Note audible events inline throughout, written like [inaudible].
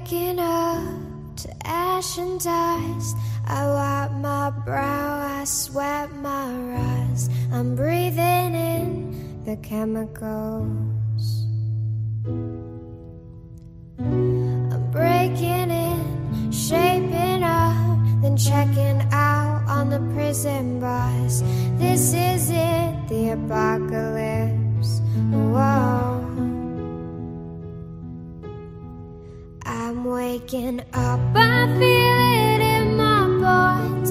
waking up to ash and dust. I wipe my brow, I sweat my eyes. I'm breathing in the chemicals. I'm breaking in, shaping up, then checking out on the prison bus. This is it, the apocalypse. Whoa. Waking up, I feel it in my bones.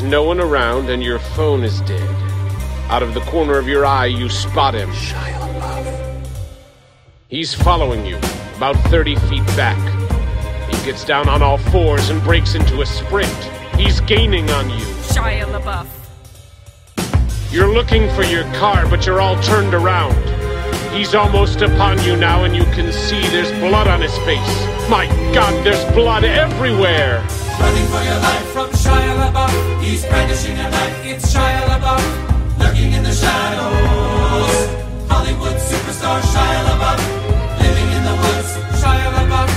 There's no one around, and your phone is dead. Out of the corner of your eye, you spot him. Shia LaBeouf. He's following you, about 30 feet back. He gets down on all fours and breaks into a sprint. He's gaining on you. Shia LaBeouf. You're looking for your car, but you're all turned around. He's almost upon you now, and you can see there's blood on his face. My God, there's blood everywhere! Running for your life from Shia LaBeouf. He's brandishing a knife. It's Shia LaBeouf. Lurking in the shadows. Hollywood superstar Shia LaBeouf. Living in the woods. Shia LaBeouf.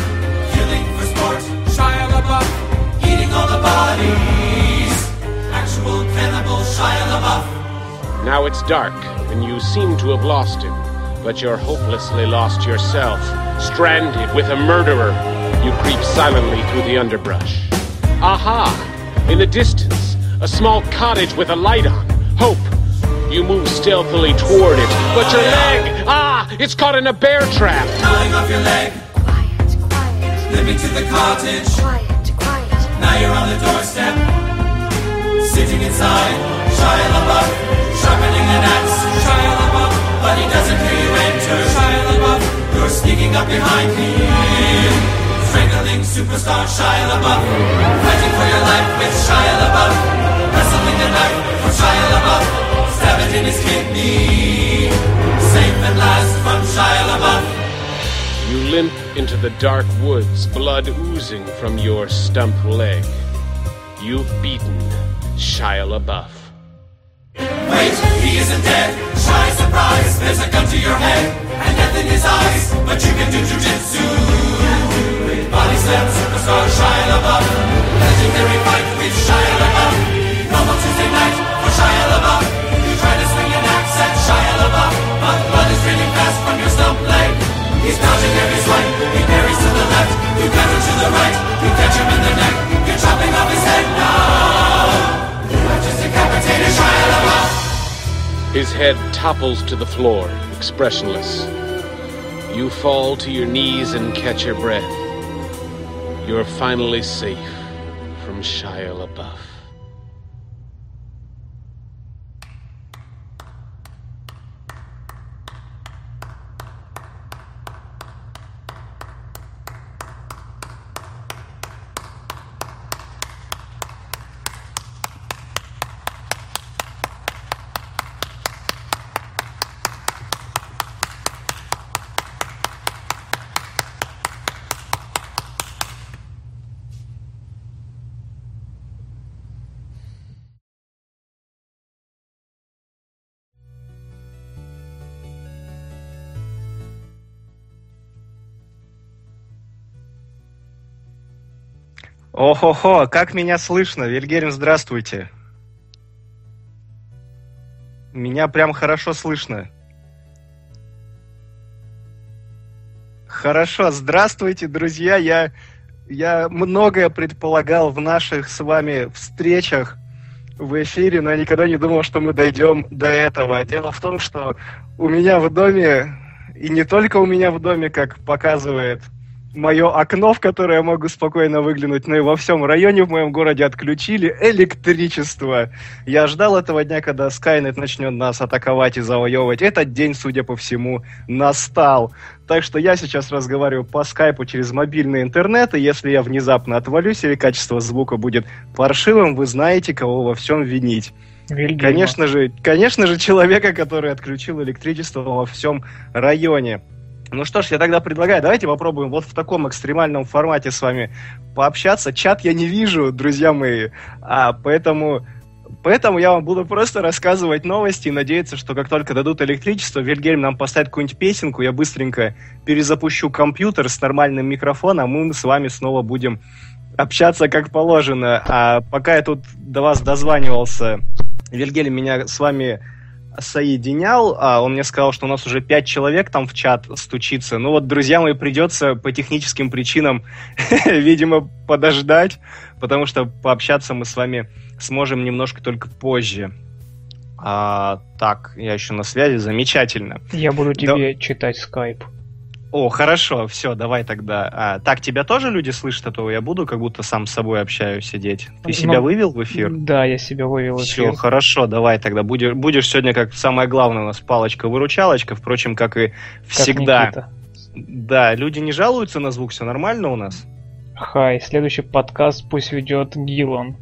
Killing for sport. Shia LaBeouf. Eating all the bodies. Actual cannibal Shia LaBeouf. Now it's dark, and you seem to have lost him. But you're hopelessly lost yourself. Stranded with a murderer, you creep silently through the underbrush. Aha! In the distance, a small cottage with a light on. Hope. You move stealthily toward it, but your leg! Ah! It's caught in a bear trap! Gnawing off your leg. Quiet, quiet, Living to the cottage. quiet, quiet. Now you're on the doorstep, sitting inside. Shia LaBeouf, sharpening an axe. Shia LaBeouf, but he doesn't hear you enter. Shia LaBeouf, you're sneaking up behind him. Strangling superstar Shia LaBeouf, fighting for your life with Shia LaBeouf. Wrestling a knife for Shia LaBeouf, stab it in his kidney. Safe at last from Shia LaBeouf. You limp into the dark woods, blood oozing from your stump leg. You've beaten Shia LaBeouf. Wait, he isn't dead. Shy surprise, there's a gun to your head and death in his eyes. But you can do jujitsu. Slam superstar Shia LaBeouf. Legendary fight with Shia LaBeouf. Normal Tuesday night for Shia LaBeouf. You try to swing an axe at Shia LaBeouf, but blood is draining fast from your stump leg. He's dodging every swipe. He parries to the left. You counter to the right. You catch him in the neck. You're chopping off his head now. Have just decapitated Shia LaBeouf. His head topples to the floor, expressionless. You fall to your knees and catch your breath. You're finally safe from Shia LaBeouf. Охо-хо, как меня слышно? Вильгельм, здравствуйте. Меня прям хорошо слышно. Хорошо, здравствуйте, друзья. Я, я многое предполагал в наших с вами встречах в эфире, но я никогда не думал, что мы дойдем до этого. Дело в том, что у меня в доме, и не только у меня в доме, как показывает мое окно, в которое я могу спокойно выглянуть, но и во всем районе в моем городе отключили электричество. Я ждал этого дня, когда Skynet начнет нас атаковать и завоевывать. Этот день, судя по всему, настал. Так что я сейчас разговариваю по скайпу через мобильный интернет, и если я внезапно отвалюсь или качество звука будет паршивым, вы знаете, кого во всем винить. Вильгельма. Конечно же, конечно же, человека, который отключил электричество во всем районе. Ну что ж, я тогда предлагаю, давайте попробуем вот в таком экстремальном формате с вами пообщаться. Чат я не вижу, друзья мои, а, поэтому, поэтому я вам буду просто рассказывать новости и надеяться, что как только дадут электричество, Вильгельм нам поставит какую-нибудь песенку, я быстренько перезапущу компьютер с нормальным микрофоном, а мы с вами снова будем общаться как положено. А пока я тут до вас дозванивался, Вильгельм меня с вами соединял, а он мне сказал, что у нас уже пять человек там в чат стучится. Ну вот, друзья мои, придется по техническим причинам, [laughs] видимо, подождать, потому что пообщаться мы с вами сможем немножко только позже. А, так, я еще на связи, замечательно. Я буду тебе да. читать скайп. О, хорошо, все, давай тогда. А, так, тебя тоже люди слышат, а то я буду как будто сам с собой общаюсь сидеть. Ты ну, себя вывел в эфир? Да, я себя вывел в эфир. Все, хорошо, давай тогда. Будешь, будешь сегодня как самое главное у нас палочка-выручалочка, впрочем, как и всегда. Как да, люди не жалуются на звук, все нормально у нас? Хай, следующий подкаст пусть ведет Гилон.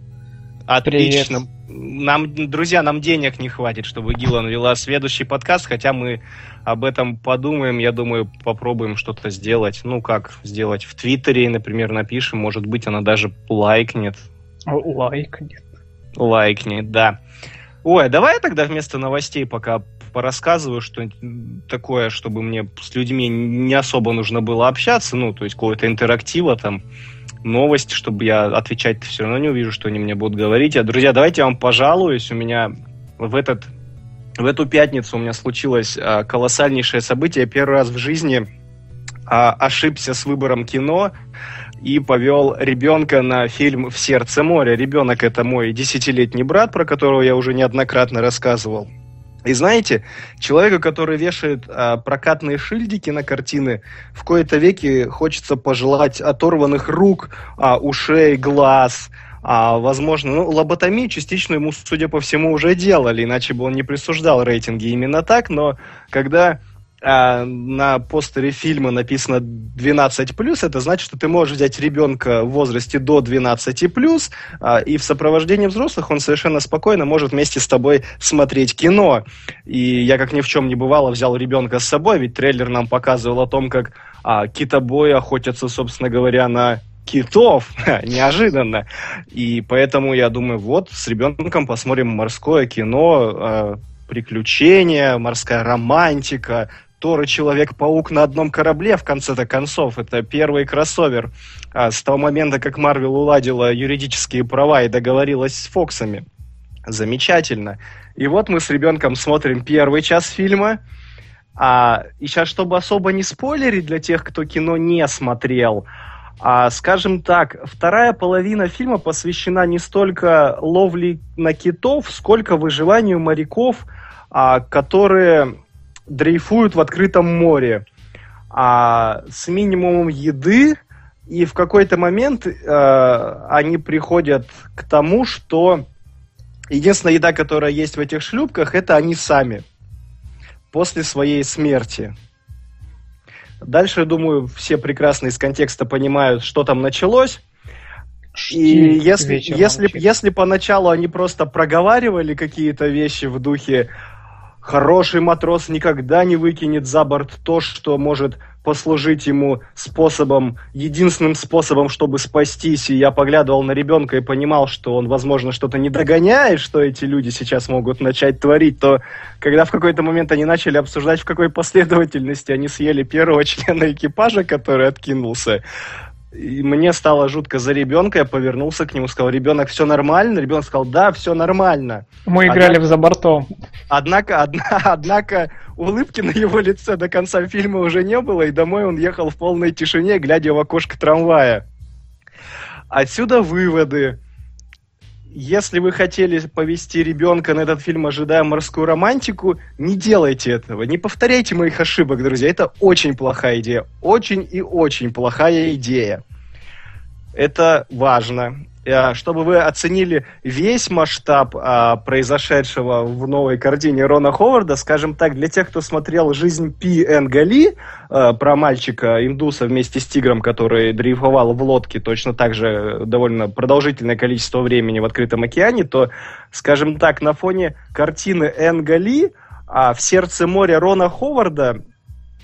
Отлично. Привет. Нам, друзья, нам денег не хватит, чтобы Гилан вела следующий подкаст, хотя мы об этом подумаем, я думаю, попробуем что-то сделать. Ну, как сделать? В Твиттере, например, напишем, может быть, она даже лайкнет. Лайкнет. Лайкнет, да. Ой, давай я тогда вместо новостей пока порассказываю что такое, чтобы мне с людьми не особо нужно было общаться, ну, то есть какого-то интерактива там новости, чтобы я отвечать все равно не увижу, что они мне будут говорить. А, друзья, давайте я вам пожалуюсь. У меня в этот в эту пятницу у меня случилось а, колоссальнейшее событие. Первый раз в жизни а, ошибся с выбором кино и повел ребенка на фильм «В сердце моря». Ребенок – это мой десятилетний брат, про которого я уже неоднократно рассказывал. И знаете, человеку, который вешает а, прокатные шильдики на картины, в кои-то веки хочется пожелать оторванных рук, а, ушей, глаз. А, возможно, ну, лоботомию частично ему, судя по всему, уже делали, иначе бы он не присуждал рейтинги именно так. Но когда а на постере фильма написано 12+, это значит, что ты можешь взять ребенка в возрасте до 12+, а, и в сопровождении взрослых он совершенно спокойно может вместе с тобой смотреть кино. И я, как ни в чем не бывало, взял ребенка с собой, ведь трейлер нам показывал о том, как а, китобои охотятся, собственно говоря, на китов, [laughs] неожиданно. И поэтому я думаю, вот, с ребенком посмотрим морское кино, э, приключения, морская романтика, Тор и Человек-паук на одном корабле, в конце-то концов. Это первый кроссовер а, с того момента, как Марвел уладила юридические права и договорилась с Фоксами. Замечательно. И вот мы с ребенком смотрим первый час фильма. А, и сейчас, чтобы особо не спойлерить для тех, кто кино не смотрел, а, скажем так, вторая половина фильма посвящена не столько ловле на китов, сколько выживанию моряков, а, которые дрейфуют в открытом море а, с минимумом еды, и в какой-то момент э, они приходят к тому, что единственная еда, которая есть в этих шлюпках, это они сами после своей смерти. Дальше, думаю, все прекрасно из контекста понимают, что там началось. И если, если, если поначалу они просто проговаривали какие-то вещи в духе Хороший матрос никогда не выкинет за борт то, что может послужить ему способом, единственным способом, чтобы спастись. И я поглядывал на ребенка и понимал, что он, возможно, что-то не догоняет, что эти люди сейчас могут начать творить, то когда в какой-то момент они начали обсуждать, в какой последовательности они съели первого члена экипажа, который откинулся, и мне стало жутко за ребенка, я повернулся к нему, сказал, ребенок, все нормально? Ребенок сказал, да, все нормально. Мы однако, играли в за бортом. Однако, одна, [laughs] однако улыбки на его лице до конца фильма уже не было, и домой он ехал в полной тишине, глядя в окошко трамвая. Отсюда выводы. Если вы хотели повести ребенка на этот фильм, ожидая морскую романтику, не делайте этого. Не повторяйте моих ошибок, друзья. Это очень плохая идея. Очень и очень плохая идея. Это важно. Э, чтобы вы оценили весь масштаб а, произошедшего в новой картине Рона Ховарда, скажем так, для тех, кто смотрел «Жизнь Пи Энгали», а, про мальчика-индуса вместе с тигром, который дрейфовал в лодке точно так же довольно продолжительное количество времени в открытом океане, то, скажем так, на фоне картины Энгали а в сердце моря Рона Ховарда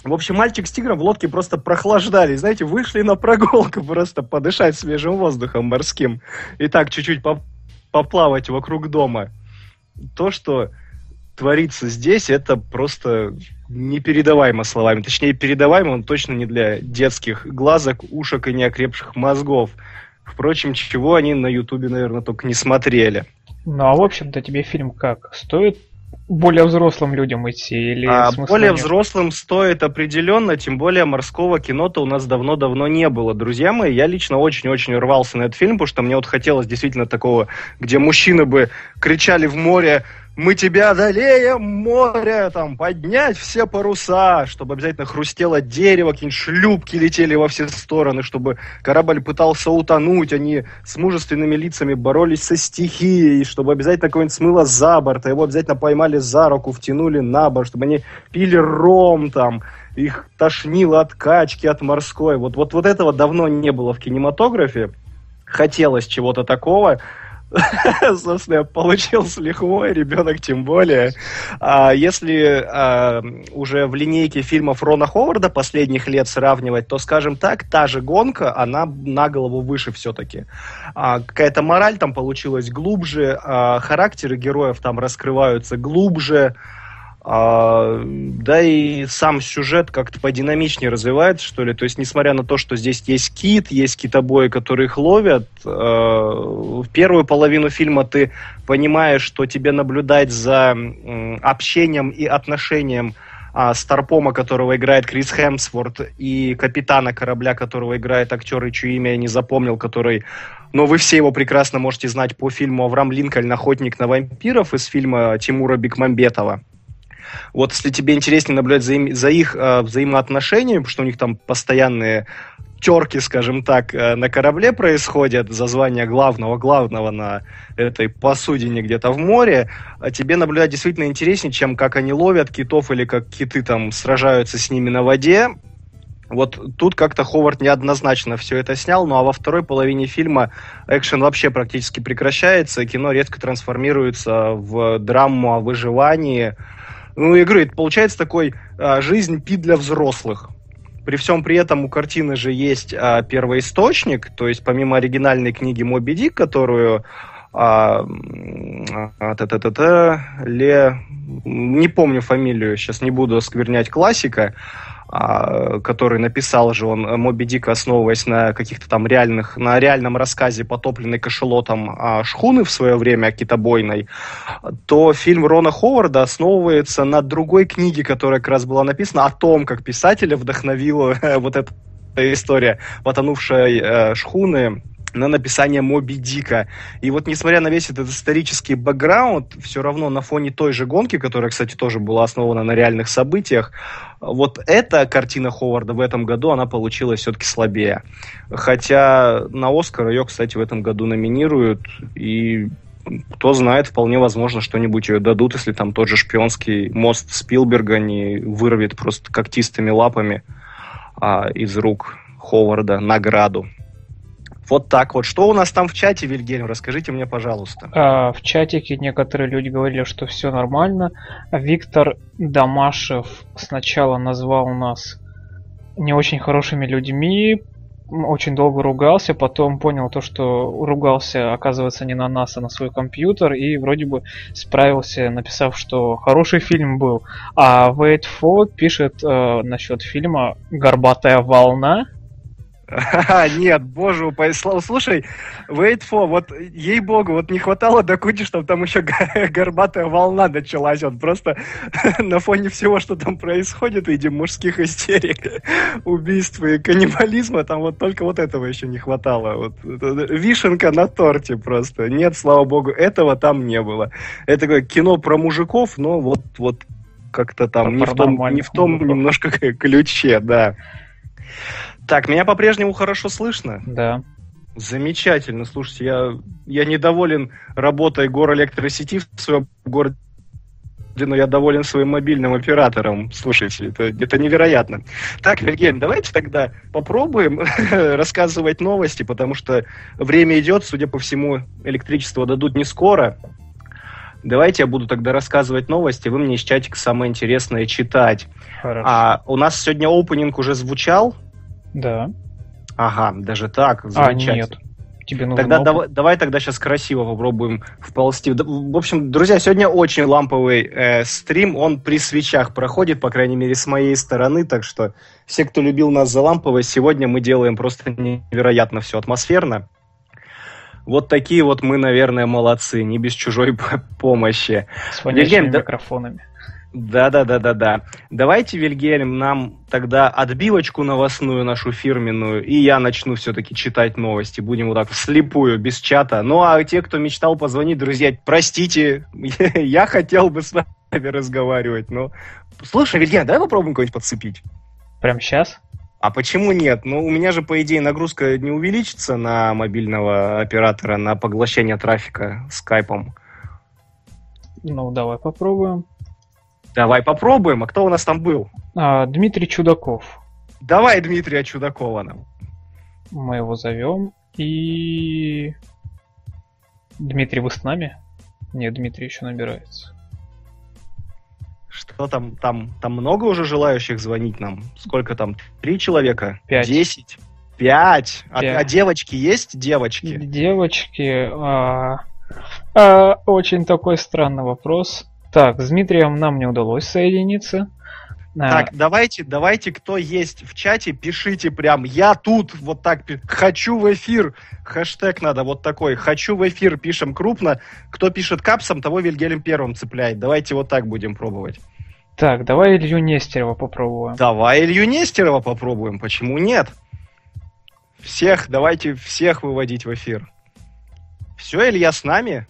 в общем, мальчик с тигром в лодке просто прохлаждались, знаете, вышли на прогулку просто подышать свежим воздухом морским и так чуть-чуть поплавать вокруг дома. То, что творится здесь, это просто непередаваемо словами. Точнее, передаваемо он точно не для детских глазок, ушек и неокрепших мозгов. Впрочем, чего они на Ютубе, наверное, только не смотрели. Ну, а в общем-то тебе фильм как? Стоит более взрослым людям идти? Или а, более нет? взрослым стоит определенно, тем более морского кино-то у нас давно-давно не было. Друзья мои, я лично очень-очень рвался на этот фильм, потому что мне вот хотелось действительно такого, где мужчины бы кричали в море мы тебя одолеем, море, там, поднять все паруса, чтобы обязательно хрустело дерево, какие-нибудь шлюпки летели во все стороны, чтобы корабль пытался утонуть, они с мужественными лицами боролись со стихией, чтобы обязательно кого-нибудь смыло за борт, а его обязательно поймали за руку, втянули на борт, чтобы они пили ром там, их тошнило от качки, от морской. Вот, вот, вот этого давно не было в кинематографе. Хотелось чего-то такого. [laughs] Собственно, получил с лихвой, ребенок тем более. А, если а, уже в линейке фильмов Рона Ховарда последних лет сравнивать, то, скажем так, та же гонка, она на голову выше все-таки. А, какая-то мораль там получилась глубже, а, характеры героев там раскрываются глубже, а, да и сам сюжет как-то подинамичнее развивается, что ли. То есть, несмотря на то, что здесь есть кит, есть китобои, которые их ловят, э, в первую половину фильма ты понимаешь, что тебе наблюдать за э, общением и отношением а, Старпома, которого играет Крис Хемсворт, и капитана корабля, которого играет актер, чье имя я не запомнил, который... Но вы все его прекрасно можете знать по фильму «Авраам Линкольн. Охотник на вампиров» из фильма Тимура Бекмамбетова. Вот если тебе интереснее наблюдать за, им, за их э, взаимоотношениями, потому что у них там постоянные терки, скажем так, э, на корабле происходят за звание главного-главного на этой посудине где-то в море, а тебе наблюдать действительно интереснее, чем как они ловят китов или как киты там сражаются с ними на воде. Вот тут как-то Ховард неоднозначно все это снял, ну а во второй половине фильма экшен вообще практически прекращается, кино резко трансформируется в драму о выживании, ну, я говорю, это получается такой а, жизнь пи для взрослых. При всем при этом у картины же есть а, первоисточник, то есть помимо оригинальной книги Моби Дик, которую а, а, та -та -та -та, Ле, не помню фамилию, сейчас не буду осквернять классика, который написал же он Моби Дик, основываясь на каких-то там реальных, на реальном рассказе потопленной кашелотом а, шхуны в свое время китобойной, то фильм Рона Ховарда основывается на другой книге, которая как раз была написана о том, как писателя вдохновила [laughs] вот эта история потонувшей э, шхуны на написание Моби Дика. И вот несмотря на весь этот исторический бэкграунд, все равно на фоне той же гонки, которая, кстати, тоже была основана на реальных событиях, вот эта картина Ховарда в этом году, она получилась все-таки слабее. Хотя на Оскар ее, кстати, в этом году номинируют, и кто знает, вполне возможно, что-нибудь ее дадут, если там тот же шпионский мост Спилберга не вырвет просто когтистыми лапами а, из рук Ховарда награду. Вот так вот. Что у нас там в чате, Вильгельм? Расскажите мне, пожалуйста. А, в чатике некоторые люди говорили, что все нормально. Виктор Дамашев сначала назвал нас не очень хорошими людьми, очень долго ругался, потом понял то, что ругался, оказывается, не на нас, а на свой компьютер, и вроде бы справился, написав, что хороший фильм был. А Wait For пишет э, насчет фильма «Горбатая волна», [laughs] нет, боже упаси. Слушай, Wait for, вот ей-богу, вот не хватало до кучи, чтобы там еще [laughs] горбатая волна началась. Вот просто [laughs] на фоне всего, что там происходит, видим, мужских истерик, убийств и каннибализма, там вот только вот этого еще не хватало. Вот, вишенка на торте просто. Нет, слава богу, этого там не было. Это такое кино про мужиков, но вот, вот как-то там не в том, не в том немножко ключе, да. Так, меня по-прежнему хорошо слышно? Да. Замечательно. Слушайте, я, я недоволен работой горэлектросети в своем городе, но я доволен своим мобильным оператором. Слушайте, это, это невероятно. Так, Вильгельм, давайте тогда попробуем [laughs] рассказывать новости, потому что время идет, судя по всему, электричество дадут не скоро. Давайте я буду тогда рассказывать новости, вы мне из чатика самое интересное читать. Хорошо. А у нас сегодня опенинг уже звучал? Да. Ага, даже так. А, замечательно. нет. Тебе нужен Тогда давай, давай тогда сейчас красиво попробуем вползти. В общем, друзья, сегодня очень ламповый э, стрим. Он при свечах проходит, по крайней мере, с моей стороны. Так что все, кто любил нас за ламповость, сегодня мы делаем просто невероятно все атмосферно. Вот такие вот мы, наверное, молодцы, не без чужой [laughs] помощи. С да- микрофонами. Да-да-да-да-да. Давайте, Вильгельм, нам тогда отбивочку новостную нашу фирменную, и я начну все-таки читать новости. Будем вот так вслепую, без чата. Ну, а те, кто мечтал позвонить, друзья, простите, [laughs] я хотел бы с вами разговаривать, но... Слушай, Вильгельм, давай попробуем кого-нибудь подцепить. Прям сейчас? А почему нет? Ну, у меня же, по идее, нагрузка не увеличится на мобильного оператора на поглощение трафика скайпом. Ну, давай попробуем. Давай попробуем. А кто у нас там был? А, Дмитрий Чудаков. Давай Дмитрия Чудакова нам. Мы его зовем. И... Дмитрий, вы с нами? Нет, Дмитрий еще набирается. Что там, там, там много уже желающих звонить нам? Сколько там? Три человека? Пять. Десять? Пять? А, а девочки есть? Девочки? Девочки, а, а, очень такой странный вопрос. Так, с Дмитрием нам не удалось соединиться. А, Так, давайте, давайте, кто есть в чате, пишите прям, я тут, вот так, хочу в эфир, хэштег надо вот такой, хочу в эфир, пишем крупно, кто пишет капсом, того Вильгельм первым цепляет, давайте вот так будем пробовать. Так, давай Илью Нестерова попробуем. Давай Илью Нестерова попробуем, почему нет? Всех, давайте всех выводить в эфир. Все, Илья с нами?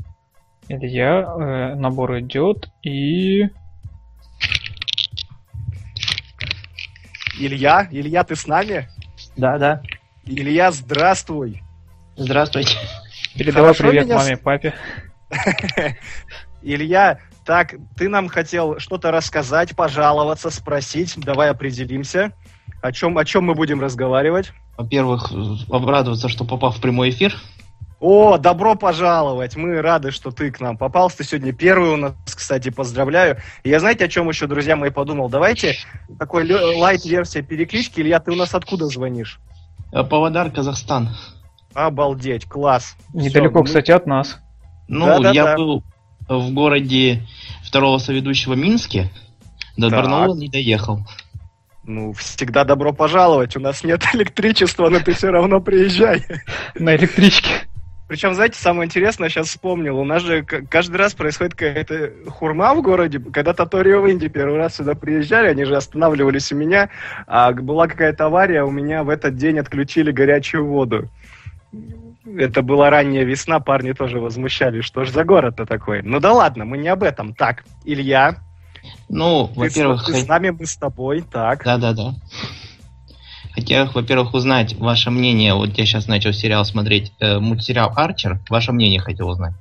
Илья, э, набор идет и... Илья? Илья, ты с нами? Да, да. Илья, здравствуй. Здравствуйте. Передавай Хорошо привет меня маме, папе. [laughs] Илья, так, ты нам хотел что-то рассказать, пожаловаться, спросить. Давай определимся. О чем, о чем мы будем разговаривать? Во-первых, обрадоваться, что попал в прямой эфир. О, добро пожаловать! Мы рады, что ты к нам попался. Ты сегодня первый у нас, кстати, поздравляю. И я знаете, о чем еще, друзья мои, подумал? Давайте такой лайт-версия переклички. Илья, ты у нас откуда звонишь? Э, Павлодар, Казахстан. Обалдеть, класс. Недалеко, мы- кстати, от нас. Ну, Да-да-да. я был в городе второго соведущего Минске. До Так. Барнаула не доехал. Ну, всегда добро пожаловать. У нас нет [laughs] электричества, но ты все равно приезжай. На электричке. Причем, знаете, самое интересное, сейчас вспомнил, у нас же каждый раз происходит какая-то хурма в городе. Когда Таторио в Инди первый раз сюда приезжали, они же останавливались у меня, а была какая-то авария, у меня в этот день отключили горячую воду. Это была ранняя весна, парни тоже возмущались, что ж за город-то такой. Ну да ладно, мы не об этом. Так, Илья, Ну, во-первых, с, хот- с нами, мы с тобой, так. Да-да-да. Хотел, во-первых, узнать ваше мнение. Вот я сейчас начал сериал смотреть, э, мультсериал Арчер. Ваше мнение хотел узнать.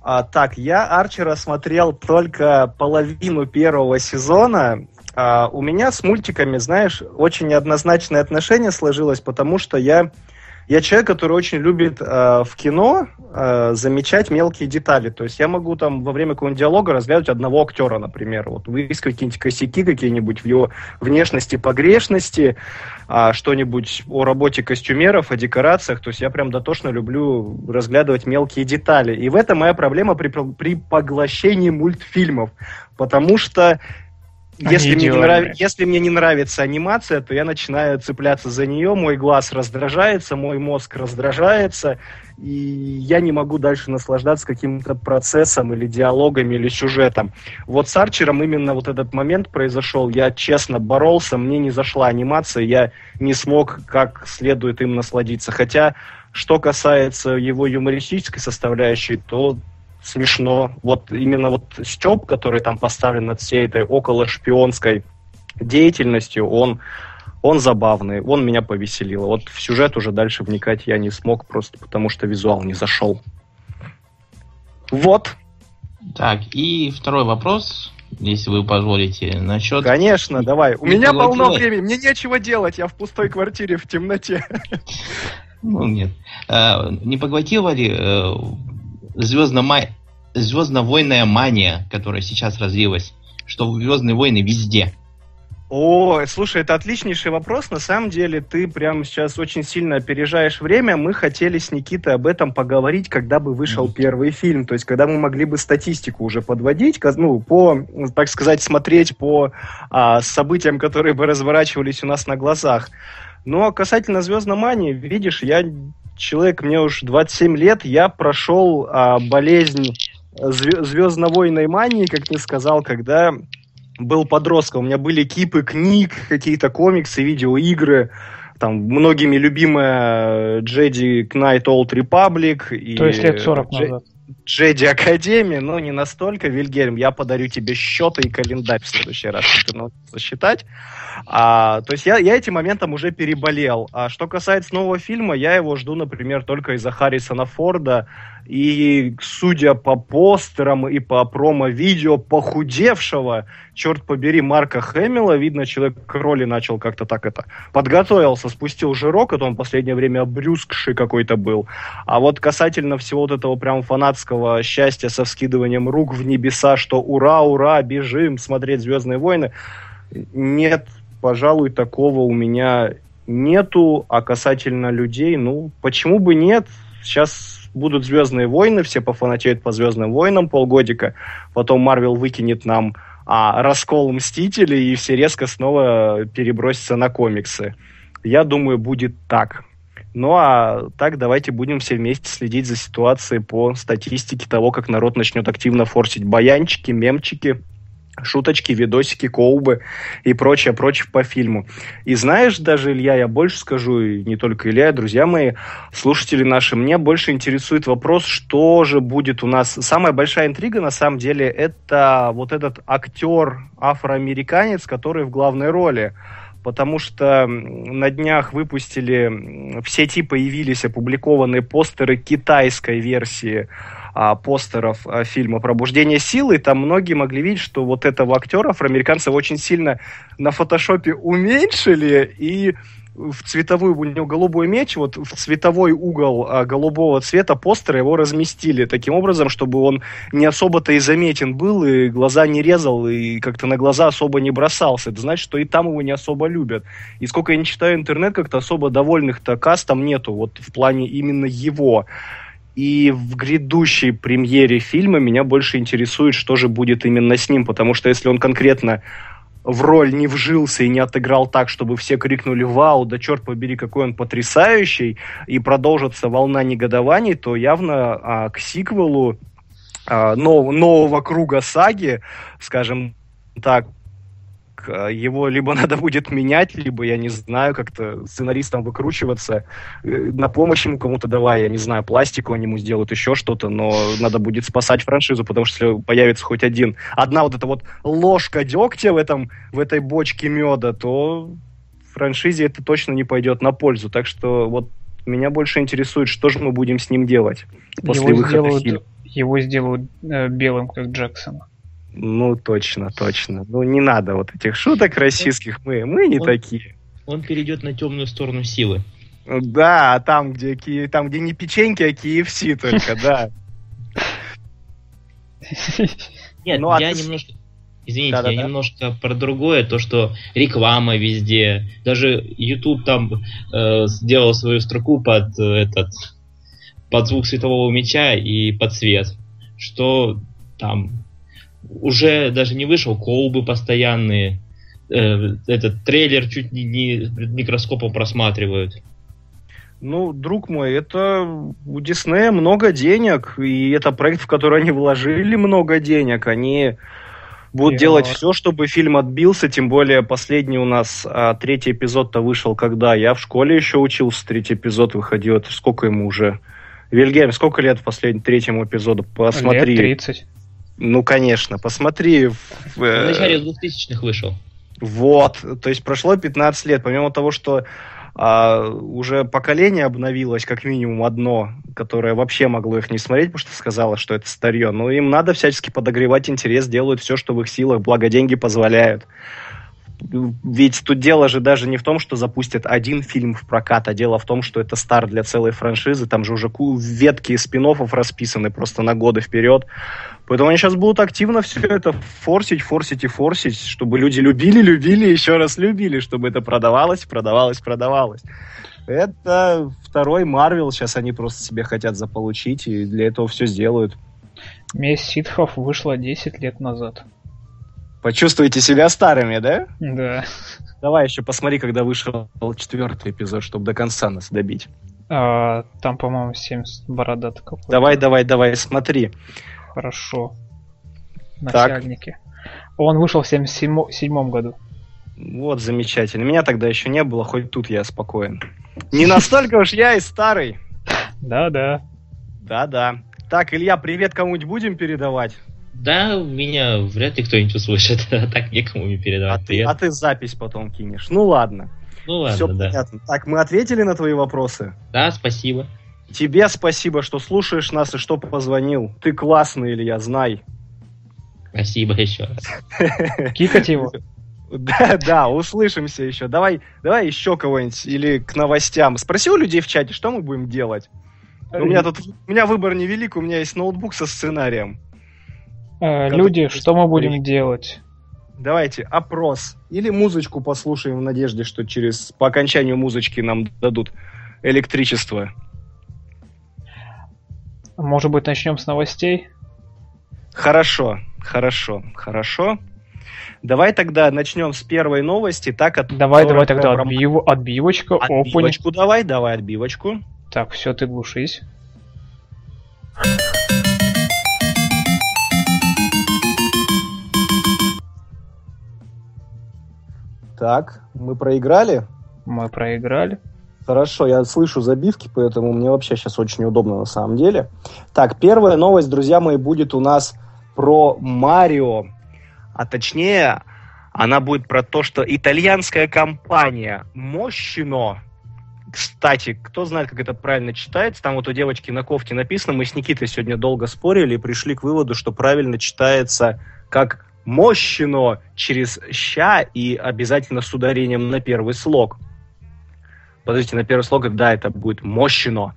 А, так, я Арчера смотрел только половину первого сезона. А, у меня с мультиками, знаешь, очень неоднозначное отношение сложилось, потому что я, я человек, который очень любит а, в кино а, замечать мелкие детали. То есть я могу там во время какого-нибудь диалога разглядывать одного актера, например, вот выискивать какие-нибудь косяки какие-нибудь в его внешности, погрешности, а, что-нибудь о работе костюмеров, о декорациях. То есть я прям дотошно люблю разглядывать мелкие детали. И в этом моя проблема при, при поглощении мультфильмов. Потому что Они если мне, не нрав- если мне не нравится анимация, то я начинаю цепляться за нее, мой глаз раздражается, мой мозг раздражается, и я не могу дальше наслаждаться каким-то процессом или диалогами или сюжетом. Вот с Арчером именно вот этот момент произошел. Я честно боролся, мне не зашла анимация, я не смог как следует им насладиться. Хотя, что касается его юмористической составляющей, то смешно. Вот именно вот Степ, который там поставлен над всей этой около шпионской деятельностью, он Он забавный, он меня повеселил. Вот в сюжет уже дальше вникать я не смог, просто потому что визуал не зашел. Вот, Так, и второй вопрос, если вы позволите, насчет... конечно, давай. У меня полно времени, мне нечего делать, я в пустой квартире в темноте. [laughs] Ну, нет. Э, не поглотила ли э, звездно-ма- звездно-войная мания, которая сейчас разлилась, что Звездные войны везде? О, слушай, это отличнейший вопрос. На самом деле, ты прямо сейчас очень сильно опережаешь время. Мы хотели с Никитой об этом поговорить, когда бы вышел первый фильм. То есть, когда мы могли бы статистику уже подводить, ну, по, так сказать, смотреть по а, событиям, которые бы разворачивались у нас на глазах. Но касательно Звездной мании, видишь, я человек, мне уж 27 лет, я прошел а, болезнь звездно-войной мании, как ты сказал, когда был подростком. У меня были кипы книг, какие-то комиксы, видеоигры. Там многими любимая Jedi Knight Old Republic. И То есть лет 40 Dje- назад. Джеди Академии, но не настолько, Вильгельм, я подарю тебе счеты и календарь в следующий раз, чтобы ты научился считать. А, то есть я, я этим моментом уже переболел. А что касается нового фильма, я его жду, например, только из-за Харрисона Форда. И судя по постерам и по промо-видео похудевшего, черт побери, Марка Хэмилла, видно, человек к роли начал как-то так это подготовился, спустил жирок, это он в последнее время обрюзгший какой-то был. А вот касательно всего вот этого прям фанатского счастья со вскидыванием рук в небеса, что ура, ура, бежим смотреть «Звездные войны», нет, пожалуй, такого у меня нету. А касательно людей, ну, почему бы нет? Сейчас будут «Звездные войны», все пофанатеют по «Звездным войнам» полгодика, потом Марвел выкинет нам а, раскол Мстителей, и все резко снова перебросятся на комиксы. Я думаю, будет так. Ну а так давайте будем все вместе следить за ситуацией по статистике того, как народ начнет активно форсить баянчики, мемчики, шуточки, видосики, коубы и прочее, прочее по фильму. И знаешь, даже, Илья, я больше скажу, и не только Илья, друзья мои, слушатели наши, мне больше интересует вопрос, что же будет у нас. Самая большая интрига, на самом деле, это вот этот актер афроамериканец, который в главной роли потому что на днях выпустили, м, в сети появились опубликованные постеры китайской версии а, постеров а, фильма «Пробуждение силы», там многие могли видеть, что вот этого актера, афроамериканца, очень сильно на фотошопе уменьшили, и в цветовую, у него голубой меч, вот в цветовой угол а, голубого цвета постера его разместили таким образом, чтобы он не особо-то и заметен был, и глаза не резал, и как-то на глаза особо не бросался. Это значит, что и там его не особо любят. И сколько я не читаю интернет, как-то особо довольных-то кастом нету, вот в плане именно его. И в грядущей премьере фильма меня больше интересует, что же будет именно с ним, потому что если он конкретно в роль не вжился и не отыграл так, чтобы все крикнули «Вау, да черт побери, какой он потрясающий!» и продолжится волна негодований, то явно а, к сиквелу а, нов- нового круга саги, скажем так, а, его либо [laughs] надо будет менять, либо, я не знаю, как-то сценаристам выкручиваться, э, на помощь ему кому-то давай, я не знаю, пластику они ему сделают, еще что-то, но надо будет спасать франшизу, потому что если появится хоть один, одна вот эта вот ложка дегтя в, этом, в этой бочке меда, то франшизе это точно не пойдет на пользу. Так что вот меня больше интересует, что же мы будем с ним делать после его выхода сделают, фильма. его сделают э, белым, как Джексона. Ну, точно, точно. Ну, не надо вот этих шуток российских. Мы, мы не Он- такие. Он перейдет на темную сторону силы. Да, там, где, Ки- там, где не печеньки, а KFC только, да. Нет, Ну, а я ты немножко... Извините, Да-да-да. я немножко про другое, то, что реклама везде, даже YouTube там э, сделал свою строку под э, этот, под звук светового меча и под свет, что там уже даже не вышел колбы постоянные, э, этот трейлер чуть не, не микроскопом просматривают. Ну, друг мой, это у Диснея много денег, и это проект, в который они вложили много денег. Они будут Я- делать все, чтобы фильм отбился, тем более последний у нас а, третий эпизод-то вышел когда? Я в школе еще учился, третий эпизод выходил. Это сколько ему уже? Вильгельм, сколько лет последнему третьему эпизоду? Посмотри. Лет 30. Ну, конечно, посмотри. в- В э, начале 2000-х вышел. Вот, то есть прошло 15 лет, помимо того, что а, уже поколение обновилось, как минимум одно, которое вообще могло их не смотреть, потому что сказала, что это старье. Но им надо всячески подогревать интерес, делают все, что в их силах, благо деньги позволяют. Ведь тут дело же даже не в том, что запустят один фильм в прокат, а дело в том, что это старт для целой франшизы. Там же уже ветки спин расписаны просто на годы вперед. Поэтому они сейчас будут активно все это форсить, форсить и форсить, чтобы люди любили, любили, еще раз любили, чтобы это продавалось, продавалось, продавалось. Это второй Марвел, сейчас они просто себе хотят заполучить, и для этого все сделают. Месть ситхов вышла 10 лет назад. Почувствуете себя старыми, да? Да. Давай еще посмотри, когда вышел четвертый эпизод, чтобы до конца нас добить. А, там, по-моему, 70 бородат какой-то. Давай, давай, давай, смотри. Хорошо. Начальники. Так. Он вышел в 77 году. Вот, замечательно. Меня тогда еще не было, хоть тут я спокоен. Не настолько уж я и старый. Да-да. Да-да. Так, Илья, привет кому-нибудь будем передавать? Да, меня вряд ли кто-нибудь услышит, [laughs] а так некому мне передавать а. Ты, а ты запись потом кинешь. Ну ладно. Ну ладно, Все да. понятно. Так, мы ответили на твои вопросы? Да, спасибо. Тебе спасибо, что слушаешь нас и что позвонил. Ты классный, Илья, знай. Спасибо еще раз. [laughs] Кикать его. Да, да, услышимся еще. Давай, давай еще кого-нибудь или к новостям. Спроси у людей в чате, что мы будем делать. У меня тут, у меня выбор невелик, у меня есть ноутбук со сценарием. Э, люди, что мы будем делать? Давайте, опрос. Или музычку послушаем в надежде, что через по окончанию музычки нам дадут электричество. Может быть, начнем с новостей? Хорошо, хорошо, хорошо. Давай тогда начнем с первой новости, так от Давай, давай тогда отбив... отбивочка, отбивочку opening. давай, давай отбивочку. Так, все, ты глушись. Так, мы проиграли? Мы проиграли. Хорошо, я слышу забивки, поэтому мне вообще сейчас очень неудобно на самом деле. Так, первая новость, друзья мои, будет у нас про Марио. А точнее, она будет про то, что итальянская компания Мощино, кстати, кто знает, как это правильно читается, там вот у девочки на кофте написано, мы с Никитой сегодня долго спорили и пришли к выводу, что правильно читается как мощно через ща и обязательно с ударением на первый слог. Подождите, на первый слог, да, это будет мощно.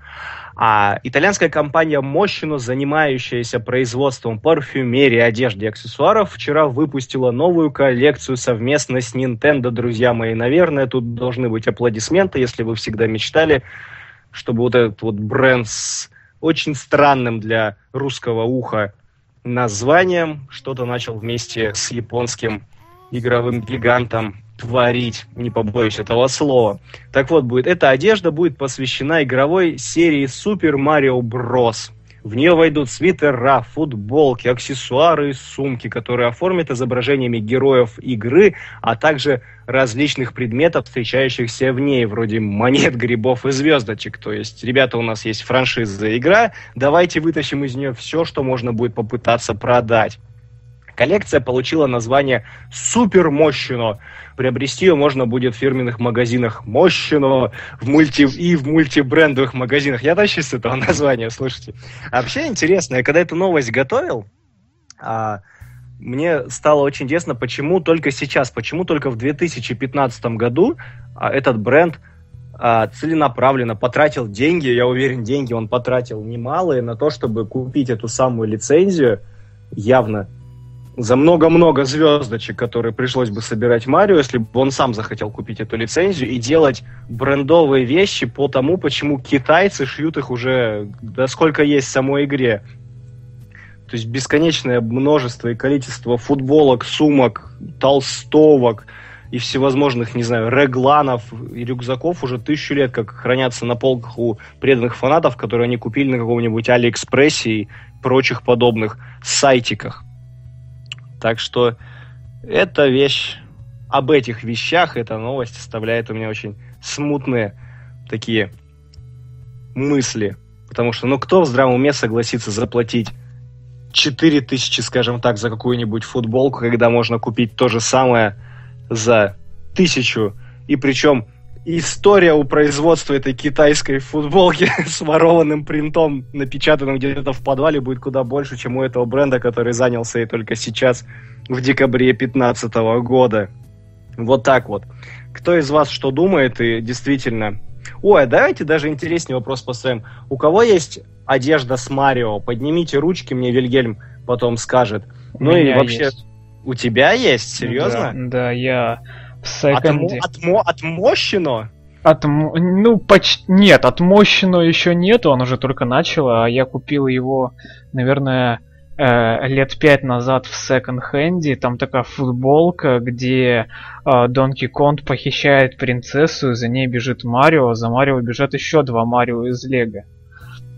А итальянская компания Moschino, занимающаяся производством парфюмерии, одежды и аксессуаров, вчера выпустила новую коллекцию совместно с Nintendo, друзья мои. Наверное, тут должны быть аплодисменты, если вы всегда мечтали, чтобы вот этот вот бренд с очень странным для русского уха названием, что-то начал вместе с японским игровым гигантом творить, не побоюсь этого слова. Так вот, будет эта одежда будет посвящена игровой серии Super Mario Bros. В нее войдут свитера, футболки, аксессуары и сумки, которые оформят изображениями героев игры, а также различных предметов, встречающихся в ней, вроде монет, грибов и звездочек. То есть, ребята, у нас есть франшиза игра, давайте вытащим из нее все, что можно будет попытаться продать. Коллекция получила название «Супер Мощно». Приобрести ее можно будет в фирменных магазинах Мощно в мульти и в мультибрендовых магазинах. Я тащусь с этого [laughs] названия, слушайте. А вообще интересно, я когда эту новость готовил, а, мне стало очень интересно, почему только сейчас, почему только в 2015 году а, этот бренд а, целенаправленно потратил деньги, я уверен, деньги он потратил немалые на то, чтобы купить эту самую лицензию, явно за много-много звездочек, которые пришлось бы собирать Марио, если бы он сам захотел купить эту лицензию и делать брендовые вещи по тому, почему китайцы шьют их уже, да сколько есть в самой игре. То есть бесконечное множество и количество футболок, сумок, толстовок и всевозможных, не знаю, регланов и рюкзаков уже тысячу лет как хранятся на полках у преданных фанатов, которые они купили на каком-нибудь Алиэкспрессе и прочих подобных сайтиках. Так что эта вещь, об этих вещах эта новость оставляет у меня очень смутные такие мысли. Потому что, ну, кто в здравом уме согласится заплатить 4000, скажем так, за какую-нибудь футболку, когда можно купить то же самое за тысячу. И причем история у производства этой китайской футболки [laughs] с ворованным принтом, напечатанным где-то в подвале, будет куда больше, чем у этого бренда, который занялся и только сейчас, в декабре 2015 года. Вот так вот. Кто из вас что думает и действительно... Ой, а давайте даже интереснее вопрос поставим. У кого есть одежда с Марио? Поднимите ручки, мне Вильгельм потом скажет. У ну и вообще... есть. У тебя есть? Серьезно? Да, да, я в Отмо- секонде. отмо- отмощено? Отмо- Ну, почти... Нет, отмощенного еще нету, он уже только начал, а я купил его, наверное, э, лет пять назад в секонд-хенде. Там такая футболка, где э, Донки Конг похищает принцессу, за ней бежит Марио, за Марио бежат еще два Марио из Лего.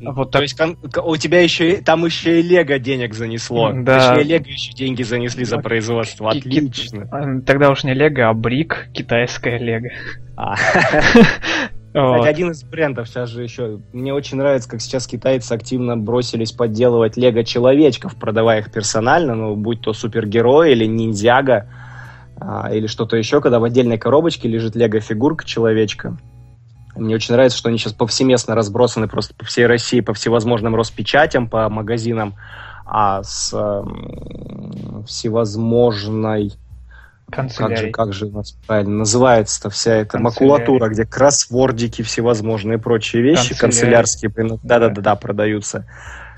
Вот То так- есть кон- к- у тебя еще там еще и Лего денег занесло. Да. Точнее, Лего еще деньги занесли за производство. Отлично. Э, Тогда уж не Лего, а Брик, китайская Лего. А. [laughs] Кстати, один из брендов сейчас же еще. Мне очень нравится, как сейчас китайцы активно бросились подделывать лего человечков, продавая их персонально, ну, будь то супергерой или ниндзяга, а, или что-то еще, когда в отдельной коробочке лежит лего фигурка человечка. Мне очень нравится, что они сейчас повсеместно разбросаны просто по всей России, по всевозможным Роспечатям, по магазинам, а с эм, всевозможной как же, Канцелярий. как же у нас правильно называется-то вся эта Канцелярия. макулатура, где кроссвордики, всевозможные прочие вещи, Канцелярия. канцелярские, да-да-да, продаются.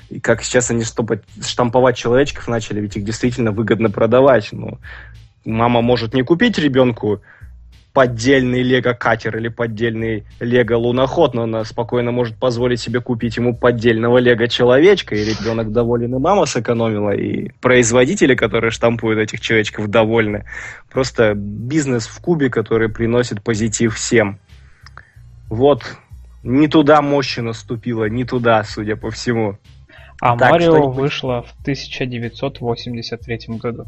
И как сейчас они штопать, штамповать человечков начали, ведь их действительно выгодно продавать. Ну, мама может не купить ребенку поддельный лего-катер или поддельный лего-луноход, но она спокойно может позволить себе купить ему поддельного лего-человечка, и ребенок доволен, и мама сэкономила, и производители, которые штампуют этих человечков, довольны. Просто бизнес в кубе, который приносит позитив всем. Вот, не туда мощи наступила, не туда, судя по всему. А Так, Марио вышло в 1983 году.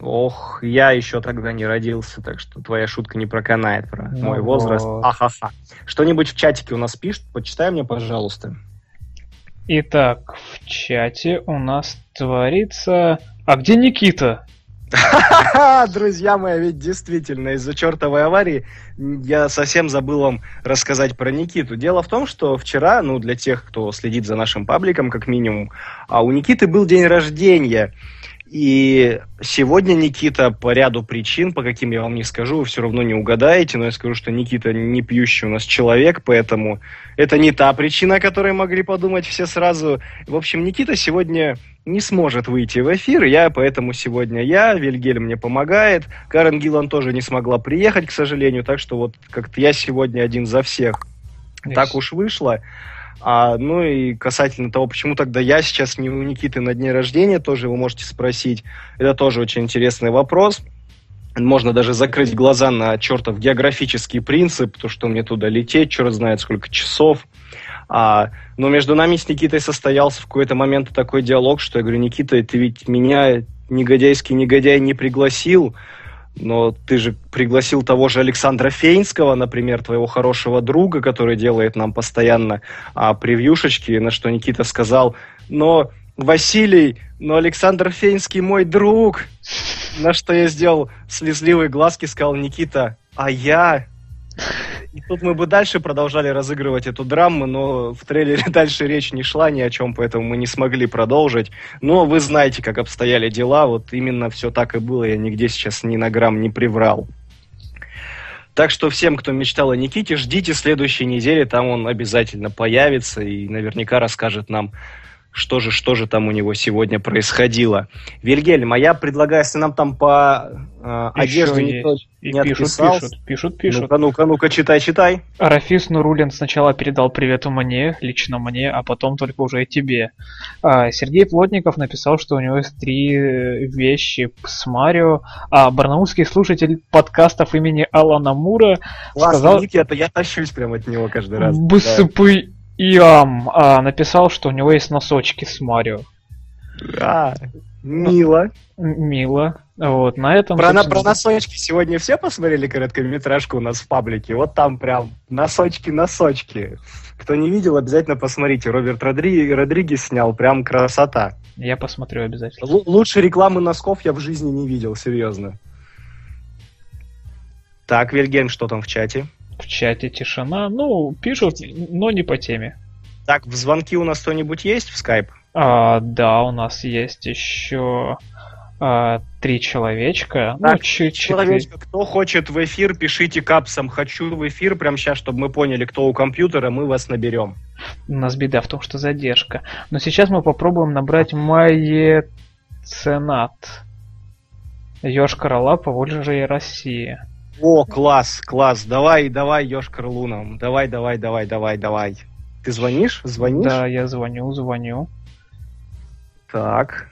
Ох, я еще тогда не родился, так что твоя шутка не проканает про Ну мой возраст. вот. Ахаха. Что-нибудь в чатике у нас пишут? Почитай мне, пожалуйста. Итак, в чате у нас творится... А где Никита? [laughs] Друзья мои, ведь действительно из-за чертовой аварии я совсем забыл вам рассказать про Никиту. Дело в том, что вчера, ну, для тех, кто следит за нашим пабликом, как минимум, а у Никиты был день рождения. И сегодня Никита по ряду причин, по каким я вам не скажу, вы все равно не угадаете, но я скажу, что Никита не пьющий у нас человек, поэтому это не та причина, о которой могли подумать все сразу. В общем, Никита сегодня не сможет выйти в эфир, я поэтому сегодня я, Вильгельм мне помогает, Карен Гиллан тоже не смогла приехать, к сожалению, так что вот как-то я сегодня один за всех. Так уж вышло. А, ну и касательно того, почему тогда я сейчас не у Никиты на дне рождения, тоже вы можете спросить. Это тоже очень интересный вопрос. Можно даже закрыть глаза на чертов географический принцип, то, что мне туда лететь, черт знает сколько часов. А, но между нами с Никитой состоялся в какой-то момент такой диалог, что я говорю, Никита, ты ведь меня негодяйский негодяй не пригласил, но ты же пригласил того же Александра Фейнского, например, твоего хорошего друга, который делает нам постоянно а, превьюшечки, на что Никита сказал, но Василий, но Александр Фейнский мой друг. На что я сделал слезливые глазки, сказал Никита, а я... И тут мы бы дальше продолжали разыгрывать эту драму, но в трейлере [laughs] дальше речь не шла ни о чем, поэтому мы не смогли продолжить. Но вы знаете, как обстояли дела, вот именно все так и было, я нигде сейчас ни на грамм не приврал. Так что всем, кто мечтал о Никите, ждите следующей недели, там он обязательно появится и наверняка расскажет нам, что же, что же там у него сегодня происходило. Вильгельм, а я предлагаю, если нам там по э, одежде никто И не пишут, пишут, пишут, пишут. Ну-ка, ну-ка, ну-ка, читай, читай. Рафис Нурулин сначала передал привет мне, лично мне, а потом только уже и тебе. А, Сергей Плотников написал, что у него есть три э, вещи с Марио, а барнаульский слушатель подкастов имени Алана Мура Классно, Сказал- Ник, я, я тащусь прямо от него каждый раз. Да. Иам а, написал, что у него есть носочки с Марио. А, мило. Мило. Вот, на этом... Про, собственно, про носочки сегодня все посмотрели короткометражку у нас в паблике? Вот там прям носочки-носочки. Кто не видел, обязательно посмотрите. Роберт Родри... Родригес снял, прям красота. Я посмотрю обязательно. Л- лучше рекламы носков я в жизни не видел, серьезно. Так, Вильгельм, что там в чате? В чате тишина. Ну, пишут, но не по теме. Так, в звонки у нас кто-нибудь есть в скайп? А, да, у нас есть еще а, три человечка. ну, Так, чуть Человечка, кто хочет в эфир, пишите капсом «Хочу в эфир» прямо сейчас, чтобы мы поняли, кто у компьютера, мы вас наберем. У нас беда в том, что задержка. Но сейчас мы попробуем набрать маеценат. Ёшкар Ола, Поволжье, Россия. О, класс, класс, давай, давай, Ёшкар Луном, давай, давай, давай, давай, давай. Ты звонишь? Звонишь? Да, я звоню, звоню. Так.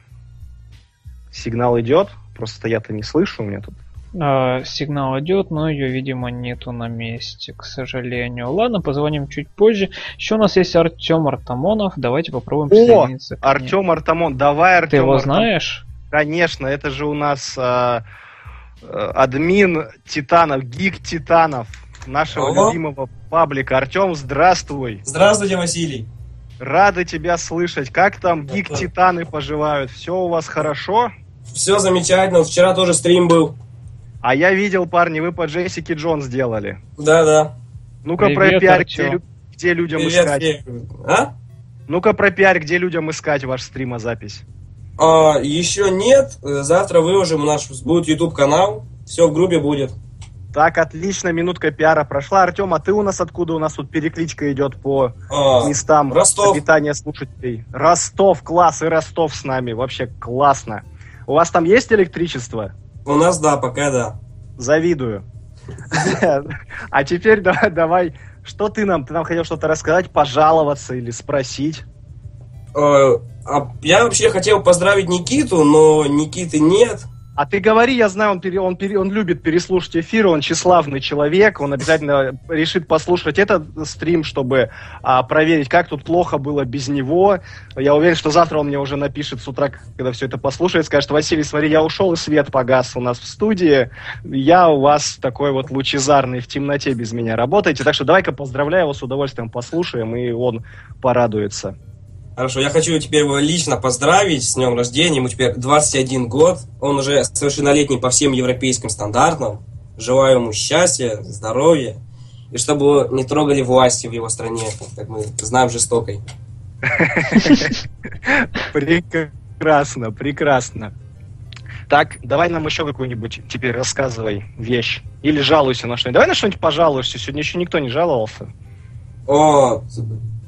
Сигнал идет, просто я-то не слышу, у меня тут. А, сигнал идет, но ее, видимо, нету на месте, к сожалению. Ладно, позвоним чуть позже. Еще у нас есть Артем Артамонов. Давайте попробуем О, присоединиться. нему. Артем Артамон, давай, Артем. Ты его Артам- знаешь? Конечно, это же у нас э, админ Титанов, гик Титанов, нашего Алло. любимого паблика. Артем, здравствуй. Здравствуйте, Василий. Рады тебя слышать. Как там гик Титаны поживают? Все у вас хорошо? Все замечательно. Вчера тоже стрим был. А я видел, парни, вы по Джессике Джонс делали. Да-да. Ну-ка Привет, пропиарь, где, где людям Привет, искать. А? Ну-ка пропиарь, где людям искать ваш стримозапись. А, еще нет. Завтра выложим. У нас будет YouTube канал. Все в группе будет. Так, отлично, минутка пиара прошла. Артем, а ты у нас откуда? У нас тут перекличка идет по А, местам Ростов. обитания слушателей. Ростов, класс, и Ростов с нами. Вообще классно. У вас там есть электричество? У нас, да, пока да. Завидую. [laughs] А теперь давай, давай, что ты нам? Ты нам хотел что-то рассказать, пожаловаться или спросить? А я вообще хотел поздравить Никиту, но Никиты нет. А ты говори, я знаю, он, пере- он, пере- он любит переслушать эфир, он тщеславный человек, он обязательно решит послушать этот стрим, чтобы а, проверить, как тут плохо было без него. Я уверен, что завтра он мне уже напишет с утра, когда все это послушает, скажет, Василий, смотри, я ушел, и свет погас у нас в студии, я у вас такой вот лучезарный, в темноте без меня работаете, так что давай-ка поздравляю его, с удовольствием послушаем, и он порадуется. Хорошо, я хочу теперь его лично поздравить с днем рождения. Ему теперь 21 год. Он уже совершеннолетний по всем европейским стандартам. Желаю ему счастья, здоровья. И чтобы его не трогали власти в его стране, как мы знаем, жестокой. [laughs] Прекрасно, прекрасно. Так, давай нам еще какую-нибудь теперь рассказывай вещь. Или жалуйся на что-нибудь. Давай на что-нибудь пожалуешься. Сегодня еще никто не жаловался. О,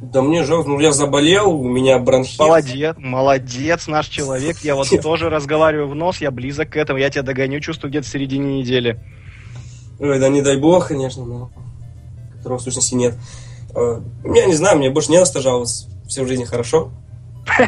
да мне жалко, ну я заболел, у меня бронхит. Молодец, молодец, наш человек. Я вот [laughs] тоже разговариваю в нос, я близок к этому. Я тебя догоню, чувствую, где-то в середине недели. Ой, да не дай бог, конечно, но которого в сущности нет. Э, Я не знаю, мне больше не на что жаловаться. Все в жизни хорошо. [laughs]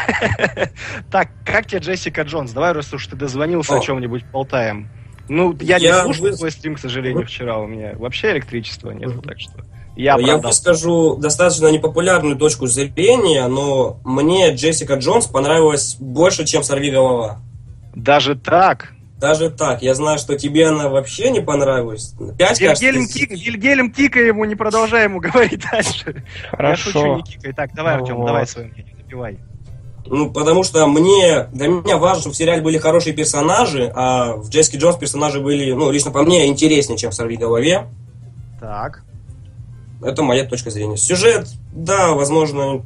Так, как тебе Джессика Джонс? Давай, раз уж ты дозвонился, О. чем-нибудь болтаем. Ну, я, не слушал твой стрим, к сожалению, вчера. У меня вообще электричества Мгм. так что я Я оправдал. выскажу достаточно непопулярную точку зрения, но мне Джессика Джонс понравилась больше, чем «Сорви голова». Даже так? Даже так. Я знаю, что тебе она вообще не понравилась. Пять, кажется, Вильгельм, ты- Кик, Вильгельм Кика ему, не продолжай ему говорить дальше. Я шучу, Хорошо. не кикай. Так, давай, Артем, Вот. давай свое мнение, напивай. Ну, потому что мне, для меня важно, чтобы в сериале были хорошие персонажи, а в Джессике Джонс персонажи были, ну, лично по мне, интереснее, чем в «Сорви голове». Так. Это моя точка зрения. Сюжет, да, возможно,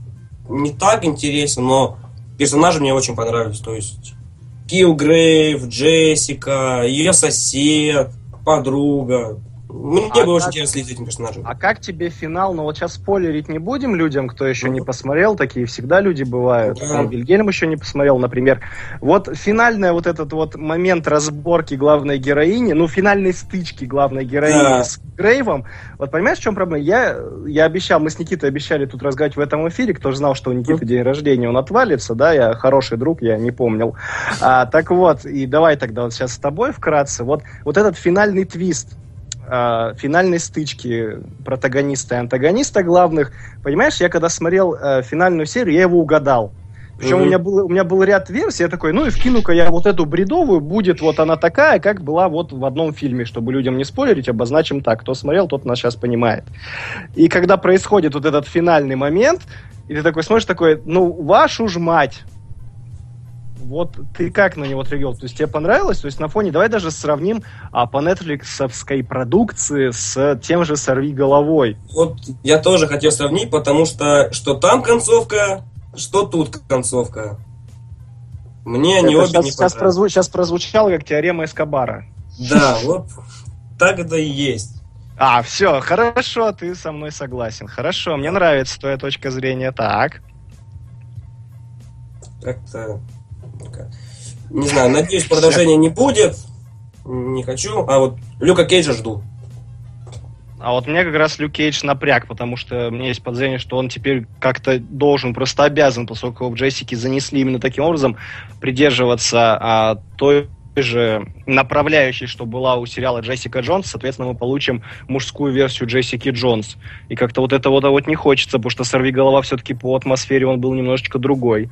не так интересен, но персонажи мне очень понравились. То есть Киллгрейв, Джессика, ее сосед, подруга. Мне А было очень как- интересно следить за этим персонажем. А как тебе финал? Ну вот сейчас спойлерить не будем людям, кто еще не посмотрел, такие всегда люди бывают. Да. Там Вильгельм еще не посмотрел, например. Вот финальный вот этот вот момент разборки главной героини, ну финальной стычки главной героини Да. с Грейвом. Вот понимаешь, в чем проблема? Я, я обещал, мы с Никитой обещали тут разговаривать в этом эфире, кто же знал, что у Никиты день рождения, он отвалится, да, я хороший друг, я не помнил. А, так вот, и давай тогда вот сейчас с тобой вкратце. Вот, вот этот финальный твист, а, финальной стычки протагониста и антагониста главных. Понимаешь, я когда смотрел э, финальную серию, я его угадал. Причем Мгм. у, меня был, у меня был ряд версий, я такой, ну и вкину-ка я вот эту бредовую, будет вот она такая, как была вот в одном фильме, чтобы людям не спойлерить, обозначим так. Кто смотрел, тот нас сейчас понимает. И когда происходит вот этот финальный момент, и ты такой смотришь, такой, ну, вашу ж мать, вот ты как на него отреагировал? То есть тебе понравилось? То есть на фоне, давай даже сравним а, по нетфликсовской продукции с тем же «Сорви головой». Вот я тоже хотел сравнить, потому что что там концовка, что тут концовка. Мне они Это обе сейчас, не сейчас, прозву- сейчас прозвучало как теорема Эскобара. Да, вот так это и есть. А, все, хорошо, ты со мной согласен. Хорошо, мне нравится твоя точка зрения. Так. Как-то... как- Не знаю, надеюсь, продолжения не будет. Не хочу. А вот Люка Кейджа жду. А вот мне как раз Люк Кейдж напряг, потому что меня есть подозрение, что он теперь как-то должен, просто обязан, поскольку его в Джессике занесли именно таким образом, придерживаться а, той же направляющей, что была у сериала Джессика Джонс, соответственно, мы получим мужскую версию Джессики Джонс. И как-то вот этого вот не хочется, потому что «Сорви голова» все-таки по атмосфере он был немножечко другой.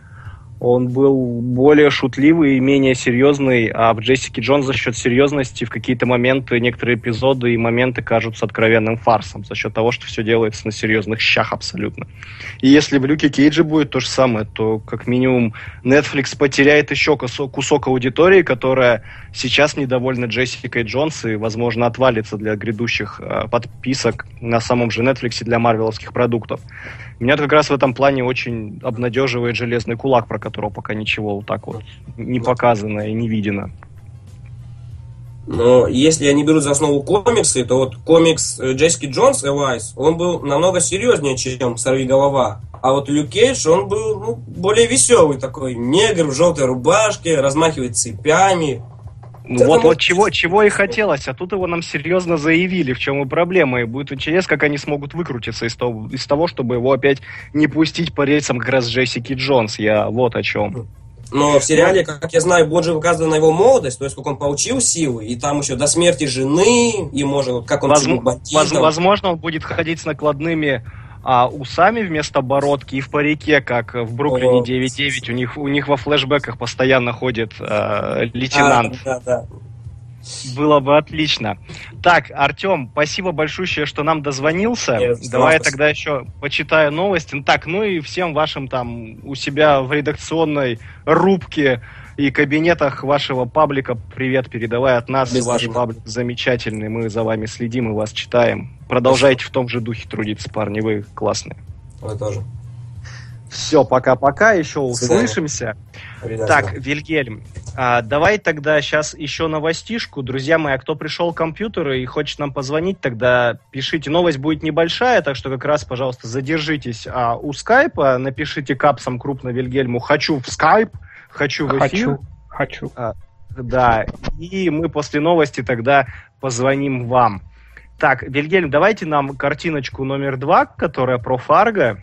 Он был более шутливый и менее серьезный, а в Джессике Джонс за счет серьезности в какие-то моменты, некоторые эпизоды и моменты кажутся откровенным фарсом за счет того, что все делается на серьезных щах абсолютно. И если в Люке Кейджи будет то же самое, то как минимум Netflix потеряет еще кусок, аудитории, которая сейчас недовольна Джессикой Джонс и, возможно, отвалится для грядущих э, подписок на самом же Netflix для марвеловских продуктов. Меня как раз в этом плане очень обнадеживает железный кулак, про которого пока ничего вот так вот не показано и не видено. Но если они берут за основу комиксы, то вот комикс э, Джессики Джонс Элайс, он был намного серьезнее, чем «Сорви голова». А вот Люк Кейдж, он был ну, более веселый такой. Негр в желтой рубашке, размахивает цепями. Ну вот, вот чего, чего и хотелось, а тут его нам серьезно заявили, в чем и проблема, и будет интересно, как они смогут выкрутиться из того, из того, чтобы его опять не пустить по рельсам как раз Джессики Джонс, я вот о чем. Но в сериале, как я знаю, же показана его молодость, то есть как он получил силы, и там еще до смерти жены, и может, как он Возм- бандитом. возможно, он будет ходить с накладными а, усами вместо бородки и в парике, как в Бруклине О. 9.9. У них, у них во флешбеках постоянно ходит а, лейтенант. А, да, да. Было бы отлично. Так, Артем, спасибо большое, что нам дозвонился. Нет, Давай я спасибо. тогда еще почитаю новости. Так, ну и всем вашим там у себя в редакционной рубке и кабинетах вашего паблика привет передавай от нас. Обязательно. Ваш паблик замечательный, мы за вами следим и вас читаем. Продолжайте в том же духе трудиться, парни, вы классные. Вы тоже. Все, пока-пока, еще услышимся. Обязательно. Так, Вильгельм, а, давай тогда сейчас еще новостишку. Друзья мои, а кто пришел к компьютеру и хочет нам позвонить, тогда пишите. Новость будет небольшая, так что как раз, пожалуйста, задержитесь а, у скайпа, напишите капсом крупно Вильгельму «Хочу в скайп», «Хочу в эфир». Хочу. Хочу. Да, и мы после новости тогда позвоним вам. Так, Вильгельм, давайте нам картиночку номер два, которая про Фарго.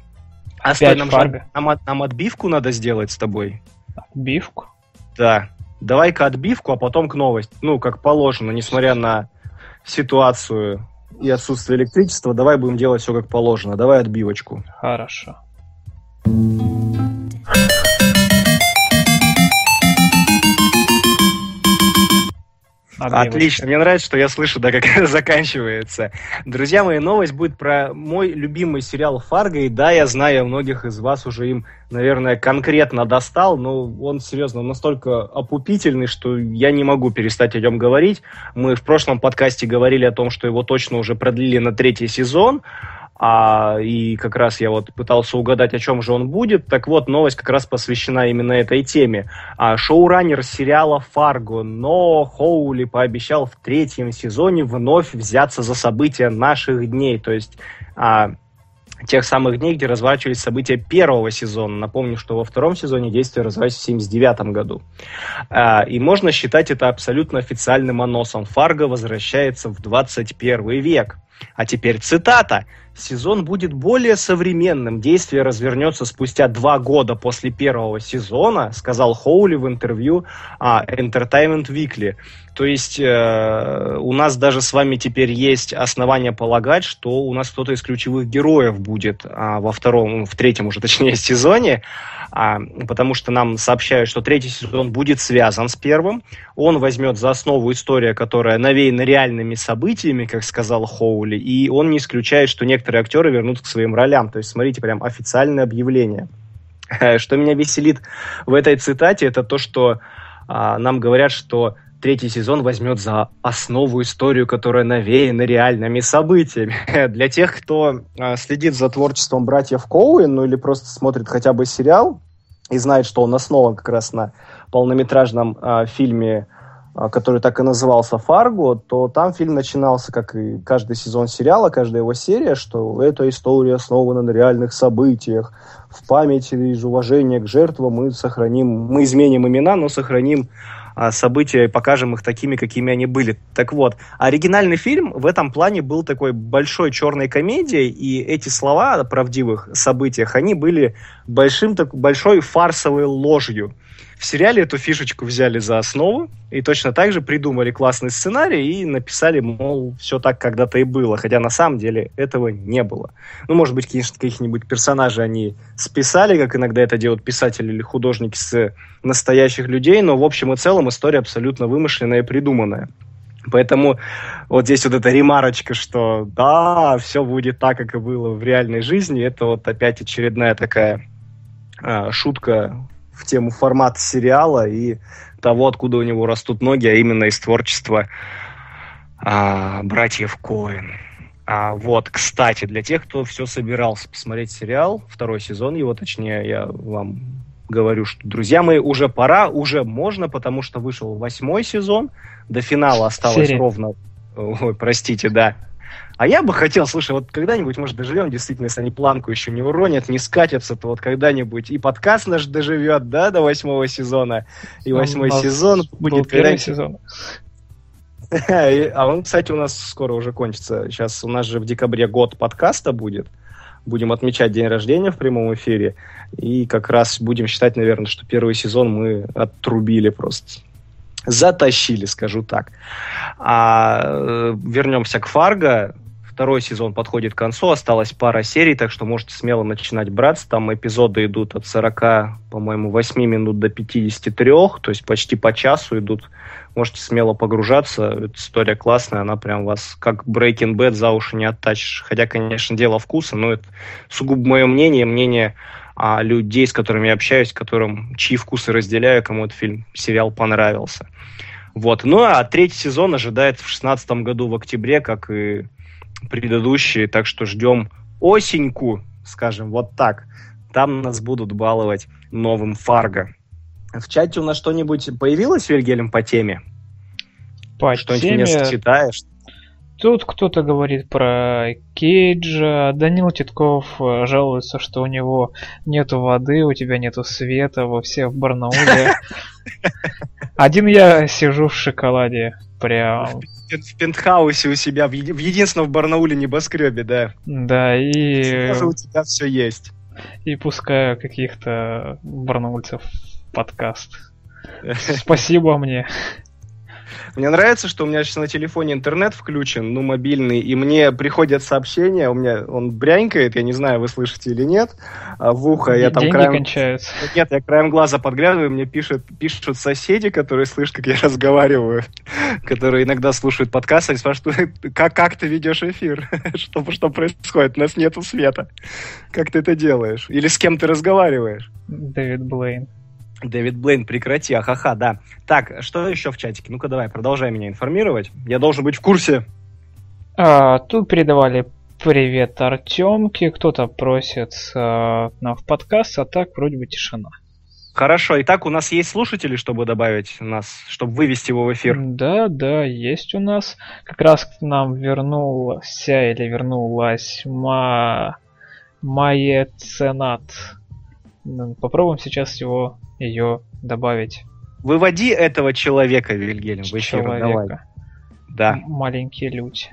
А стой, нам, же- Фарго. нам, от- нам отбивку надо сделать с тобой. Бивку. Да. Давай-ка отбивку, а потом к новости. Ну, как положено, несмотря на ситуацию и отсутствие электричества, давай будем делать все как положено. Давай отбивочку. Хорошо. Отлично. Мне нравится, что я слышу, да, как [laughs] заканчивается. Друзья мои, новость будет про мой любимый сериал «Фарго». И да, я знаю, многих из вас уже им, наверное, конкретно достал, но он, серьезно, настолько опупительный, что я не могу перестать о нем говорить. Мы в прошлом подкасте говорили о том, что его точно уже продлили на третий сезон. А, и как раз я вот пытался угадать, о чем же он будет. Так вот, новость как раз посвящена именно этой теме. А, шоураннер сериала «Фарго» Но Хоули пообещал в третьем сезоне вновь взяться за события наших дней. То есть а, тех самых дней, где разворачивались события первого сезона. Напомню, что во втором сезоне действие разворачивается в 1979 году. А, и можно считать это абсолютно официальным анонсом. Фарго возвращается в 21 век. А теперь цитата. Сезон будет более современным. Действие развернется спустя два года после первого сезона, сказал Хоули в интервью а, Entertainment Weekly. То есть э, у нас даже с вами теперь есть основания полагать, что у нас кто-то из ключевых героев будет а, во втором, в третьем уже точнее [laughs] сезоне, а, потому что нам сообщают, что третий сезон будет связан с первым. Он возьмет за основу история, которая навеяна реальными событиями, как сказал Хоули, и он не исключает, что некоторые актеры вернутся к своим ролям. То есть, смотрите, прям официальное объявление. Что меня веселит в этой цитате, это то, что а, нам говорят, что третий сезон возьмет за основу историю, которая навеяна реальными событиями. [laughs] Для тех, кто а, следит за творчеством братьев Коуэн, ну или просто смотрит хотя бы сериал и знает, что он основан как раз на полнометражном а, фильме а, который так и назывался «Фарго», то там фильм начинался, как и каждый сезон сериала, каждая его серия, что эта история основана на реальных событиях. В памяти из уважения к жертвам мы сохраним, мы изменим имена, но сохраним события и покажем их такими, какими они были. Так вот, оригинальный фильм в этом плане был такой большой черной комедией, и эти слова о правдивых событиях, они были большим, так, большой фарсовой ложью. В сериале эту фишечку взяли за основу и точно так же придумали классный сценарий и написали, мол, все так когда-то и было, хотя на самом деле этого не было. Ну, может быть, конечно, каких-нибудь персонажей они списали, как иногда это делают писатели или художники с настоящих людей, но в общем и целом история абсолютно вымышленная и придуманная. Поэтому вот здесь вот эта ремарочка, что да, все будет так, как и было в реальной жизни, это вот опять очередная такая а, шутка в тему формата сериала и того, откуда у него растут ноги, а именно из творчества а, братьев Коэн. А, вот, кстати, для тех, кто все собирался посмотреть сериал, второй сезон его, точнее, я вам говорю, что, друзья мои, уже пора, уже можно, потому что вышел восьмой сезон, до финала осталось Серия. ровно... Ой, простите, да, а я бы хотел, слушай, вот когда-нибудь, может, доживем, действительно, если они планку еще не уронят, не скатятся, то вот когда-нибудь и подкаст наш доживет, да, до восьмого сезона, и Ну, восьмой у нас сезон будет первый сезон. [laughs] А он, кстати, у нас скоро уже кончится. Сейчас у нас же в декабре год подкаста будет. Будем отмечать день рождения в прямом эфире. И как раз будем считать, наверное, что первый сезон мы отрубили просто. Затащили, скажу так. А э, вернемся к Фарго. Второй сезон подходит к концу, осталась пара серий, так что можете смело начинать браться. Там эпизоды идут от 40, по-моему, 8 минут до 53, то есть почти по часу идут можете смело погружаться. Эта история классная, она прям вас как Breaking Bad за уши не оттащишь. Хотя, конечно, дело вкуса, но это сугубо мое мнение, мнение а, людей, с которыми я общаюсь, которым чьи вкусы разделяю, кому этот фильм, сериал понравился. Вот. Ну а третий сезон ожидает в шестнадцатом году в октябре, как и предыдущие, так что ждем осеньку, скажем, вот так. Там нас будут баловать новым Фарго. В чате у нас что-нибудь появилось, Вильгельм, по теме? По Что-нибудь теме мне читаешь? Тут кто-то говорит про Кейджа, Данил Титков э, жалуется, что у него нету воды, у тебя нету света, во все в Барнауле. [laughs] Один я сижу в шоколаде, прям, В пентхаусе у себя, в, еди- в единственном в Барнауле небоскребе, да. да, и, Тоже у тебя все есть. и пускаю каких-то барнаульцев в подкаст. Спасибо мне. Мне нравится, что у меня сейчас на телефоне интернет включен, ну, мобильный, и мне приходят сообщения, у меня он брянькает, я не знаю, вы слышите или нет, а в ухо я там Деньги краем... кончаются. [laughs] Нет, я краем глаза подглядываю, мне пишут, пишут соседи, которые слышат, как я [laughs] разговариваю, которые иногда слушают подкаст, они спрашивают, как, как ты ведешь эфир? [laughs] что, что происходит? У нас нету света. Как ты это делаешь? Или с кем ты разговариваешь? Дэвид Блейн. Дэвид Блейн, прекрати, ахаха, да. Так, что еще в чатике? Ну-ка давай, продолжай меня информировать. Я должен быть в курсе. А, тут передавали привет Артемке, кто-то просит а, нам в подкаст, а так вроде бы тишина. Хорошо, итак, у нас есть слушатели, чтобы добавить нас, чтобы вывести его в эфир. Да, да, есть у нас. Как раз к нам вернулся или вернулась Ма... Маеценат. Попробуем сейчас его ее добавить. Выводи этого человека, Вильгельм, в эфир, давай. Человека. Да. М- Маленький людь.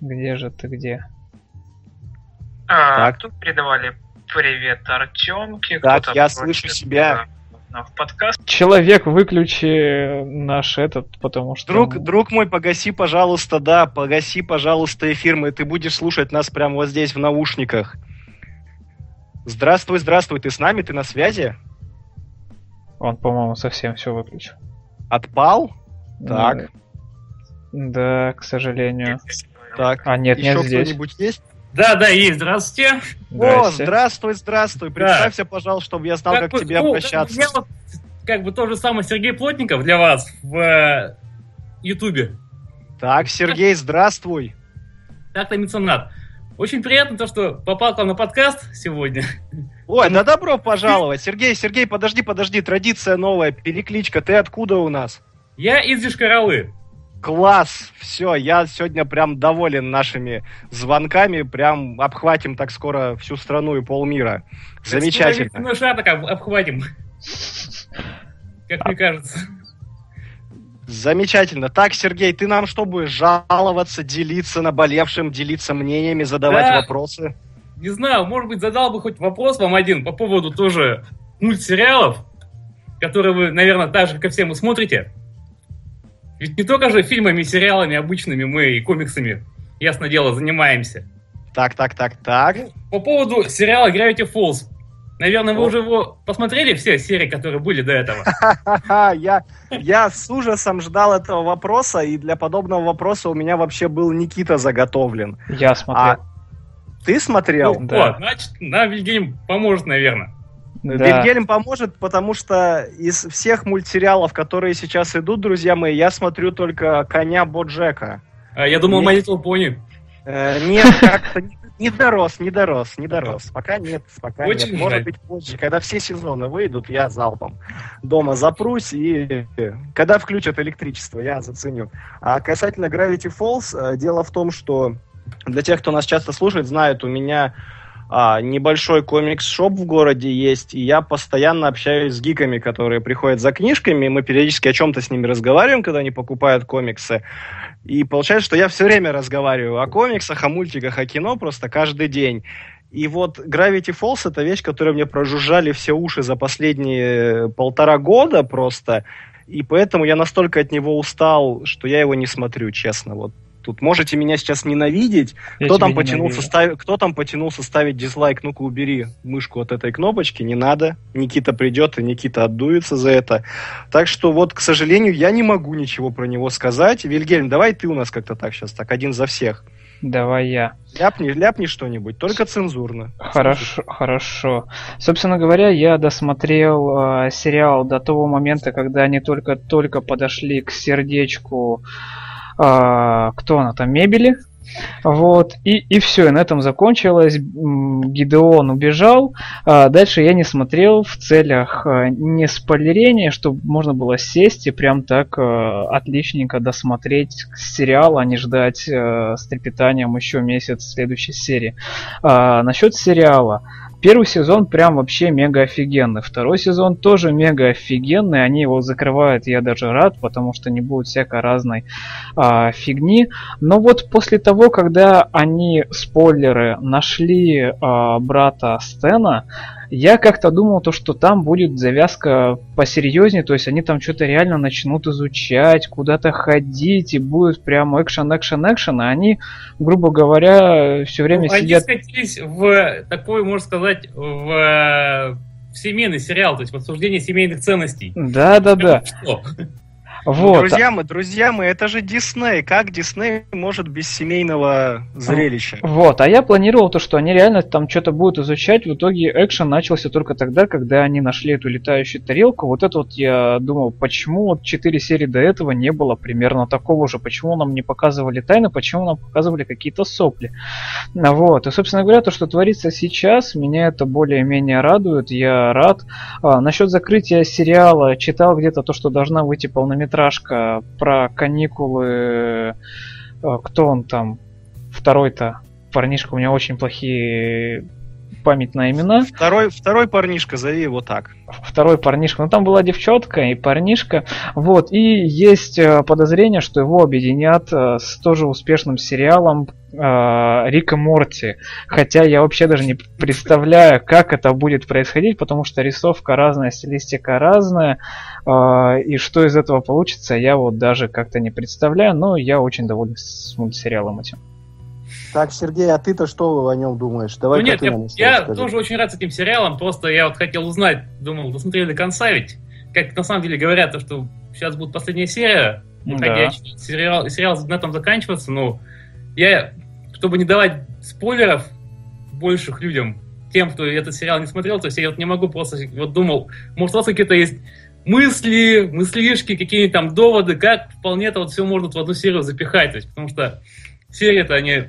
Где же ты где? Так. тут передавали привет Артемке. Так, я слышу себя. в подкаст. Человек, выключи наш этот, потому что... Друг, друг мой, погаси, пожалуйста, да, погаси, пожалуйста, эфир, мы, ты будешь слушать нас прямо вот здесь, в наушниках. Здравствуй, здравствуй, ты с нами, ты на связи? Он, по-моему, совсем все выключил. Отпал? Так. Да, к сожалению. Так. А, нет, Еще нет здесь. кто-нибудь есть? Да, да, есть. Здравствуйте. О, здравствуй, здравствуй. Представься, пожалуйста, чтобы я знал, как, бы, к тебе ну, обращаться. Я вот, как бы, тот же самый Сергей Плотников для вас в э, Ютубе. Так, Сергей, здравствуй. Так-то меценат. Очень приятно то, что попал к вам на подкаст сегодня. Ой, да добро пожаловать. Сергей, Сергей, подожди, подожди, традиция новая, перекличка. Ты откуда у нас? Я из Дишкаралы. Класс! Все, я сегодня прям доволен нашими звонками. Прям обхватим так скоро всю страну и полмира. Замечательно. Ну, так обхватим. Как мне кажется. Замечательно. Так, Сергей, ты нам что будешь жаловаться, делиться наболевшим, делиться мнениями, задавать Да. вопросы? Не знаю, может быть, задал бы хоть вопрос вам один по поводу тоже мультсериалов, которые вы, наверное, так же, как и все мы смотрите. Ведь не только же фильмами, сериалами обычными мы и комиксами, ясно дело, занимаемся. Так, так, так, так. По поводу сериала Gravity Falls. Наверное, вы О. уже его посмотрели, все серии, которые были до этого. Я, я с ужасом ждал этого вопроса, и для подобного вопроса у меня вообще был Никита заготовлен. Я смотрел. А ты смотрел? Ну, да. Вот, значит, нам Вильгельм поможет, наверное. Да. Вильгельм поможет, потому что из всех мультсериалов, которые сейчас идут, друзья мои, я смотрю только «Коня Боджека». А, Я думал, Нет. My Little Pony. Э, Нет, как-то не- дорос, не дорос, не дорос. Пока нет, пока Очень нет. Может жаль. быть позже. Когда все сезоны выйдут, я залпом дома запрусь и когда включат электричество, я заценю. А касательно Gravity Falls, э, дело в том, что для тех, кто нас часто слушает, знает, у меня а, небольшой комикс-шоп в городе есть, и я постоянно общаюсь с гиками, которые приходят за книжками, и мы периодически о чем-то с ними разговариваем, когда они покупают комиксы. И получается, что я все время разговариваю о комиксах, о мультиках, о кино просто каждый день. И вот Gravity Falls это вещь, которую мне прожужжали все уши за последние полтора года просто. И поэтому я настолько от него устал, что я его не смотрю, честно. Вот тут можете меня сейчас ненавидеть. Я Кто там, потянулся ставить, кто там потянулся ставить дизлайк? Ну-ка, убери мышку от этой кнопочки, не надо. Никита придет, и Никита отдуется за это. Так что вот, к сожалению, я не могу ничего про него сказать. Вильгельм, давай ты у нас как-то так сейчас, так, один за всех. Давай я. Ляпни, ляпни что-нибудь, только цензурно. Хорошо, хорошо. Собственно говоря, я досмотрел э, сериал до того момента, когда они только-только подошли к сердечку, э, кто она там, мебели. Вот, и, и все, и на этом закончилось. Гидеон убежал. А дальше я не смотрел в целях э, не спойлерения, чтобы можно было сесть и прям так э, отличненько досмотреть сериал, а не ждать э, с трепетанием еще месяц следующей серии. А, насчет сериала. Первый сезон прям вообще мега офигенный. Второй сезон тоже мега офигенный. Они его закрывают, я даже рад, потому что не будет всякой разной а, фигни. Но вот после того, когда они, спойлеры, нашли а, брата Стена, я как-то думал, то, что там будет завязка посерьезнее, то есть они там что-то реально начнут изучать, куда-то ходить, и будет прям экшен, экшен, экшен, а они, грубо говоря, все время Ну, Они сидят... скатились в такой, можно сказать, в, э, в семейный сериал, то есть в обсуждение семейных ценностей. Да-да-да. Что? Вот. Друзья мы, друзья мы, это же Дисней. Как Дисней может без семейного зрелища? Вот, а я планировал то, что они реально там что-то будут изучать. В итоге экшен начался только тогда, когда они нашли эту летающую тарелку. Вот это вот я думал, почему вот 4 серии до этого не было примерно такого же. Почему нам не показывали тайны, почему нам показывали какие-то сопли. Вот, и, собственно говоря, то, что творится сейчас, меня это более-менее радует. Я рад. А, насчет закрытия сериала читал где-то то, что должна выйти полнометражка про каникулы. А, Кто он там? Второй-то парнишка, у меня очень плохие память на имена. Второй, второй парнишка, зови его так. Второй парнишка. Ну там была девчонка и парнишка. Вот. И есть э, подозрение, что его объединят э, с тоже успешным сериалом э, Рика Морти. Хотя я вообще даже не представляю, как это будет происходить, потому что рисовка разная, стилистика разная. Э, и что из этого получится, я вот даже как-то не представляю. Но я очень доволен с мультсериалом этим. Так, Сергей, а ты-то что о нем думаешь? Давай ну нет, я, я тоже очень рад с этим сериалом, просто я вот хотел узнать, думал, досмотрели до конца ведь. Как на самом деле говорят, то, что сейчас будет последняя серия, выходящая, сериал, сериал на этом заканчиваться, но я, чтобы не давать спойлеров, больших людям, тем, кто этот сериал не смотрел, то есть я вот не могу просто, вот думал, может, у вас какие-то есть мысли, мыслишки, какие-нибудь там доводы, как вполне это вот все можно в одну серию запихать, то есть, потому что серии-то они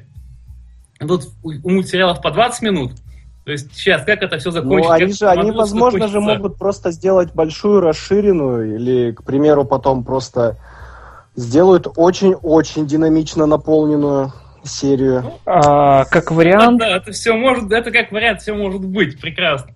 идут у мультсериалов по 20 минут, то есть сейчас как это все закончится? Ну, они же, они, возможно же, закончиться? могут просто сделать большую расширенную, или, к примеру, потом просто сделают очень-очень динамично наполненную серию. А, как Да, вариант, да, это все может, это как вариант все может быть, прекрасно.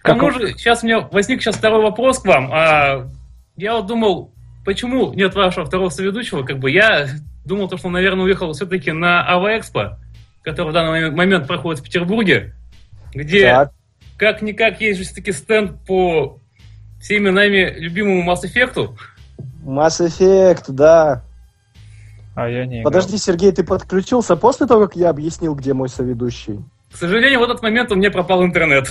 К Как тому он- же, сейчас у меня возник сейчас второй вопрос к вам. А, я вот думал, почему нет вашего второго соведущего? Как бы я думал, то, что он, наверное, уехал все-таки на Ава-Экспо, который в данный момент проходит в Петербурге, где как-никак есть же все-таки стенд по всеми нами любимому Mass Effect. Mass Effect, да. а я не играл. Подожди, Сергей, ты подключился после того, как я объяснил, где мой соведущий? К сожалению, в этот момент у меня пропал интернет.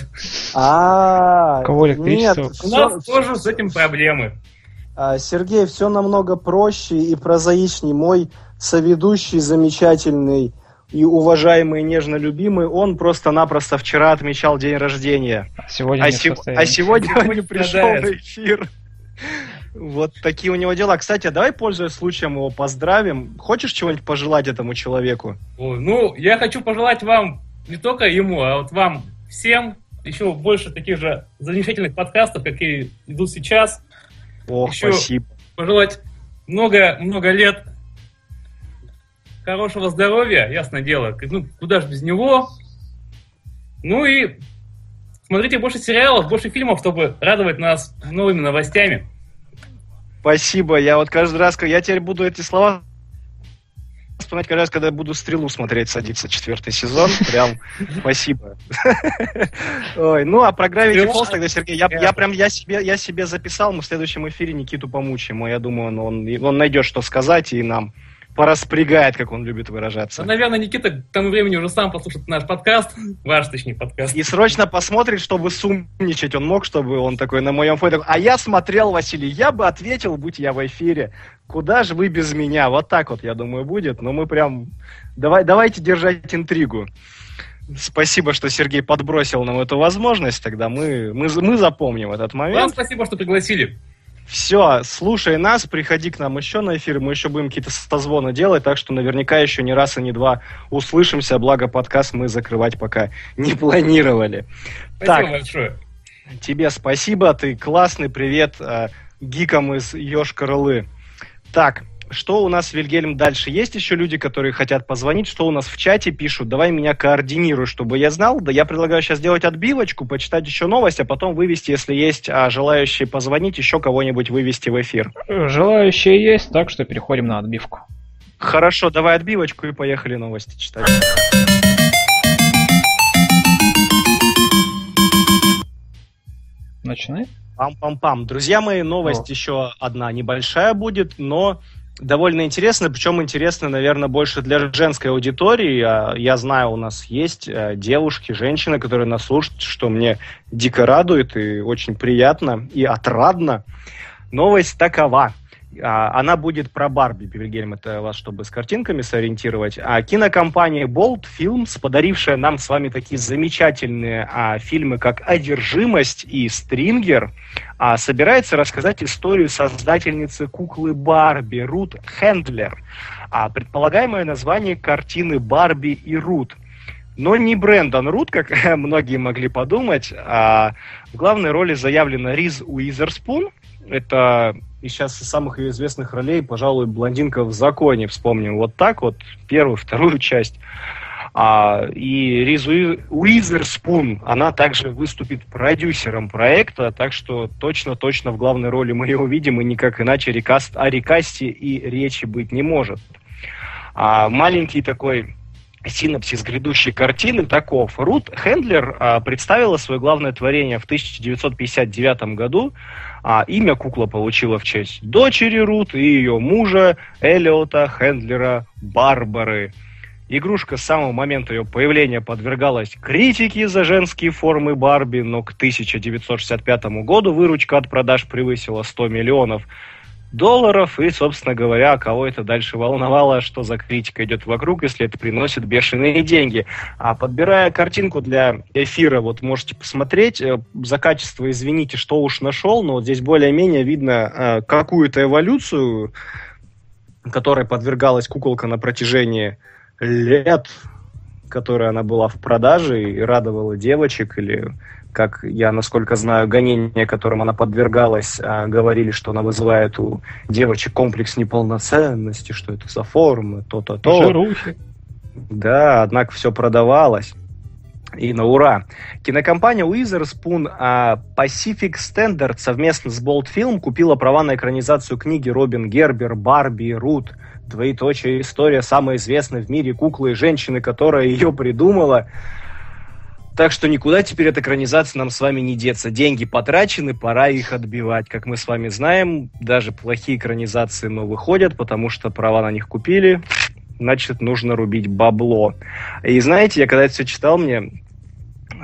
А, Кого электричество? нет, У нас тоже с этим проблемы. А, Сергей, все намного проще и прозаичней. Мой соведущий замечательный и уважаемый, нежно любимый, он просто-напросто вчера отмечал день рождения. А сегодня А, состоянии. а сегодня он не пришел на эфир. Вот такие у него дела. Кстати, давай, пользуясь случаем, его поздравим. Хочешь чего-нибудь пожелать этому человеку? Ну, я хочу пожелать вам, не только ему, а вот вам всем еще больше таких же замечательных подкастов, какие идут сейчас. Ох, Еще- спасибо. Пожелать много-много лет хорошего здоровья, ясное дело. Ну, куда же без него. Ну и смотрите больше сериалов, больше фильмов, чтобы радовать нас новыми новостями. Спасибо. Я вот каждый раз, я теперь буду эти слова вспоминать каждый раз, когда я буду стрелу смотреть, садится четвертый сезон. Прям спасибо. Ой, ну а про Gravity Стрела- Falls тогда, Сергей, я, я прям я себе, я себе записал, мы в следующем эфире Никиту помучаем. и Я думаю, он, он, он найдет, что сказать, и нам пораспрягает, как он любит выражаться. Ну, наверное, Никита к тому времени уже сам послушает наш подкаст, [laughs] ваш, точнее, подкаст. И срочно посмотрит, чтобы сумничать он мог, чтобы он такой на моем фоне. такой, А я смотрел, Василий, я бы ответил, будь я в эфире. Куда же вы без меня? Вот так вот, я думаю, будет. Но мы прям... Давай, давайте держать интригу. Спасибо, что Сергей подбросил нам эту возможность. Тогда мы, мы, мы запомним этот Вам момент. спасибо, что пригласили. Все, слушай нас, приходи к нам еще на эфир, мы еще будем какие-то созвоны делать, так что наверняка еще не раз и не два услышимся, благо подкаст мы закрывать пока [laughs] не планировали. Спасибо Так. большое. Тебе спасибо, ты классный, привет э, гикам из Ёж-Крылы. Так, что у нас, Вильгельм, дальше? Есть еще люди, которые хотят позвонить? Что у нас в чате пишут? Давай меня координируй, чтобы я знал. Да я предлагаю сейчас сделать отбивочку, почитать еще новость, а потом вывести, если есть а, желающие позвонить, еще кого-нибудь вывести в эфир. Желающие есть, так что переходим на отбивку. Хорошо, давай отбивочку и поехали новости читать. Начинай. Пам-пам-пам. Друзья мои, новость О. еще одна небольшая будет, но довольно интересная, причем интересная, наверное, больше для женской аудитории. А, Я знаю, у нас есть э, девушки, женщины, которые нас слушают, что мне дико радует и очень приятно и отрадно. Новость такова. А, Она будет про Барби, Вильгельм, это вас, чтобы с картинками сориентировать. А кинокомпания Bold Films, подарившая нам с вами такие замечательные а, фильмы, как «Одержимость» и «Стрингер», а, собирается рассказать историю создательницы куклы Барби Рут Хендлер. А, предполагаемое название картины «Барби и Рут». Но не Брэндон Рут, как [laughs] многие могли подумать. А в главной роли заявлена Риз Уизерспун. Это из сейчас из самых ее известных ролей, пожалуй, блондинка в законе. Вспомним вот так вот, первую, вторую часть. А, и Риз Уи- Уизерспун, она также выступит продюсером проекта, так что точно-точно в главной роли мы ее увидим, и никак иначе рекаст, о рекасте и речи быть не может. А, маленький такой синопсис грядущей картины таков. Рут Хендлер а, представила свое главное творение в 1959 году. А, имя кукла получила в честь дочери Рут и ее мужа Элиота Хендлера Барбары. Игрушка с самого момента ее появления подвергалась критике за женские формы Барби, но к 1965 году выручка от продаж превысила 100 миллионов. Долларов, и, собственно говоря, кого это дальше волновало, что за критика идет вокруг, если это приносит бешеные деньги. А подбирая картинку для эфира, вот можете посмотреть, э, за качество извините, что уж нашел, но вот здесь более-менее видно э, какую-то эволюцию, которой подвергалась куколка на протяжении лет, которой она была в продаже и радовала девочек или как я, насколько знаю, гонения, которым она подвергалась, а, говорили, что она вызывает у девочек комплекс неполноценности, что это за формы, то-то-то. Жирухи. Да, однако все продавалось. И на ура. Кинокомпания Witherspoon а Pacific Standard совместно с Bold Film купила права на экранизацию книги Робин Гербер «Барби Рут». Двоеточие история самой известной в мире куклы и женщины, которая ее придумала. Так что никуда теперь от экранизации нам с вами не деться. Деньги потрачены, пора их отбивать. Как мы с вами знаем, даже плохие экранизации, но выходят, потому что права на них купили, значит, нужно рубить бабло. И знаете, я когда это все читал, мне,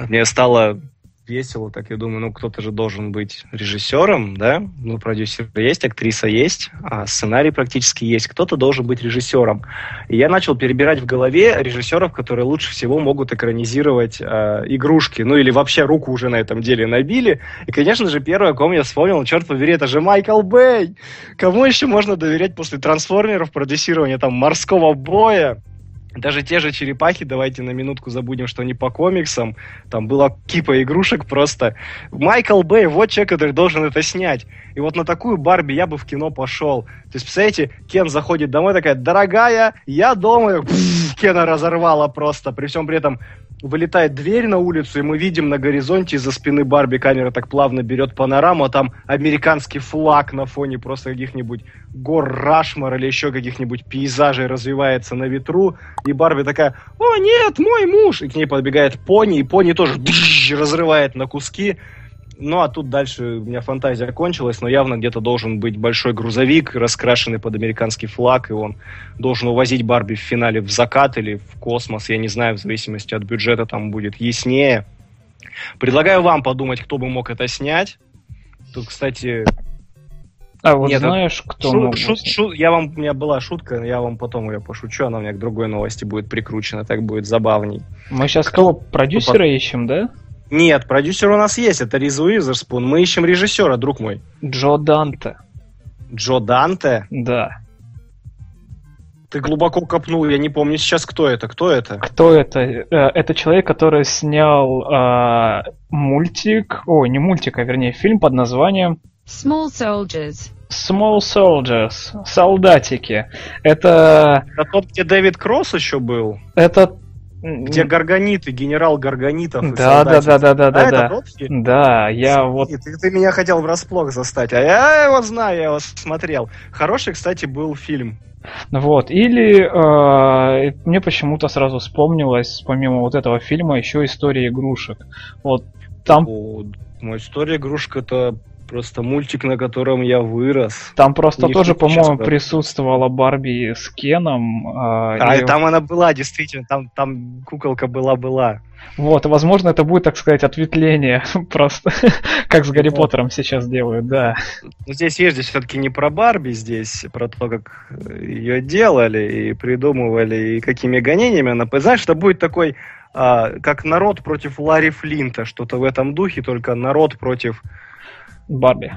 мне стало весело, так я думаю, ну кто-то же должен быть режиссером, да? Ну, продюсер есть, актриса есть, а сценарий практически есть. Кто-то должен быть режиссером. И я начал перебирать в голове режиссеров, которые лучше всего могут экранизировать э, игрушки, ну или вообще руку уже на этом деле набили. И, конечно же, первое, о ком я вспомнил, черт побери, это же Майкл Бэй! Кому еще можно доверять после трансформеров, продюсирования там морского боя? Даже те же черепахи, давайте на минутку забудем, что они по комиксам. Там была кипа игрушек просто. Майкл Бэй, вот человек, который должен это снять. И вот на такую Барби я бы в кино пошел. То есть, представляете, Кен заходит домой, такая, дорогая, я дома. Пфф, Кена разорвала просто. При всем при этом вылетает дверь на улицу, и мы видим на горизонте из-за спины Барби камера так плавно берет панораму, а там американский флаг на фоне просто каких-нибудь гор Рашмар или еще каких-нибудь пейзажей развивается на ветру, и Барби такая, о нет, мой муж, и к ней подбегает пони, и пони тоже разрывает на куски, ну, а тут дальше у меня фантазия кончилась, но явно где-то должен быть большой грузовик, раскрашенный под американский флаг, и он должен увозить Барби в финале в закат или в космос, я не знаю, в зависимости от бюджета там будет яснее. Предлагаю вам подумать, кто бы мог это снять. Тут, кстати... А вот Нет, знаешь, кто Шу- мог шут- снять? шу- я вам, у меня была шутка, я вам потом ее пошучу, она у меня к другой новости будет прикручена, так будет забавней. Мы сейчас кто- кого? Продюсера ищем, да? Нет, продюсер у нас есть, это Риз Уизерспун. Мы ищем режиссера, друг мой. Джо Данте. Джо Данте. Да. Ты глубоко копнул, я не помню сейчас, кто это. Кто это? Кто это? Э, Это человек, который снял а, мультик, ой, не мультик, а вернее фильм под названием Small soldiers. Small Soldiers, солдатики. Это, Это тот, где Дэвид Кросс еще был? это, Где Гарганиты, генерал Гарганитов. да, да, да, да, да, А, да, да. фильм? Да, я вот Ты, ты меня хотел врасплох застать, а я его знаю, я его смотрел. Хороший, кстати, был фильм. Вот, или э, мне почему-то сразу вспомнилось, помимо вот этого фильма, еще история игрушек. Вот там, О, моя история игрушка это просто мультик, на котором я вырос. там просто не тоже, по-моему, присутствовала Барби с Кеном. э, А, и- там она была, действительно, там, там куколка была-была. Вот, возможно, это будет, так сказать, ответвление, [laughs] просто [laughs] как с Гарри Да. Поттером сейчас делают, да. Но здесь есть здесь все-таки не про Барби, здесь про то, как ее делали и придумывали, и какими гонениями она... Знаешь, это будет такой, а, как народ против Ларри Флинта, что-то в этом духе, только народ против Барби.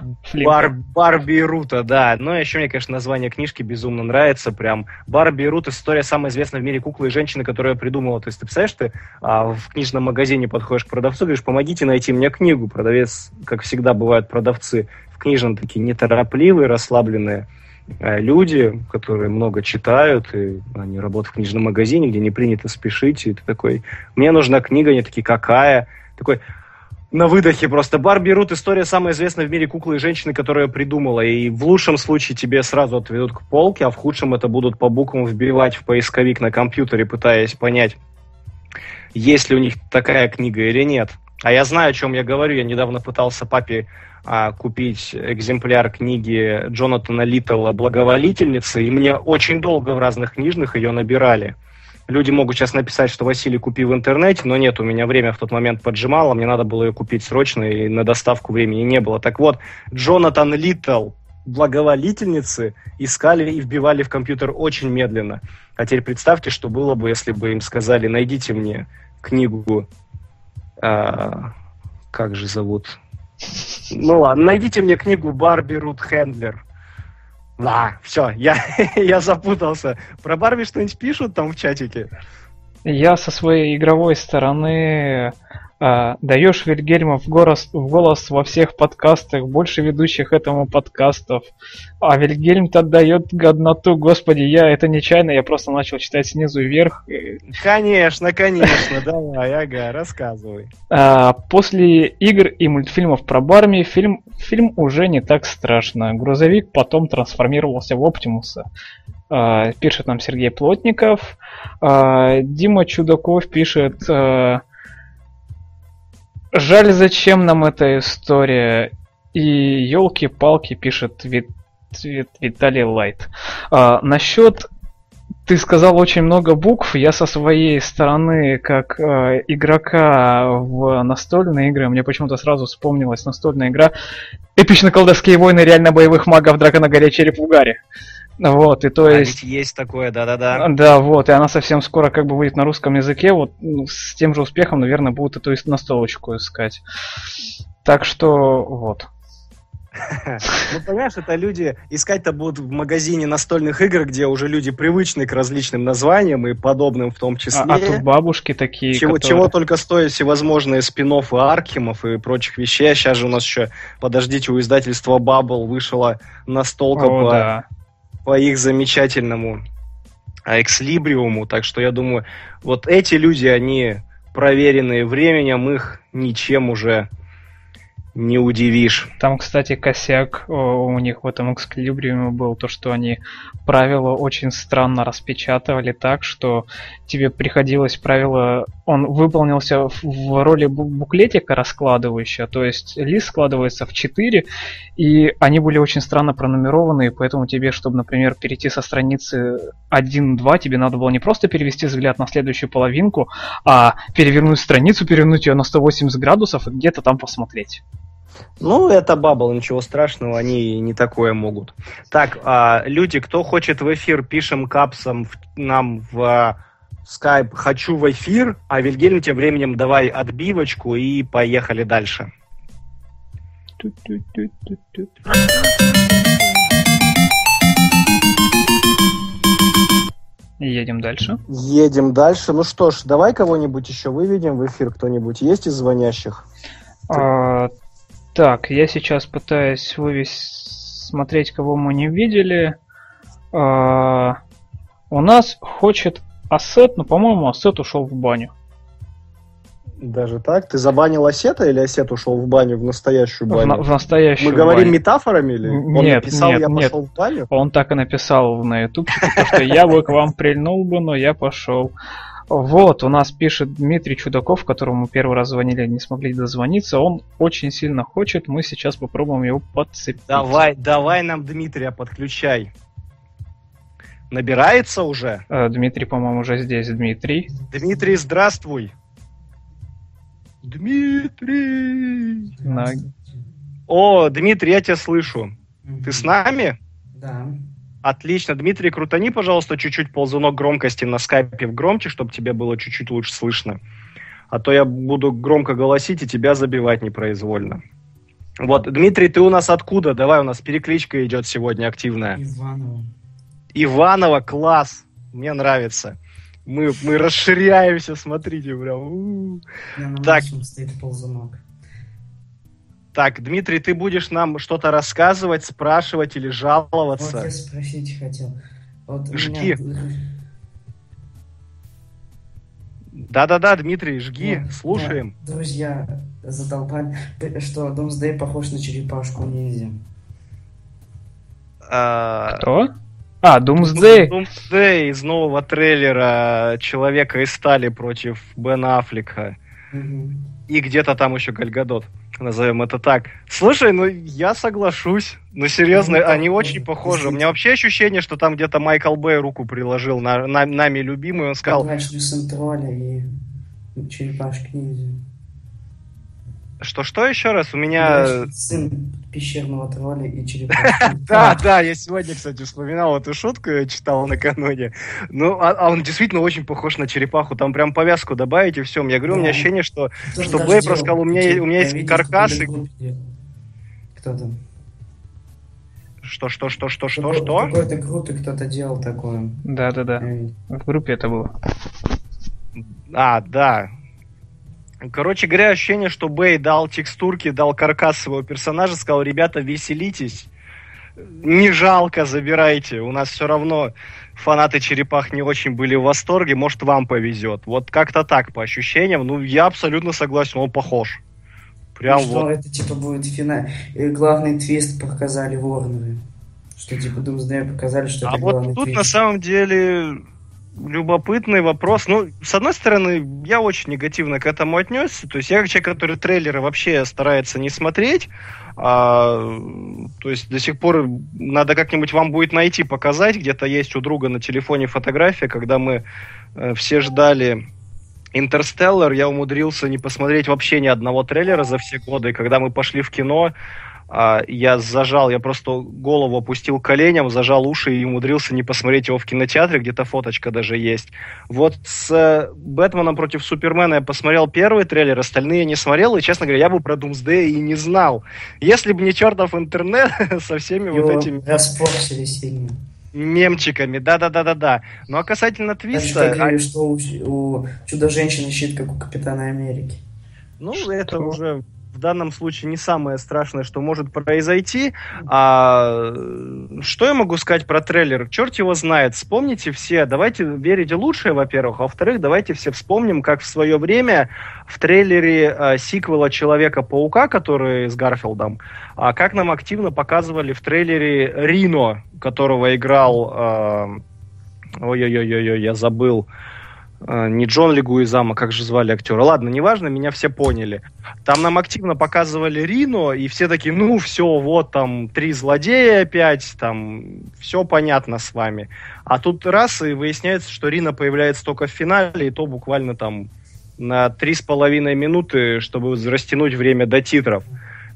Бар- Барби и Рута, да. Но еще мне, конечно, название книжки безумно нравится. Прям Барби и Рут история самая известная в мире куклы и женщины, которую я придумала. То есть ты представляешь, ты а, в книжном магазине подходишь к продавцу, говоришь, помогите найти мне книгу. Продавец, как всегда бывают продавцы, в книжном такие неторопливые, расслабленные э, люди, которые много читают, и они работают в книжном магазине, где не принято спешить, и ты такой, мне нужна книга, они такие, какая? Такой, на выдохе просто. Барби Рут история самая известная в мире куклы и женщины, которую я придумала. И в лучшем случае тебе сразу отведут к полке, а в худшем это будут по буквам вбивать в поисковик на компьютере, пытаясь понять, есть ли у них такая книга или нет. А я знаю, о чем я говорю. Я недавно пытался папе а, купить экземпляр книги Джонатана Литтла «Благоволительница», и мне очень долго в разных книжных ее набирали. Люди могут сейчас написать, что Василий купи в интернете, но нет, у меня время в тот момент поджимало, мне надо было ее купить срочно, и на доставку времени не было. Так вот, Джонатан Литтл, благоволительницы искали и вбивали в компьютер очень медленно. А теперь представьте, что было бы, если бы им сказали, найдите мне книгу, а, как же зовут? Ну ладно, найдите мне книгу Барби Рут Хендлер. Да, все, я, [laughs] я запутался. Про Барби что-нибудь пишут там в чатике? Я со своей игровой стороны а, даешь Вильгельма в голос, в голос во всех подкастах, больше ведущих этому подкастов. А Вильгельм-то дает годноту, господи, я это нечаянно, я просто начал читать снизу вверх. Конечно, конечно, давай, ага, рассказывай. А, после игр и мультфильмов про Барми фильм, фильм уже не так страшно. Грузовик потом трансформировался в Оптимуса. А, пишет нам Сергей Плотников. А, Дима Чудаков пишет... а, Жаль, зачем нам эта история? И елки-палки пишет Вит- Вит- Виталий Лайт. А, насчет ты сказал очень много букв. Я со своей стороны, как э, игрока в настольные игры, мне почему-то сразу вспомнилась настольная игра Эпично-колдовские войны реально боевых магов Драка на горе череп в угаре. Вот, и то А есть... есть такое, да-да-да. Да, вот, и она совсем скоро как бы выйдет на русском языке, вот ну, с тем же успехом, наверное, будут эту настолочку искать. Так что, вот. [laughs] Ну, понимаешь, это люди искать-то будут в магазине настольных игр, где уже люди привычны к различным названиям и подобным в том числе. А, а тут бабушки такие, Чего, которые- чего только стоят всевозможные спин Аркемов и прочих вещей. Сейчас же у нас еще, подождите, у издательства Bubble вышла настолка О, по, да. По их замечательному а, экслибриуму. Так что я думаю, вот эти люди, они проверенные временем, их ничем уже не удивишь. Там, кстати, косяк у них в этом эксклибриуме был, то, что они правила очень странно распечатывали так, что тебе приходилось правило... Он выполнился в, роли бу- буклетика раскладывающего, то есть лист складывается в 4, и они были очень странно пронумерованы, поэтому тебе, чтобы, например, перейти со страницы 1-2, тебе надо было не просто перевести взгляд на следующую половинку, а перевернуть страницу, перевернуть ее на 180 градусов и где-то там посмотреть. Ну, это бабл, ничего страшного, они не такое могут. Так, а, люди, кто хочет в эфир, пишем капсом нам в скайп «Хочу в эфир», а Вильгельм тем временем давай отбивочку и поехали дальше. Едем дальше. Едем дальше. Ну что ж, давай кого-нибудь еще выведем в эфир, кто-нибудь есть из звонящих? А, так, я сейчас пытаюсь вывести, смотреть, кого мы не видели. А, у нас хочет Ассет, но, по-моему, Ассет ушел в баню. Даже так? Ты забанил Осета или Осет ушел в баню, в настоящую В, баню? на- в настоящую Мы говорим баню. метафорами или? Он Нет, написал, нет, я нет. пошел в баню? Он так и написал на ютубчике, то, что я бы к вам прильнул бы, но я пошел. Вот, у нас пишет Дмитрий Чудаков, которому мы первый раз звонили, не смогли дозвониться. Он очень сильно хочет, мы сейчас попробуем его подцепить. Давай, давай нам Дмитрия подключай. Набирается уже? Э, Дмитрий, по-моему, уже здесь. Дмитрий. Дмитрий, здравствуй. Дмитрий. На- О, Дмитрий, я тебя слышу. Ты с нами? Да. Отлично. Дмитрий, крутани, пожалуйста, чуть-чуть ползунок громкости на скайпе в громче, чтобы тебе было чуть-чуть лучше слышно. А то я буду громко голосить и тебя забивать непроизвольно. Вот, Дмитрий, ты у нас откуда? Давай, у нас перекличка идет сегодня активная. Иванова. Иванова, класс. Мне нравится. Мы, мы расширяемся, смотрите, прям. у-у. Я на Так. максимум стоит ползунок. Так, Дмитрий, ты будешь нам что-то рассказывать, спрашивать или Вот жаловаться? я спросить хотел. Вот у Жги. меня- Да-да-да, Дмитрий, жги, Вот, слушаем. да, друзья задолбали, что Домсдей похож на черепашку ниндзя. А, Кто? А, Думсдей. Doomsday из нового трейлера Человека из стали против Бена Аффлека. Мгм. И где-то там еще Гальгадот. Назовем это так. Слушай, ну я соглашусь. Ну серьезно, Ну, они да, очень да, похожи. У меня вообще ощущение, что там где-то Майкл Бэй руку приложил на, на- нами любимый. Он сказал, черепашки ниндзя. Что-что еще раз? У меня... Сын пещерного тролля и черепахи. [laughs] Да, да, я сегодня, кстати, вспоминал эту шутку, я читал накануне. Ну, а, а он действительно очень похож на черепаху. Там прям повязку добавить и все. Я говорю, у меня Да. ощущение, что, что даже Бэй делал просто сказал, у меня, есть каркас. и-. Кто там? Что, что, что, что, что, что? В какой-то группе кто-то делал такое. Да-да-да. Я видел. В группе это было. А, да. Короче говоря, ощущение, что Бэй дал текстурки, дал каркас своего персонажа, сказал, ребята, веселитесь. Не жалко, забирайте. У нас все равно фанаты черепах не очень были в восторге. Может, вам повезет. Вот как-то так, по ощущениям. Ну, я абсолютно согласен, он похож. Прям что вот. это типа будет финал. Главный твист показали Ворнеры. Что типа Doomsday показали, что А это вот главный тут твист. на самом деле любопытный вопрос. Ну, с одной стороны, я очень негативно к этому отнесся. То есть я как человек, который трейлеры вообще старается не смотреть. а, то есть до сих пор надо как-нибудь вам будет найти, показать. Где-то есть у друга на телефоне фотография, когда мы э, все ждали Интерстеллар, я умудрился не посмотреть вообще ни одного трейлера за все годы. Когда мы пошли в кино, я зажал, я просто голову опустил коленям, зажал уши и умудрился не посмотреть его в кинотеатре, где-то фоточка даже есть. Вот с э, Бэтменом против Супермена я посмотрел первый трейлер, остальные не смотрел, и, честно говоря, я бы про Думсдэй и не знал. Если бы не чертов интернет [laughs] со всеми вот этими распорчили сильно. мемчиками, да-да-да-да-да. Ну а касательно Так что твиста... а- что у, у Чудо-женщины щит, как у Капитана Америки. Ну, это уже в данном случае не самое страшное, что может произойти. А что я могу сказать про трейлер? Черт его знает. Вспомните все. Давайте верите лучшее, во-первых. А во-вторых, давайте все вспомним, как в свое время в трейлере э, сиквела Человека-паука, который с Гарфилдом, а как нам активно показывали в трейлере Рино, которого играл... э, Ой-ой-ой-ой, я забыл. Э, Не Джон Легуизама, как же звали актера. Ладно, неважно, меня все поняли. Там нам активно показывали Рино, и все такие, ну все, вот там три злодея опять, там все понятно с вами. А тут раз, и выясняется, что Рино появляется только в финале, и то буквально там на три с половиной минуты, чтобы растянуть время до титров.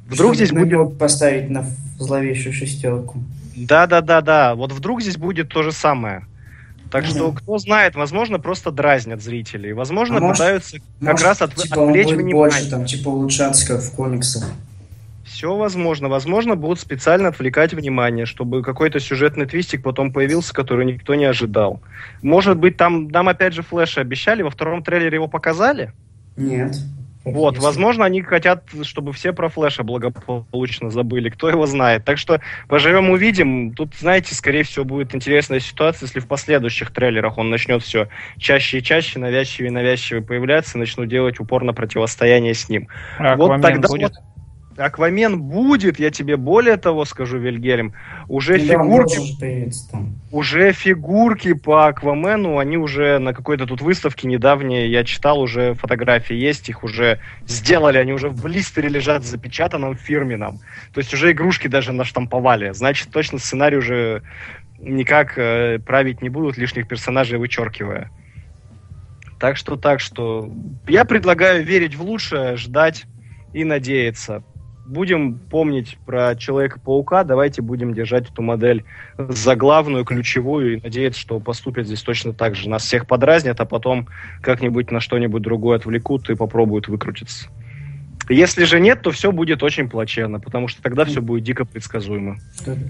Вдруг Чтобы здесь будет... поставить на зловещую шестерку. Да-да-да-да, вот вдруг здесь будет то же самое. Так что, кто знает, возможно, просто дразнят зрителей. Возможно, А может- пытаются как Может, раз от- типа, он отвлечь будет внимание. больше, там, типа, улучшаться, как в комиксах. Все возможно. Возможно, будут специально отвлекать внимание, чтобы какой-то сюжетный твистик потом появился, который никто не ожидал. Может быть, там нам опять же Флэша обещали, во втором трейлере его показали? Нет. Вот, Если- возможно, они хотят, чтобы все про Флэша благополучно забыли. Кто его знает. Так что поживем увидим. Тут, знаете, скорее всего, будет интересная ситуация, если в последующих трейлерах он начнет все чаще и чаще, навязчивее и навязчивее появляться, и начнут делать упор на противостояние с ним. А Вот Аквамен тогда будет? Аквамен будет, я тебе более того скажу, Вильгельм. Уже он фигурки уже фигурки по Аквамену, они уже на какой-то тут выставке недавней, я читал, уже фотографии есть, их уже сделали, они уже в блистере лежат в запечатанном фирменном. То есть уже игрушки даже наштамповали. Значит, точно сценарий уже никак э, править не будут, лишних персонажей вычеркивая. Так что, так что, я предлагаю верить в лучшее, ждать и надеяться. Будем помнить про Человека-паука, давайте будем держать эту модель за главную, ключевую, и надеяться, что поступят здесь точно так же. Нас всех подразнят, а потом как-нибудь на что-нибудь другое отвлекут и попробуют выкрутиться. Если же нет, то все будет очень плачевно, потому что тогда все будет дико предсказуемо.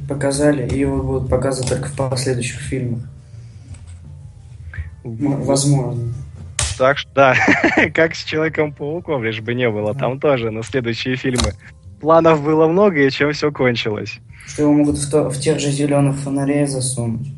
Показали, и его будут показывать только в последующих фильмах. Возможно. Так что, да, [laughs] как с Человеком-пауком, лишь бы не было. Там тоже на следующие фильмы. Планов было много, и чем все кончилось. Что его могут в, то- в тех же зеленых фонарей засунуть.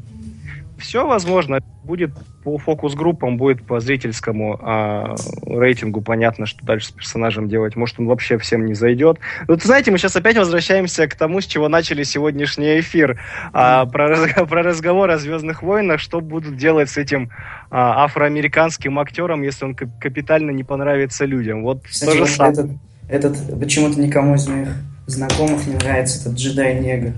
Все возможно. Будет по фокус-группам, будет по зрительскому а, рейтингу понятно, что дальше с персонажем делать. Может, он вообще всем не зайдет. Вот знаете, мы сейчас опять возвращаемся к тому, с чего начали сегодняшний эфир. А, про, про разговор о Звездных войнах, что будут делать с этим а, афроамериканским актером, если он кап- капитально не понравится людям. Вот Кстати, то же самое. этот, этот почему-то никому из моих знакомых не нравится, этот джедай-негр.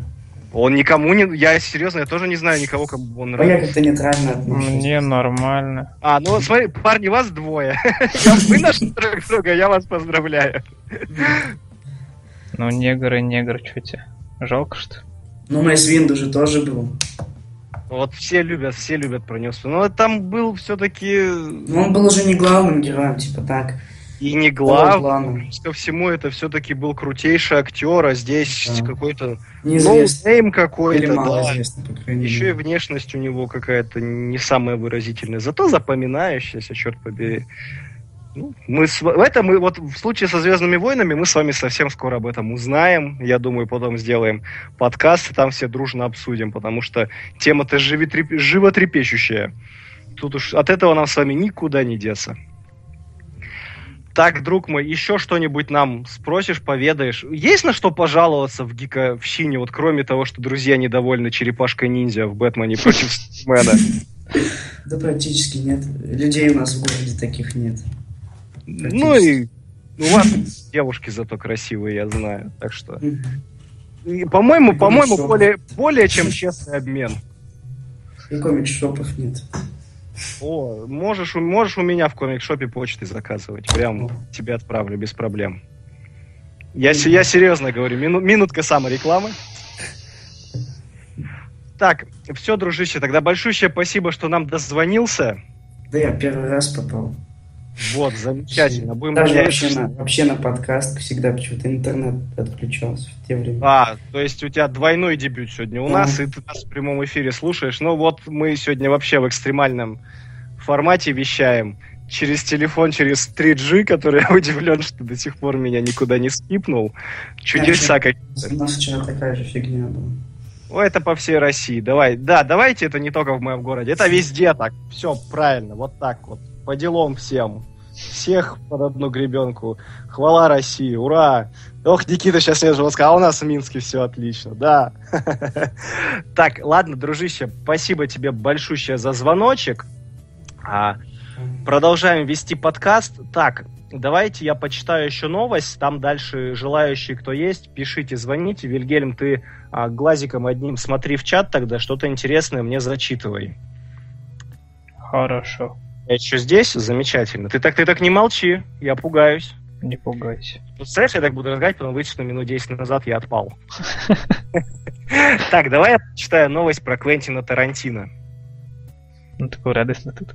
Он никому не... Я серьезно, я тоже не знаю никого, кому он А я нравится. как-то нейтрально отношусь. Мне нормально. А, ну смотри, парни, вас двое. [laughs] Вы нашли друг друга, я вас поздравляю. Ну, негр и негр, что тебе? Жалко, что? ли? Ну, Мейс Винду же тоже был. Вот все любят, все любят про него. Но там был все-таки Но он был уже не главным героем, типа так. И не Второй глав. план. Плюс ко всему, это все-таки был крутейший актер, а здесь Да. какой-то Неизвестный. no-name какой-то, да. Еще и внешность у него какая-то не самая выразительная, зато запоминающаяся, черт побери. Ну, мы с... Это мы вот в случае со Звездными войнами мы с вами совсем скоро об этом узнаем. Я думаю, потом сделаем подкаст, и там все дружно обсудим, потому что тема-то животреп- животрепещущая. Тут уж от этого нам с вами никуда не деться. Так, друг мой, еще что-нибудь нам спросишь, поведаешь? Есть на что пожаловаться в гиковщине, вот кроме того, что друзья недовольны черепашкой-ниндзя в Бэтмене против Супермена? [laughs] Да практически нет. Людей у нас в городе таких нет. Ну и у вас девушки зато красивые, я знаю. Так что, по-моему, по-моему, более, более чем честный обмен. И комик-шопов нет. О, можешь, можешь у меня в комик-шопе почты заказывать. Прям тебе отправлю без проблем. Я, я серьезно говорю, мину- минутка саморекламы. Так, все, дружище, тогда большущее спасибо, что нам дозвонился. Да я первый раз попал. Вот, замечательно. Будем Даже вообще на, вообще на подкаст всегда почему-то интернет отключался в те времена. А, то есть у тебя двойной дебют сегодня у нас, и ты нас в прямом эфире слушаешь. Ну вот мы сегодня вообще в экстремальном формате вещаем. Через телефон, через 3G, который я удивлен, что до сих пор меня никуда не скипнул. Чудеса как... У нас вчера такая же фигня была. О, это по всей России. Давай, да, давайте это не только в моем городе, это везде так. Все правильно, вот так вот. По делам всем. Всех под одну гребенку. Хвала России, ура! Ох, Никита сейчас мне же сказал, а у нас в Минске все отлично, да. [laughs] Так, ладно, дружище, спасибо тебе большущее за звоночек. А, Продолжаем вести подкаст. Так, давайте я почитаю еще новость. Там дальше желающие, кто есть, пишите, звоните. Вильгельм, ты а, глазиком одним смотри в чат тогда, что-то интересное мне зачитывай. Хорошо, Я еще здесь? Замечательно. Ты так, ты так не молчи, я пугаюсь. не пугайся. Представляешь, я так буду разговаривать, потом выйти, что минут 10 назад я отпал. Так, давай я читаю новость про Квентина Тарантино. Ну, такой радостный тут.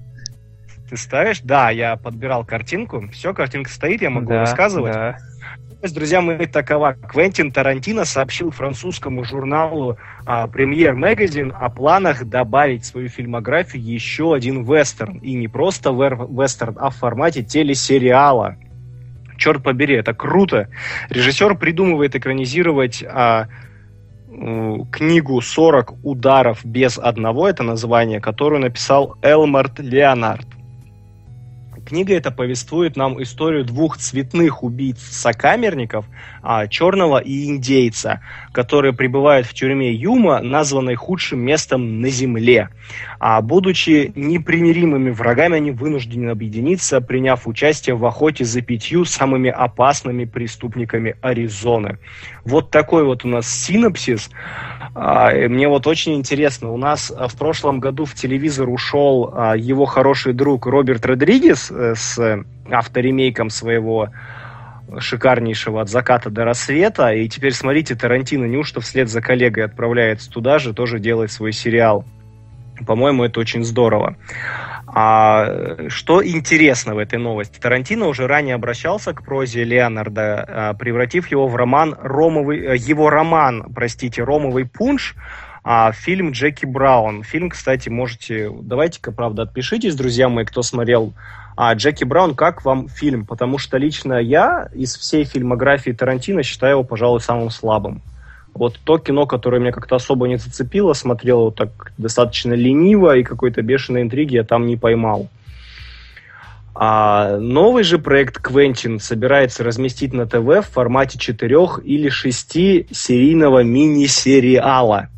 Ты ставишь? Да, я подбирал картинку. Все, картинка стоит, я могу рассказывать. Новость, друзья мои, такова. Квентин Тарантино сообщил французскому журналу а, Премьер Magazine о планах добавить в свою фильмографию еще один вестерн. И не просто вестерн, а в формате телесериала. Черт побери, это круто. Режиссер придумывает экранизировать а, книгу «40 ударов без одного», это название, которую написал Элмарт Леонард. Книга эта повествует нам историю двух цветных убийц-сокамерников, а, черного и индейца, которые пребывают в тюрьме Юма, названной худшим местом на Земле. А, будучи непримиримыми врагами, они вынуждены объединиться, приняв участие в охоте за пятью самыми опасными преступниками Аризоны. Вот такой вот у нас синопсис. А, Мне вот очень интересно, у нас а, в прошлом году в телевизор ушел а, его хороший друг Роберт Родригес э, с э, авторемейком своего шикарнейшего от заката до рассвета. И теперь смотрите, Тарантино неужто вслед за коллегой отправляется туда же, тоже делает свой сериал. По-моему, это очень здорово. А э, что интересно в этой новости? Тарантино уже ранее обращался к прозе Леонарда, превратив его в роман Ромовый, э, его роман, простите, Ромовый пунш, а, фильм Джеки Браун. Фильм, кстати, можете, давайте-ка, правда, отпишитесь, друзья мои, кто смотрел а, Джеки Браун, как вам фильм? Потому что лично я из всей фильмографии Тарантино считаю его, пожалуй, самым слабым. Вот то кино, которое меня как-то особо не зацепило, смотрел его так достаточно лениво, и какой-то бешеной интриги я там не поймал. А новый же проект Квентин собирается разместить на ТВ в формате четырех или шести серийного мини-сериала.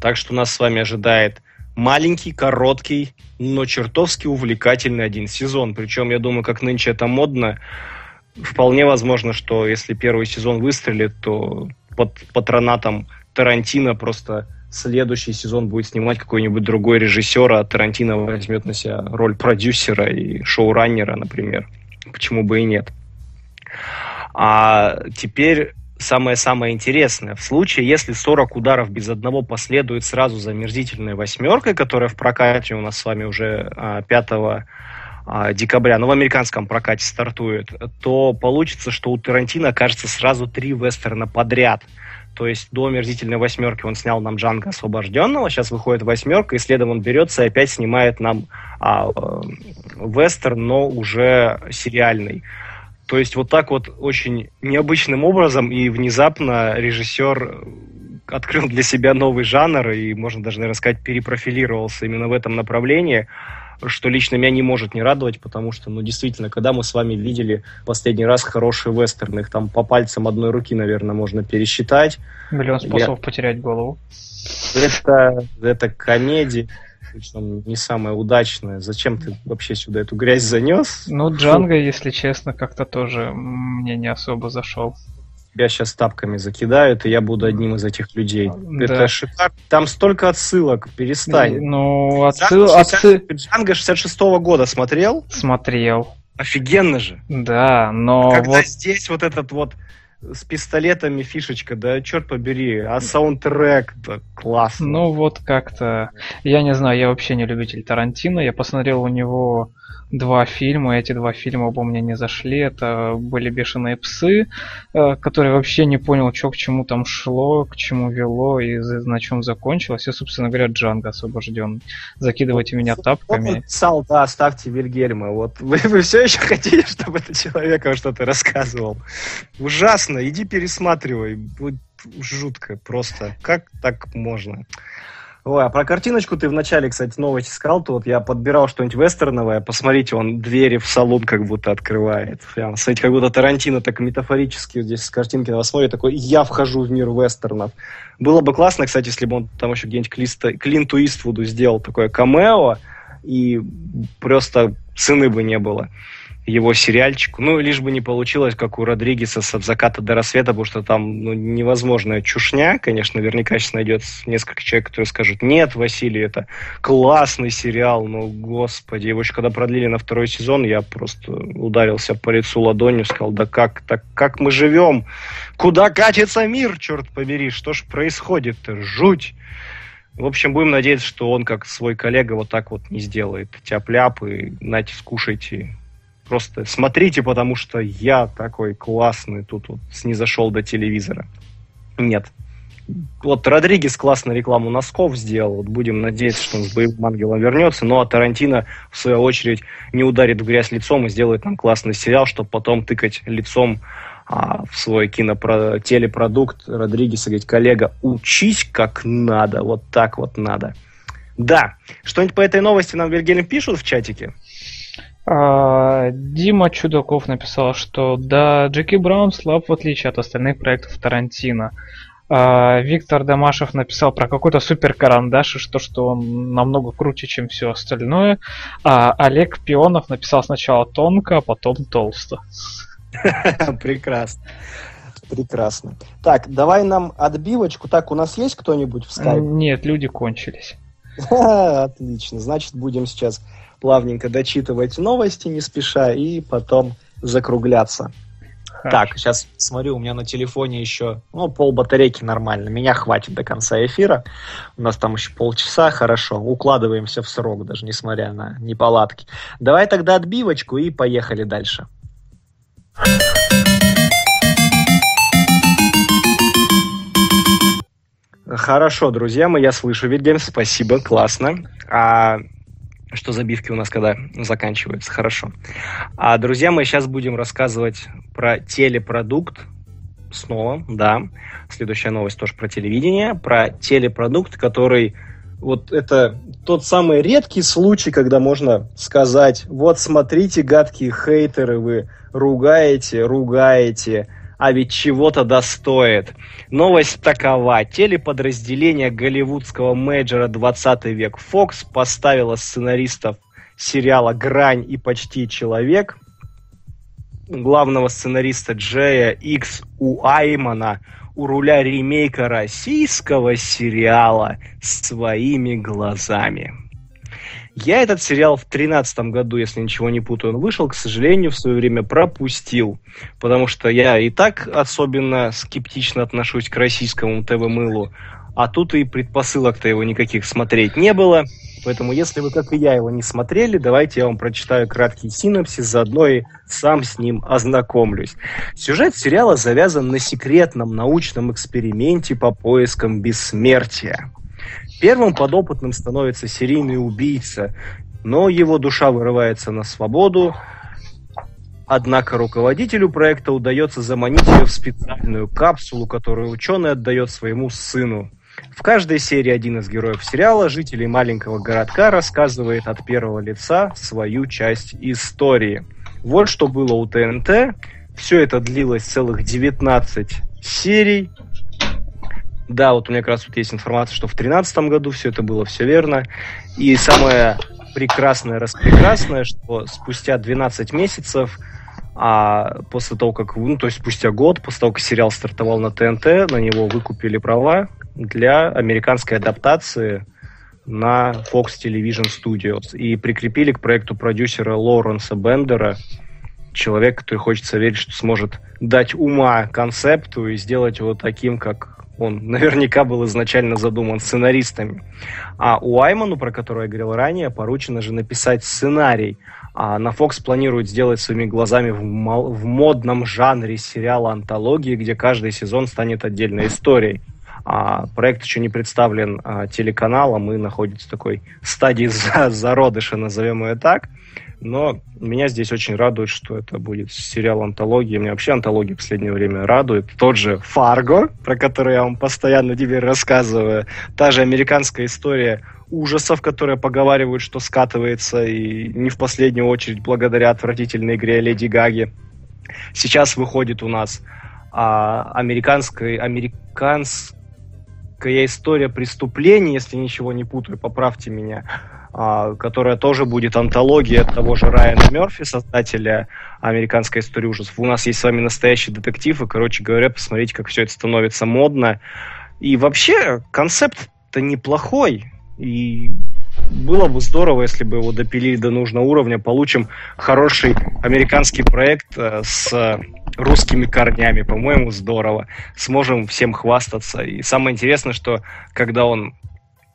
Так что нас с вами ожидает маленький, короткий, но чертовски увлекательный один сезон. Причем, я думаю, как нынче это модно, вполне возможно, что если первый сезон выстрелит, то под патронатом Тарантино просто следующий сезон будет снимать какой-нибудь другой режиссер, а Тарантино возьмет на себя роль продюсера и шоураннера, например. Почему бы и нет? А теперь самое-самое интересное. В случае, если 40 ударов без одного последует сразу за мерзительной восьмеркой, которая в прокате у нас с вами уже а, 5 а, декабря, ну, в американском прокате стартует, то получится, что у Тарантино окажется сразу три вестерна подряд. То есть до «Омерзительной восьмерки» он снял нам Джанго Освобожденного, сейчас выходит «Восьмерка», и следом он берется и опять снимает нам а, э, вестерн, но уже сериальный. То есть вот так вот очень необычным образом и внезапно режиссер открыл для себя новый жанр и, можно даже, наверное, сказать, перепрофилировался именно в этом направлении что лично меня не может не радовать, потому что, ну, действительно, когда мы с вами видели последний раз хорошие вестерны, их там по пальцам одной руки, наверное, можно пересчитать. Миллион способов Я... потерять голову. Это, это комедия, причем не самая удачная. Зачем ты вообще сюда эту грязь занес? Ну, Джанго, если честно, как-то тоже мне не особо зашел тебя сейчас тапками закидают, и я буду одним из этих людей. Да. Это шикарно. Там столько отсылок, перестань. Ну, отсыл... отсыл... Джанго 66-го года смотрел? Смотрел. Офигенно же. Да, но... Когда вот... здесь вот этот вот с пистолетами фишечка, да, черт побери, а саундтрек, да, классно. Ну вот как-то, я не знаю, я вообще не любитель Тарантино, я посмотрел у него два фильма. Эти два фильма оба мне не зашли. Это были «Бешеные псы», э, которые вообще не понял, что к чему там шло, к чему вело и на чем закончилось. И, собственно говоря, Джанго освобожден. Закидывайте меня тапками. Писал, да, оставьте Вильгельма. Вот вы, вы все еще хотите, чтобы этот человек вам что-то рассказывал? Ужасно. Иди пересматривай. Будет жутко просто. Как так можно? Ой, а про картиночку ты вначале, кстати, новости сказал, то вот я подбирал что-нибудь вестерновое, посмотрите, он двери в салон как будто открывает. Прям, кстати, как будто Тарантино так метафорически здесь с картинки на основе такой, я вхожу в мир вестернов. Было бы классно, кстати, если бы он там еще где-нибудь Клиста, Клинту Иствуду сделал такое камео, и просто цены бы не было его сериальчику. Ну, лишь бы не получилось, как у Родригеса с «От заката до рассвета», потому что там ну, невозможная чушня. Конечно, наверняка сейчас найдется несколько человек, которые скажут, нет, Василий, это классный сериал, ну, господи. Его еще когда продлили на второй сезон, я просто ударился по лицу ладонью, сказал, да как, так как мы живем? Куда катится мир, черт побери? Что ж происходит-то? Жуть! В общем, будем надеяться, что он, как свой коллега, вот так вот не сделает. Тяп-ляп и нате, скушайте Просто смотрите, потому что я такой классный тут вот снизошел до телевизора. Нет. Вот Родригес классную рекламу носков сделал. Вот будем надеяться, что он с боевым ангелом вернется. Ну а Тарантино, в свою очередь, не ударит в грязь лицом и сделает нам классный сериал, чтобы потом тыкать лицом а, в свой кинопро... телепродукт Родригеса, говорить, коллега, учись как надо, вот так вот надо. Да, что-нибудь по этой новости нам Вильгельм пишут в чатике? А, Дима Чудаков написал, что да, Джеки Браун слаб в отличие от остальных проектов Тарантино. А, Виктор Домашев написал про какой-то супер карандаш, и что, что он намного круче, чем все остальное. А Олег Пионов написал сначала тонко, а потом толсто. [laughs] Прекрасно. Прекрасно. Так, давай нам отбивочку. Так, у нас есть кто-нибудь в скайпе? Нет, люди кончились. [laughs] Отлично. Значит, будем сейчас плавненько дочитывать новости не спеша и потом закругляться. Хорошо. Так, сейчас смотрю, у меня на телефоне еще, ну, пол батарейки нормально. Меня хватит до конца эфира. У нас там еще полчаса, хорошо. Укладываемся в срок, даже несмотря на неполадки. Давай тогда отбивочку и поехали дальше. Хорошо, друзья мои, я слышу, Вильгельм, спасибо, классно. А что забивки у нас когда заканчиваются. Хорошо. А, друзья, мы сейчас будем рассказывать про телепродукт. Снова, да. Следующая новость тоже про телевидение. Про телепродукт, который... Вот это тот самый редкий случай, когда можно сказать, вот смотрите, гадкие хейтеры, вы ругаете, ругаете, а ведь чего-то достоит. Новость такова. Телеподразделение голливудского менеджера 20 век Fox поставило сценаристов сериала «Грань» и «Почти человек» главного сценариста Джея Икс Уаймана у руля ремейка российского сериала «Своими глазами». Я этот сериал в тринадцатом году, если ничего не путаю, он вышел, к сожалению, в свое время пропустил, потому что я и так особенно скептично отношусь к российскому ТВ-мылу, а тут и предпосылок-то его никаких смотреть не было. Поэтому, если вы, как и я, его не смотрели, давайте я вам прочитаю краткий синопсис, заодно и сам с ним ознакомлюсь. Сюжет сериала завязан на секретном научном эксперименте по поискам бессмертия. Первым подопытным становится серийный убийца, но его душа вырывается на свободу, Однако руководителю проекта удается заманить ее в специальную капсулу, которую ученый отдает своему сыну. В каждой серии один из героев сериала, жителей маленького городка, рассказывает от первого лица свою часть истории. Вот что было у ТНТ. Все это длилось целых 19 серий. Да, вот у меня как раз тут есть информация, что в 2013 году все это было все верно. И самое прекрасное, распрекрасное, что спустя 12 месяцев а после того, как, ну, то есть спустя год, после того, как сериал стартовал на ТНТ, на него выкупили права для американской адаптации на Fox Television Studios и прикрепили к проекту продюсера Лоуренса Бендера, человек, который хочется верить, что сможет дать ума концепту и сделать его таким, как он [laughs] наверняка был изначально задуман сценаристами. А у Айману, про которого я говорил ранее, поручено же написать сценарий. А на Fox планирует сделать своими глазами в, мол- в модном жанре сериала антологии, где каждый сезон станет отдельной историей. А проект еще не представлен а, телеканалом и находится в такой стадии [laughs] за- зародыша, назовем ее так. Но меня здесь очень радует, что это будет сериал антологии. Меня вообще антология в последнее время радует. Тот же Фарго, про который я вам постоянно теперь рассказываю. Та же американская история ужасов, которая поговаривают, что скатывается, и не в последнюю очередь благодаря отвратительной игре Леди Гаги. Сейчас выходит у нас а, американская, американская история преступлений, если ничего не путаю, поправьте меня, которая тоже будет антология того же Райана Мерфи, создателя американской истории ужасов. У нас есть с вами настоящий детектив, и, короче говоря, посмотрите, как все это становится модно. И вообще, концепт-то неплохой. И было бы здорово, если бы его допилили до нужного уровня, получим хороший американский проект э, с русскими корнями, по-моему, здорово. Сможем всем хвастаться. И самое интересное, что когда он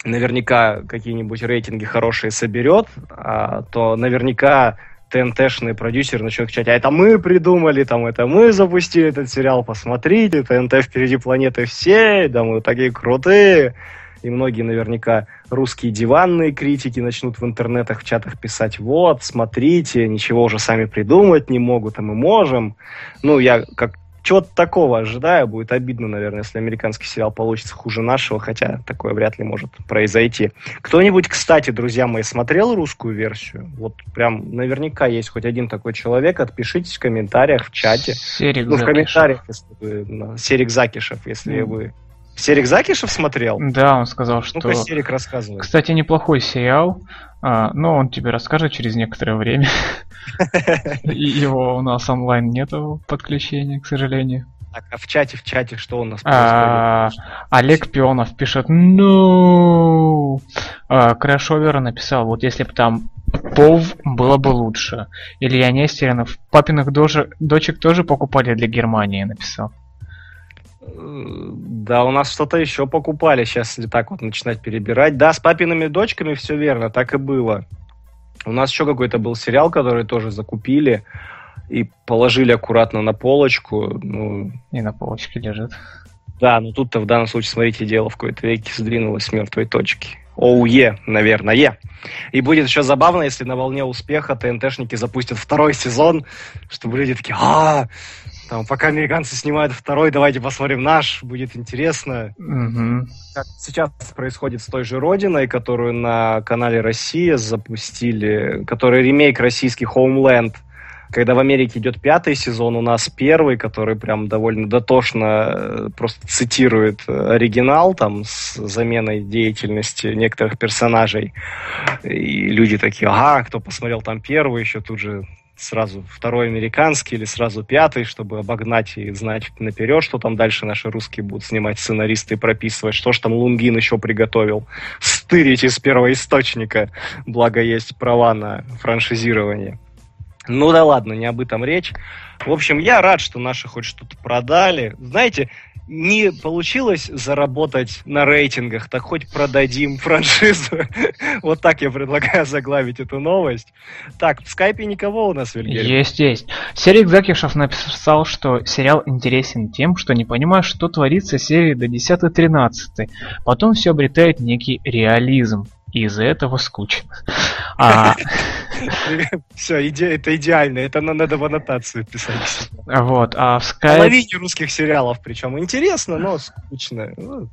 наверняка какие-нибудь рейтинги хорошие соберет, а, то наверняка ТНТшный продюсер начнет кричать, а это мы придумали, там, это мы запустили этот сериал, посмотрите, ТНТ впереди планеты всей, да мы такие крутые. И многие наверняка русские диванные критики начнут в интернетах, в чатах писать, вот, смотрите, ничего уже сами придумать не могут, а мы можем. Ну, я как чего-то такого ожидаю. Будет обидно, наверное, если американский сериал получится хуже нашего, хотя такое вряд ли может произойти. Кто-нибудь, кстати, друзья мои, смотрел русскую версию? Вот прям наверняка есть хоть один такой человек. Отпишитесь в комментариях, в чате. Серик ну, в Закишев. комментариях, если вы... Серик Закишев, если Мгм. вы... Серик Закишев смотрел? Да, он сказал, что... Ну-ка, Серик, рассказывай. Кстати, неплохой сериал, а, но он тебе расскажет через некоторое время. [laughs] Его у нас онлайн нету подключения, к сожалению. Так, а в чате, в чате, что у нас А, происходит? Олег Пионов пишет «Ну!» а, Крэшовер написал, вот если бы там Пов было бы лучше. Илья Нестеринов, папиных дочек тоже покупали для Германии, написал. Да, у нас что-то еще покупали, сейчас если так вот начинать перебирать. Да, с папиными дочками все верно, так и было. У нас еще какой-то был сериал, который тоже закупили и положили аккуратно на полочку. Ну, И на полочке лежит. да, но тут-то в данном случае, смотрите, дело в какой-то веке сдвинулось с мертвой точки. Оуе, наверное. И будет еще забавно, если на волне успеха ТНТшники запустят второй сезон, чтобы люди такие, а, там, пока американцы снимают второй, давайте посмотрим наш, будет интересно. Как сейчас происходит с той же Родиной, которую на канале Россия запустили, который ремейк российский Homeland. Когда в Америке идет пятый сезон, у нас первый, который прям довольно дотошно э, просто цитирует э, оригинал там с заменой деятельности некоторых персонажей. И люди такие, ага, кто посмотрел там первый, еще тут же сразу второй американский или сразу пятый, чтобы обогнать и знать наперед, что там дальше наши русские будут снимать сценаристы и прописывать, что ж там Лунгин еще приготовил. Стырить из первого источника, благо есть права на франшизирование. Ну да ладно, не об этом речь. В общем, я рад, что наши хоть что-то продали. Знаете, не получилось заработать на рейтингах, так хоть продадим франшизу. [laughs] Вот так я предлагаю заглавить эту новость. Так, в скайпе никого у нас, Вильгельм? Есть, есть. Серик Закишев написал, что сериал интересен тем, что не понимаешь, что творится с серии до 10-13. Потом все обретает некий реализм. И из-за этого скучно. А, [laughs] Все, иде- это идеально. Это на- надо в аннотацию писать. вот, а в Skype... Половине русских сериалов, причем интересно, но скучно. Ну,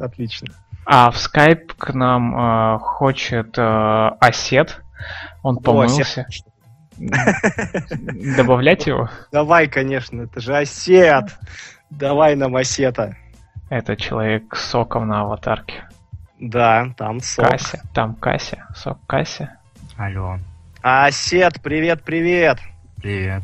отлично. А в Skype к нам э, хочет э, Осет. Он помылся. Добавлять его? Давай, конечно, это же осет. Давай нам осета. Это человек с соком на аватарке. Да, там сок. Кася. Там Кася. Сок Кася. Алло, Осет, привет, привет. привет.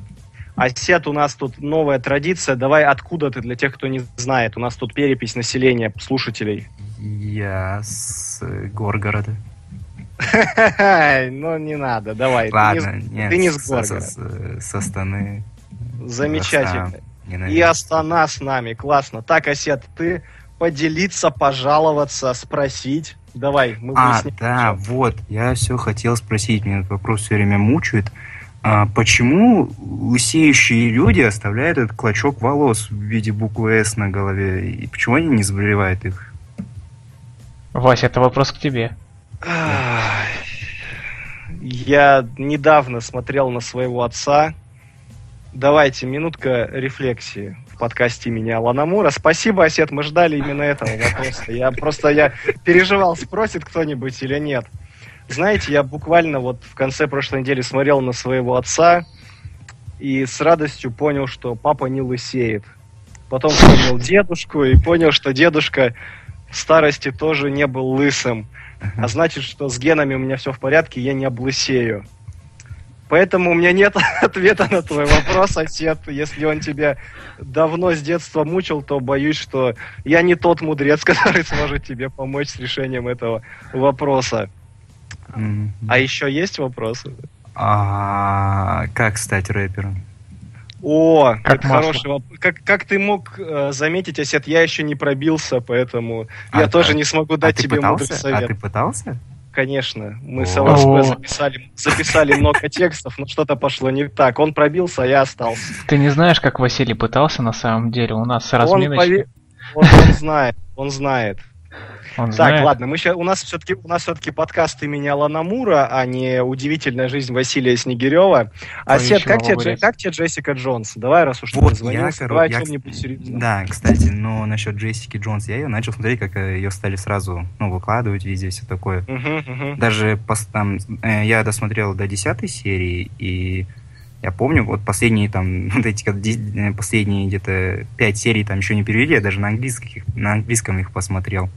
Осет, у нас тут новая традиция. Давай, откуда ты, для тех, кто не знает. У нас тут перепись населения, слушателей. Я с Горгорода. Ну, не надо, давай. Ладно, с- нет, Ты не с Горгорода. со- со Астаны. Замечательно. И. Астана с нами, классно. Так, Осет, ты поделиться, пожаловаться, спросить. Давай, мы А, да, вот, я все хотел спросить, меня этот вопрос все время мучает. А почему лысеющие люди оставляют этот клочок волос в виде буквы «С» на голове? И почему они не заболевают их? Вася, это вопрос к тебе. Я недавно смотрел на своего отца. Давайте, минутка рефлексии в подкасте имени Алана Мура. Спасибо, Осет, мы ждали именно этого вопроса. Я просто я переживал, спросит кто-нибудь или нет. Знаете, я буквально вот в конце прошлой недели смотрел на своего отца и с радостью понял, что папа не лысеет. Потом вспомнил дедушку и понял, что дедушка в старости тоже не был лысым. А значит, что с генами у меня все в порядке, я не облысею. Поэтому у меня нет [laughs] ответа на твой вопрос, Осет. Если он тебя давно с детства мучил, то боюсь, что я не тот мудрец, [laughs] который сможет тебе помочь с решением этого вопроса. М. А еще есть вопросы? А как стать рэпером? О, Как это масло. хороший вопрос. Как, как ты мог э, заметить, Осет, я еще не пробился, поэтому А, я тоже а- не смогу А дать ты тебе мудрый пытался? совет. А ты пытался? Конечно, мы с. ЛСП записали, записали много текстов, но что-то пошло не так. Он пробился, а я остался. Ты не знаешь, как Василий пытался на самом деле. У нас Он, разминочка. пове- он, он знает, он знает. Он Так, знает. ладно, мы ща- у нас все-таки у нас все-таки подкаст имени Алана Мура, а не удивительная жизнь Василия Снегирева. А Сет, как тебе, как тебе Джессика Джонс? Давай, раз уж ты Вот, дозвонился, я, давай коро- о я, чем-нибудь серьезном. Да, кстати, но насчет Джессики Джонс, я ее начал смотреть, как э, ее стали сразу, ну, выкладывать везде, все такое. Мгм, мгм. Даже пос- там, э, я досмотрел до десятой серии, и я помню, вот последние там, [laughs] вот эти э, последние где-то пять серий там еще не перевели, я даже на, английских, на английском их посмотрел.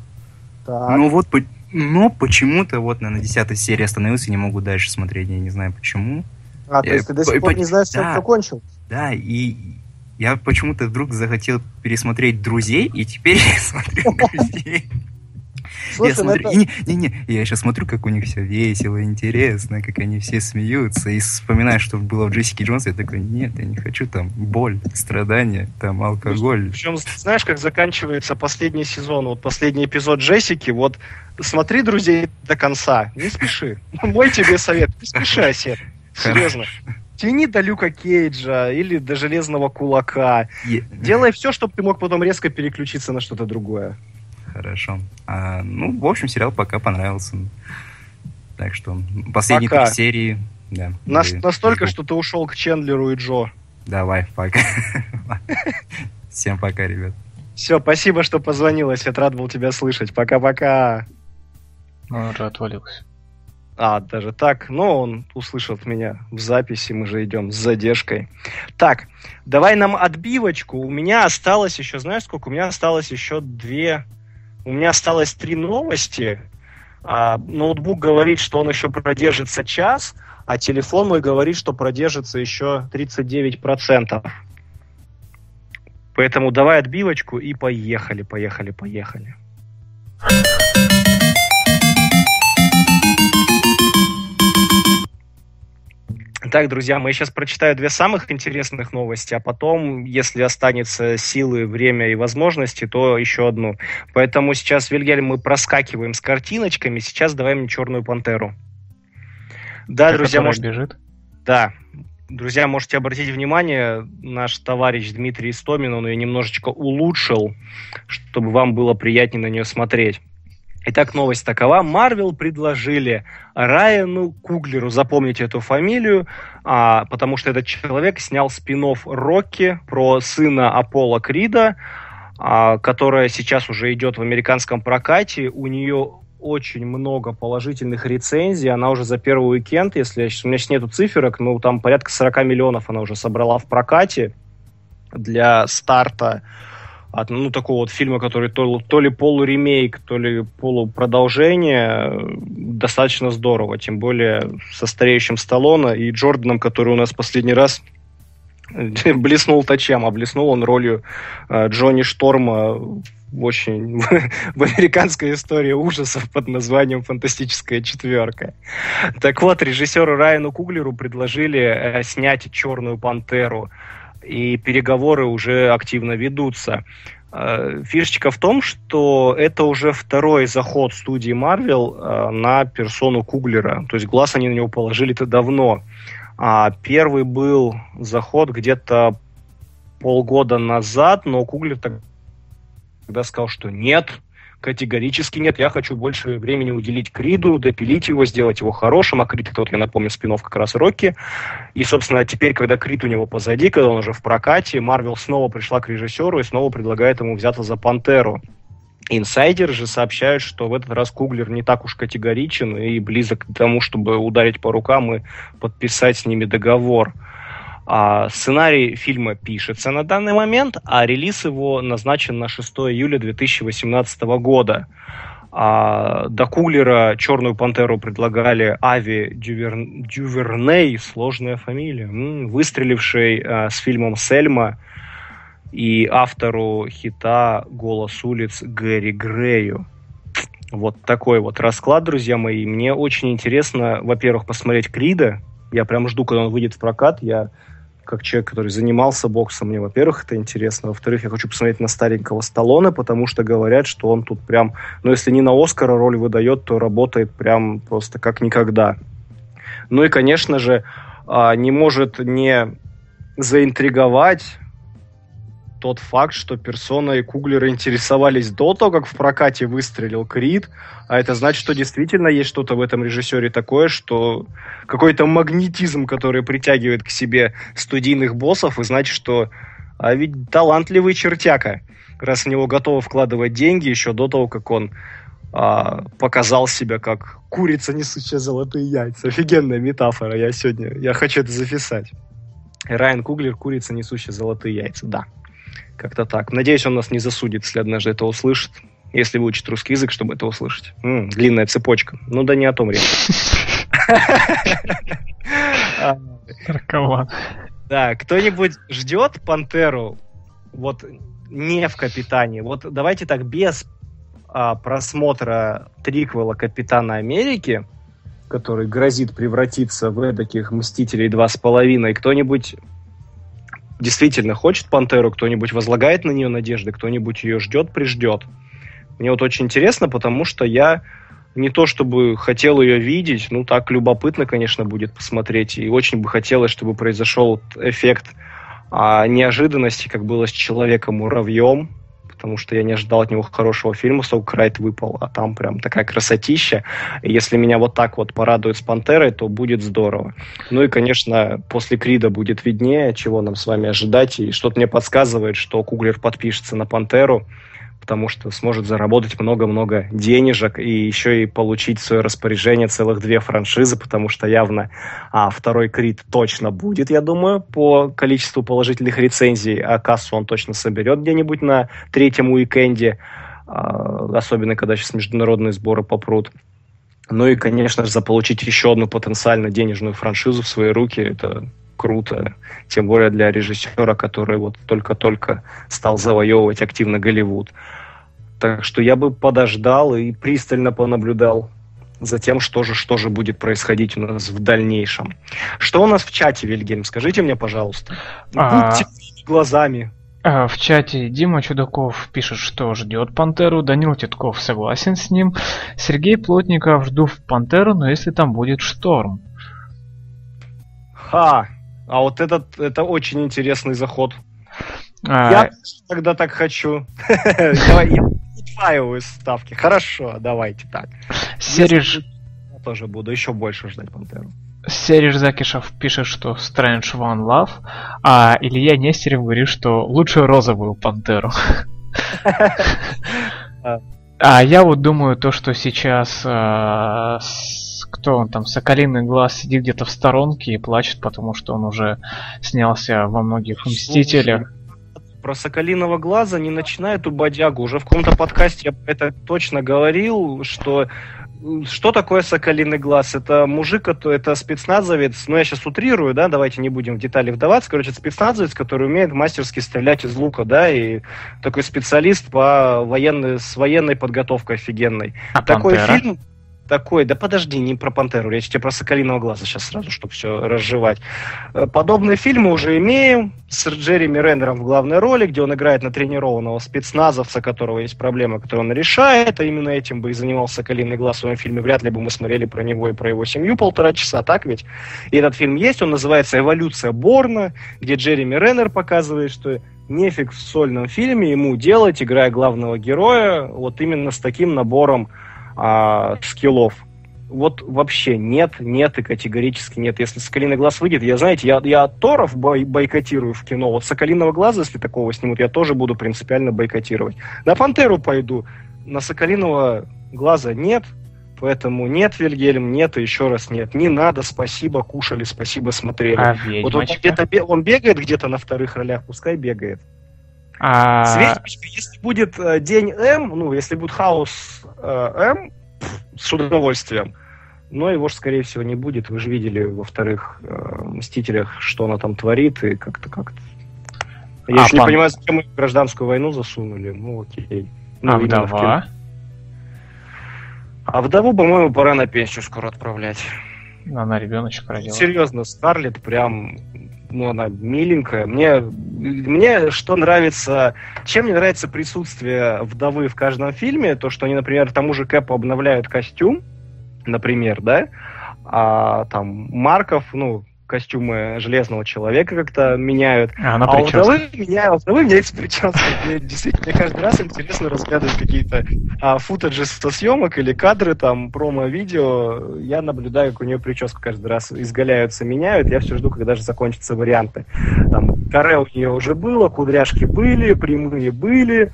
Так. Ну вот, но почему-то вот на, десятой серии остановился и не могу дальше смотреть, я не знаю почему. а, то есть ты до сих по- пор по- не знаешь, чем да. все кончил? Да, и я почему-то вдруг захотел пересмотреть «Друзей», и теперь [laughs] я смотрю «Друзей». Я Слушай, ну смотрю, это- не, не, не, я сейчас смотрю, как у них все весело, интересно, как они все смеются, и вспоминаю, что было в Джессике Джонс, я такой, нет, я не хочу там боль, страдания, там алкоголь. Причем, знаешь, как заканчивается последний сезон, вот последний эпизод Джессики, вот смотри, друзей, до конца, не спеши. [laughs] Мой тебе совет, не спеши, Осет. Серьезно. Тяни до Люка Кейджа или до Железного Кулака. Е- Делай [laughs] все, чтобы ты мог потом резко переключиться на что-то другое. Хорошо. А, ну, в общем, сериал пока понравился. Так что последние Пока. три серии, да. Нас- вы- настолько, жду. что ты ушел к Чендлеру и Джо. Давай, пока. [laughs] Всем пока, ребят. Все, спасибо, что позвонил, Осет, рад был тебя слышать. Пока-пока. Ну, Он уже отвалился. А, даже так. Но он услышал меня в записи, мы же идем с задержкой. Так, давай нам отбивочку. У меня осталось еще, знаешь сколько? У меня осталось еще две... У меня осталось три новости. А, ноутбук говорит, что он еще продержится час, а телефон мой говорит, что продержится еще 39%. Поэтому давай отбивочку и поехали, поехали, поехали. Так, друзья, мы сейчас прочитаю две самых интересных новости, а потом, если останется силы, время и возможности, то еще одну. Поэтому сейчас, Вильгельм, мы проскакиваем с картиночками. Сейчас давай мне черную пантеру. Да, Та, друзья, может... бежит. Да. Друзья, можете обратить внимание, наш товарищ Дмитрий Истомин, он ее немножечко улучшил, чтобы вам было приятнее на нее смотреть. Итак, новость такова. Марвел предложили Райану Куглеру, запомните эту фамилию, а, потому что этот человек снял спин Рокки про сына Аполло Крида, а, которая сейчас уже идет в американском прокате. У нее очень много положительных рецензий. Она уже за первый уикенд, если у меня сейчас нету циферок, ну там порядка 40 миллионов она уже собрала в прокате для старта от ну, такого вот фильма, который то, то ли полуремейк, то ли полупродолжение, достаточно здорово. Тем более со стареющим Сталлоне и Джорданом, который у нас последний раз э, [laughs] блеснул тачем, а блеснул он ролью э, Джонни Шторма в очень [laughs] в американской истории ужасов под названием «Фантастическая четверка». Так вот, режиссеру Райану Куглеру предложили э, снять «Черную пантеру», и переговоры уже активно ведутся. Э, Фишечка в том, что это уже второй заход студии Marvel э, на персону Куглера. То есть глаз они на него положили-то давно. А первый был заход где-то полгода назад, но Куглер тогда сказал, что нет, категорически нет, я хочу больше времени уделить Криду, допилить его, сделать его хорошим, а Крид это вот, я напомню, спинов как раз Рокки. И, собственно, теперь, когда Крид у него позади, когда он уже в прокате, Марвел снова пришла к режиссеру и снова предлагает ему взяться за Пантеру. Инсайдеры же сообщают, что в этот раз Куглер не так уж категоричен и близок к тому, чтобы ударить по рукам и подписать с ними договор. Сценарий фильма пишется на данный момент, а релиз его назначен на 6 июля 2018 года. А до Куглера «Черную пантеру» предлагали Ави Дювер... Дюверней, сложная фамилия, выстреливший а, с фильмом «Сельма», и автору хита «Голос улиц» Гэри Грею. Вот такой вот расклад, друзья мои. Мне очень интересно, во-первых, посмотреть Крида. Я прям жду, когда он выйдет в прокат. Я как человек, который занимался боксом, мне, во-первых, это интересно. Во-вторых, я хочу посмотреть на старенького Сталлоне, потому что говорят, что он тут прям, ну, если не на Оскара роль выдает, то работает прям просто как никогда. Ну и, конечно же, а, не может не заинтриговать тот факт, что персона и Куглера интересовались до того, как в прокате выстрелил Крид, а это значит, что действительно есть что-то в этом режиссере такое, что какой-то магнетизм, который притягивает к себе студийных боссов, и значит, что а ведь талантливый чертяка, раз в него готовы вкладывать деньги еще до того, как он а, показал себя как курица, несущая золотые яйца. Офигенная метафора, я сегодня, я хочу это записать. Райан Куглер, курица, несущая золотые яйца, да. Как-то так. Надеюсь, он нас не засудит, если однажды это услышит. Если выучит русский язык, чтобы это услышать. М, длинная цепочка. Ну да не о том речь. Наркоман. Да, кто-нибудь ждет Пантеру вот не в Капитане? Вот давайте так, без а, просмотра триквела Капитана Америки, который грозит превратиться в таких Мстителей два с половиной, кто-нибудь действительно хочет Пантеру, кто-нибудь возлагает на нее надежды, кто-нибудь ее ждет, приждет. Мне вот очень интересно, потому что я не то чтобы хотел ее видеть, ну так любопытно, конечно, будет посмотреть, и очень бы хотелось, чтобы произошел эффект а, неожиданности, как было с Человеком-муравьем, потому что я не ожидал от него хорошего фильма, столько Крайт выпал, а там прям такая красотища. И если меня вот так вот порадует с Пантерой, то будет здорово. Ну и, конечно, после Крида будет виднее, чего нам с вами ожидать, и что-то мне подсказывает, что Куглер подпишется на Пантеру, потому что сможет заработать много-много денежек и еще и получить в свое распоряжение целых две франшизы, потому что явно а, второй Крид точно будет, я думаю, по количеству положительных рецензий, а кассу он точно соберет где-нибудь на третьем уикенде, а, особенно когда сейчас международные сборы попрут. Ну и, конечно же, заполучить еще одну потенциально денежную франшизу в свои руки, это круто. Тем более для режиссера, который вот только-только стал завоевывать активно Голливуд. Так что я бы подождал и пристально понаблюдал за тем, что же, что же будет происходить у нас в дальнейшем. Что у нас в чате, Вильгельм? Скажите мне, пожалуйста. А. Будьте глазами. А, В чате Дима Чудаков пишет, что ждет Пантеру, Данил Титков согласен с ним, Сергей Плотников жду в Пантеру, но если там будет шторм. Ха! А вот этот, это очень интересный заход. А, Я тогда так хочу. [laughs] Давай, я удваиваю ставки. Хорошо, давайте так. Сереж, Я тоже буду еще больше ждать Пантеру. Сереж Закишев пишет, что Strange One Love, а Илья Нестерев говорит, что лучше розовую Пантеру. [laughs] А я вот думаю, то, что сейчас а, кто он там, Соколиный глаз сидит где-то в сторонке и плачет, потому что он уже снялся во многих Мстителях. Про Соколиного глаза не начинай эту бодягу. Уже в каком-то подкасте я это точно говорил, что э, что такое Соколиный глаз? Это мужик, это, спецназовец, ну я сейчас утрирую, да, давайте не будем в детали вдаваться. Короче, спецназовец, который умеет мастерски стрелять из лука, да, и такой специалист по военной, с военной подготовкой офигенной. А такой Пантера? фильм, такой, да подожди, не про Пантеру, речь тебе про Соколиного глаза сейчас сразу, чтобы все разжевать. Э, Подобные фильмы уже имеем с Джереми Реннером в главной роли, где он играет натренированного спецназовца, у которого есть проблемы, которые он решает, а именно этим бы и занимался Соколиный глаз в своем фильме. Вряд ли бы мы смотрели про него и про его семью полтора часа, так ведь? И этот фильм есть, он называется «Эволюция Борна», где Джереми Реннер показывает, что нефиг в сольном фильме ему делать, играя главного героя, вот именно с таким набором а, скиллов. Вот вообще нет, нет и категорически нет. Если Соколиный глаз выйдет, я, знаете, я, я Торов бой- бойкотирую в кино. Вот Соколиного глаза, если такого снимут, я тоже буду принципиально бойкотировать. На Пантеру пойду, на Соколиного глаза нет, поэтому нет, Вильгельм, нет и еще раз нет. Не надо, спасибо, кушали, спасибо, смотрели. А вот он где-то он бегает где-то на вторых ролях, пускай бегает. А, С ведьмочкой, если будет э, день М, ну, если будет хаос э, М, с удовольствием. Но его же, скорее всего, не будет. Вы же видели во вторых э, Мстителях, что она там творит, и как-то как-то. Я А, еще не пан- понимаю, зачем мы гражданскую войну засунули. Ну, окей. Ну, а вдова? А вдову, по-моему, пора на пенсию скоро отправлять. Она ребеночка родила. Серьезно, Скарлетт прям, ну, она миленькая. Мне, мне что нравится, чем мне нравится присутствие вдовы в каждом фильме, то, что они, например, тому же Кэпу обновляют костюм, например, да, а там Марков, ну, костюмы Железного Человека как-то меняют. А она А у вдовы меня, у вдовы меняется прическа. Мне действительно каждый раз интересно разглядывать какие-то а, футажи со съемок или кадры, там, промо-видео. Я наблюдаю, как у нее прическу каждый раз изгаляются, меняют. Я все жду, когда же закончатся варианты. Там, каре у нее уже было, кудряшки были, прямые были.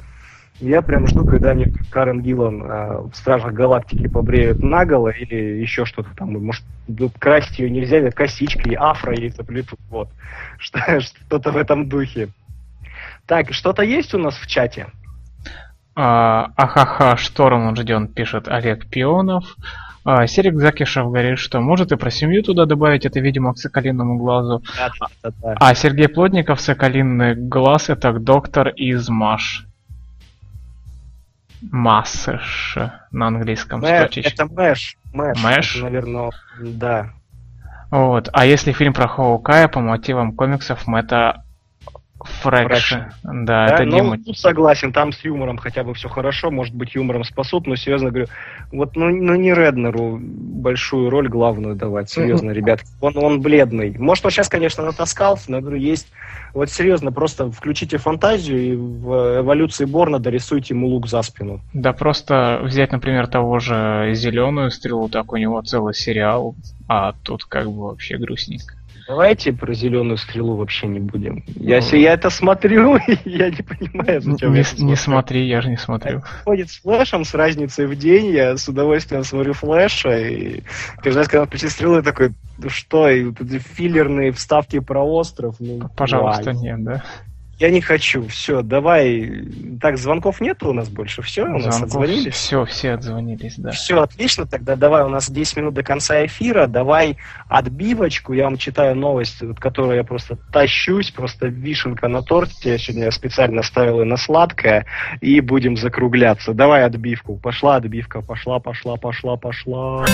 Я прям жду, когда мне Карен Гиллан а, в Стражах Галактики побреют наголо или еще что-то там. Может, красить ее нельзя, нет, косичкой, афро ей заплетут. Вот. [laughs] Что- Что-то в этом духе. Так, что-то есть у нас в чате? А, Ахаха, шторм он ждет, пишет Олег Пионов. А, Серик Закишев говорит, что может и про семью туда добавить, это, видимо, к Соколиному глазу. Да-да-да. А Сергей Плотников, Соколиный глаз, это доктор из Маш. Массэш на английском Мэ-. Это Мэш. Мэш. Мэш? Это, наверное, да. Вот. А если фильм про Хоукая по мотивам комиксов Мэтта Фрэкша? Да, Да, это ну, Дима. тут согласен, там с юмором хотя бы все хорошо, может быть, юмором спасут, но серьезно говорю, вот ну, ну не Реднеру большую роль главную давать, серьезно, ребят. Он, он бледный. Может, он сейчас, конечно, натаскался, но говорю, есть. Вот серьезно, просто включите фантазию и в эволюции Борна дорисуйте ему лук за спину. Да просто взять, например, того же Зеленую стрелу, так у него целый сериал, а тут как бы вообще грустненько. Давайте про зеленую стрелу вообще не будем. Я, Ну. я это смотрю, [laughs] я не понимаю, зачем Не, я это не смотри, я же не смотрю. ходит с флешем, с разницей в день, я с удовольствием смотрю флеша, и каждый раз, когда стрелу, я такой, ну что, и филлерные вставки про остров, ну, Пожалуйста, давай. нет, да? Я не хочу. Все, давай. Так, звонков нету у нас больше. Все, у нас отзвонились. Все, все отзвонились, да. Все, отлично. Тогда давай, у нас 10 минут до конца эфира. Давай отбивочку. Я вам читаю новость, вот, которую я просто тащусь. Просто вишенка на торте. Я сегодня специально ставил ее на сладкое. И будем закругляться. Давай отбивку. Пошла отбивка. Пошла, пошла, пошла, пошла.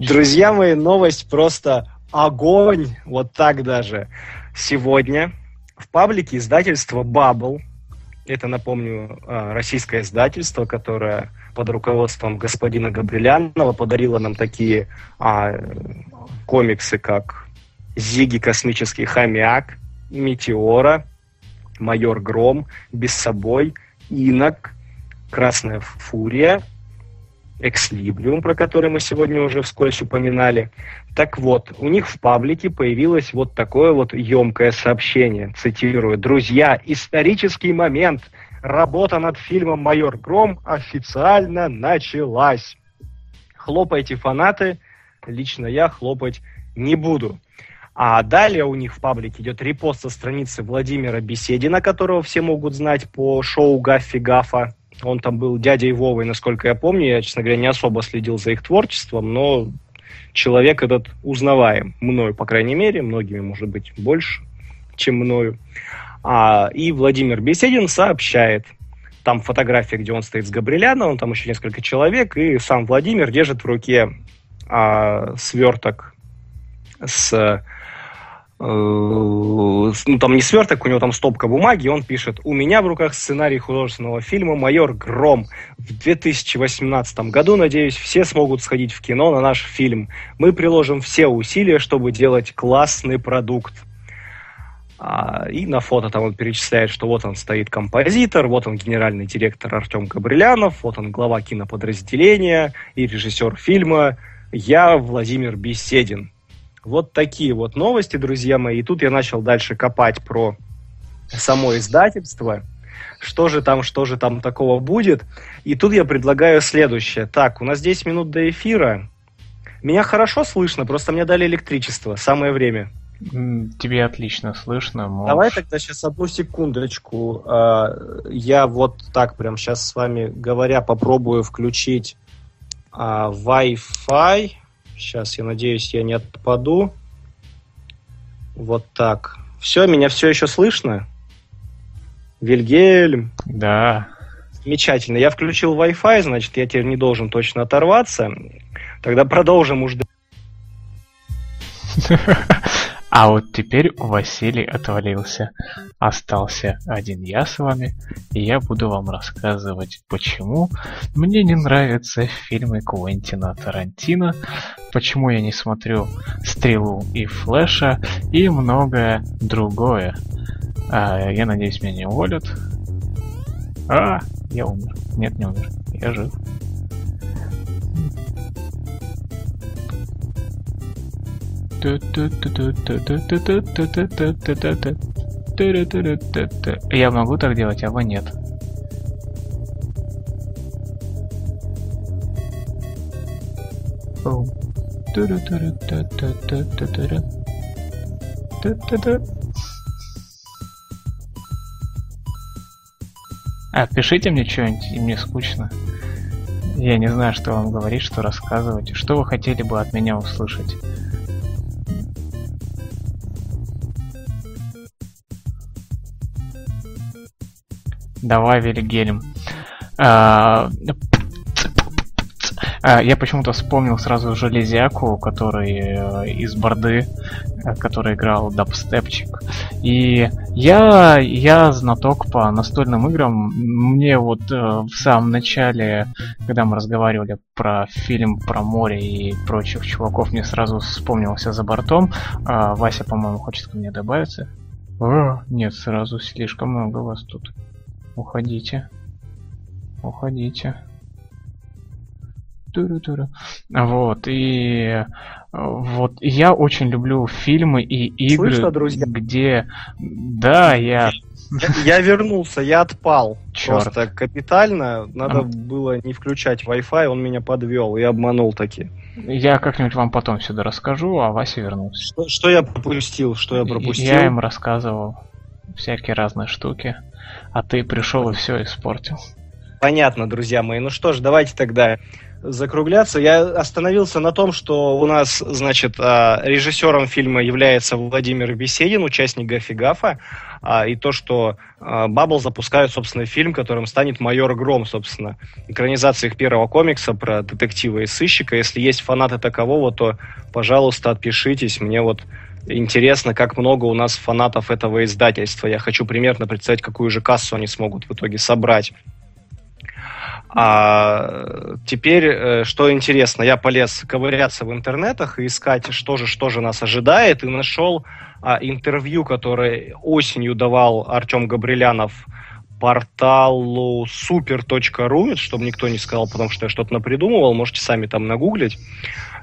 Друзья мои, новость просто огонь, вот так даже. Сегодня в паблике издательства Bubble, это, напомню, а, российское издательство, которое под руководством господина Габрилянова подарило нам такие а, комиксы, как Зиги Космический Хомяк, Метеора, Майор Гром, Без собой, Инок, Красная Фурия, Экслибриум, про который мы сегодня уже вскользь упоминали. Так вот, у них в паблике появилось вот такое вот емкое сообщение, цитирую. «Друзья, исторический момент. Работа над фильмом «Майор Гром» официально началась». Хлопайте, фанаты. Лично я хлопать не буду. А далее у них в паблике идет репост со страницы Владимира Беседина, которого все могут знать по шоу Гаффи Гафа. Он там был дядей Вовой, насколько я помню. Я, честно говоря, не особо следил за их творчеством, но человек этот узнаваем. Мною, по крайней мере, многими, может быть, больше, чем мною. А, и Владимир Беседин сообщает, там фотография, где он стоит с Габриляном, там еще несколько человек, и сам Владимир держит в руке а, сверток с ну, там не сверток, у него там стопка бумаги, и он пишет, у меня в руках сценарий художественного фильма «Майор Гром». В 2018 году, надеюсь, все смогут сходить в кино на наш фильм. Мы приложим все усилия, чтобы делать классный продукт. А, и на фото там он перечисляет, что вот он стоит композитор, вот он генеральный директор Артем Габрилянов, вот он глава киноподразделения и режиссер фильма. Я Владимир Беседин. Вот такие вот новости, друзья мои. И тут я начал дальше копать про само издательство. Что же там, что же там такого будет. И тут я предлагаю следующее. Так, у нас 10 минут до эфира. Меня хорошо слышно, просто мне дали электричество. Самое время. Тебе отлично слышно. Можешь... Давай тогда сейчас одну секундочку. А, я вот так прям сейчас с вами говоря попробую включить а, Wi-Fi. Сейчас, я надеюсь, я не отпаду. Вот так. Все, меня все еще слышно? Вильгельм? Да. Замечательно. Я включил Wi-Fi, значит, я теперь не должен точно оторваться. Тогда продолжим уж. [laughs] А вот теперь Василий отвалился. Остался один я с вами, и я буду вам рассказывать, почему мне не нравятся фильмы Квентина Тарантино, почему я не смотрю Стрелу и Флэша и многое другое. А, я надеюсь, меня не уволят. А, я умер. Нет, не умер. Я жив. Я могу так делать, а вы нет. А, пишите мне что-нибудь, и мне скучно. Я не знаю, что вам говорить, что рассказывать. Что вы хотели бы от меня услышать? Давай, Вильгельм. А, а, я почему-то вспомнил сразу Железяку, который э, из Борды, э, который играл дабстепчик. И я, я знаток по настольным играм. Мне вот э, в самом начале, когда мы разговаривали про фильм про море и прочих чуваков, мне сразу вспомнился за бортом. А, Вася, по-моему, хочет ко мне добавиться. О, нет, сразу слишком много вас тут. Уходите. Уходите. Туру-туру. Вот, и вот я очень люблю фильмы и игры, Слышно, друзья? где... Да, я... Я, вернулся, я отпал. Черт. Просто капитально. Надо А. было не включать Wi-Fi, он меня подвел и обманул таки. Я как-нибудь вам потом сюда расскажу, а Вася вернулся. Что, что я пропустил? Что я пропустил? Я им рассказывал всякие разные штуки, а ты пришел и все испортил. Понятно, друзья мои. Ну что ж, давайте тогда закругляться. Я остановился на том, что у нас, значит, а, режиссером фильма является Владимир Беседин, участник Гафи Гафа, а, и то, что Бабл запускает, собственно, фильм, которым станет «Майор Гром», собственно, экранизация их первого комикса про детектива и сыщика. Если есть фанаты такового, то, пожалуйста, отпишитесь. Мне вот интересно, как много у нас фанатов этого издательства. Я хочу примерно представить, какую же кассу они смогут в итоге собрать. А теперь, э, что интересно, я полез ковыряться в интернетах и искать, что же, что же нас ожидает, и нашел а, интервью, которое осенью давал Артем Габрилянов порталу super.ru, чтобы никто не сказал, потому что я что-то напридумывал, можете сами там нагуглить.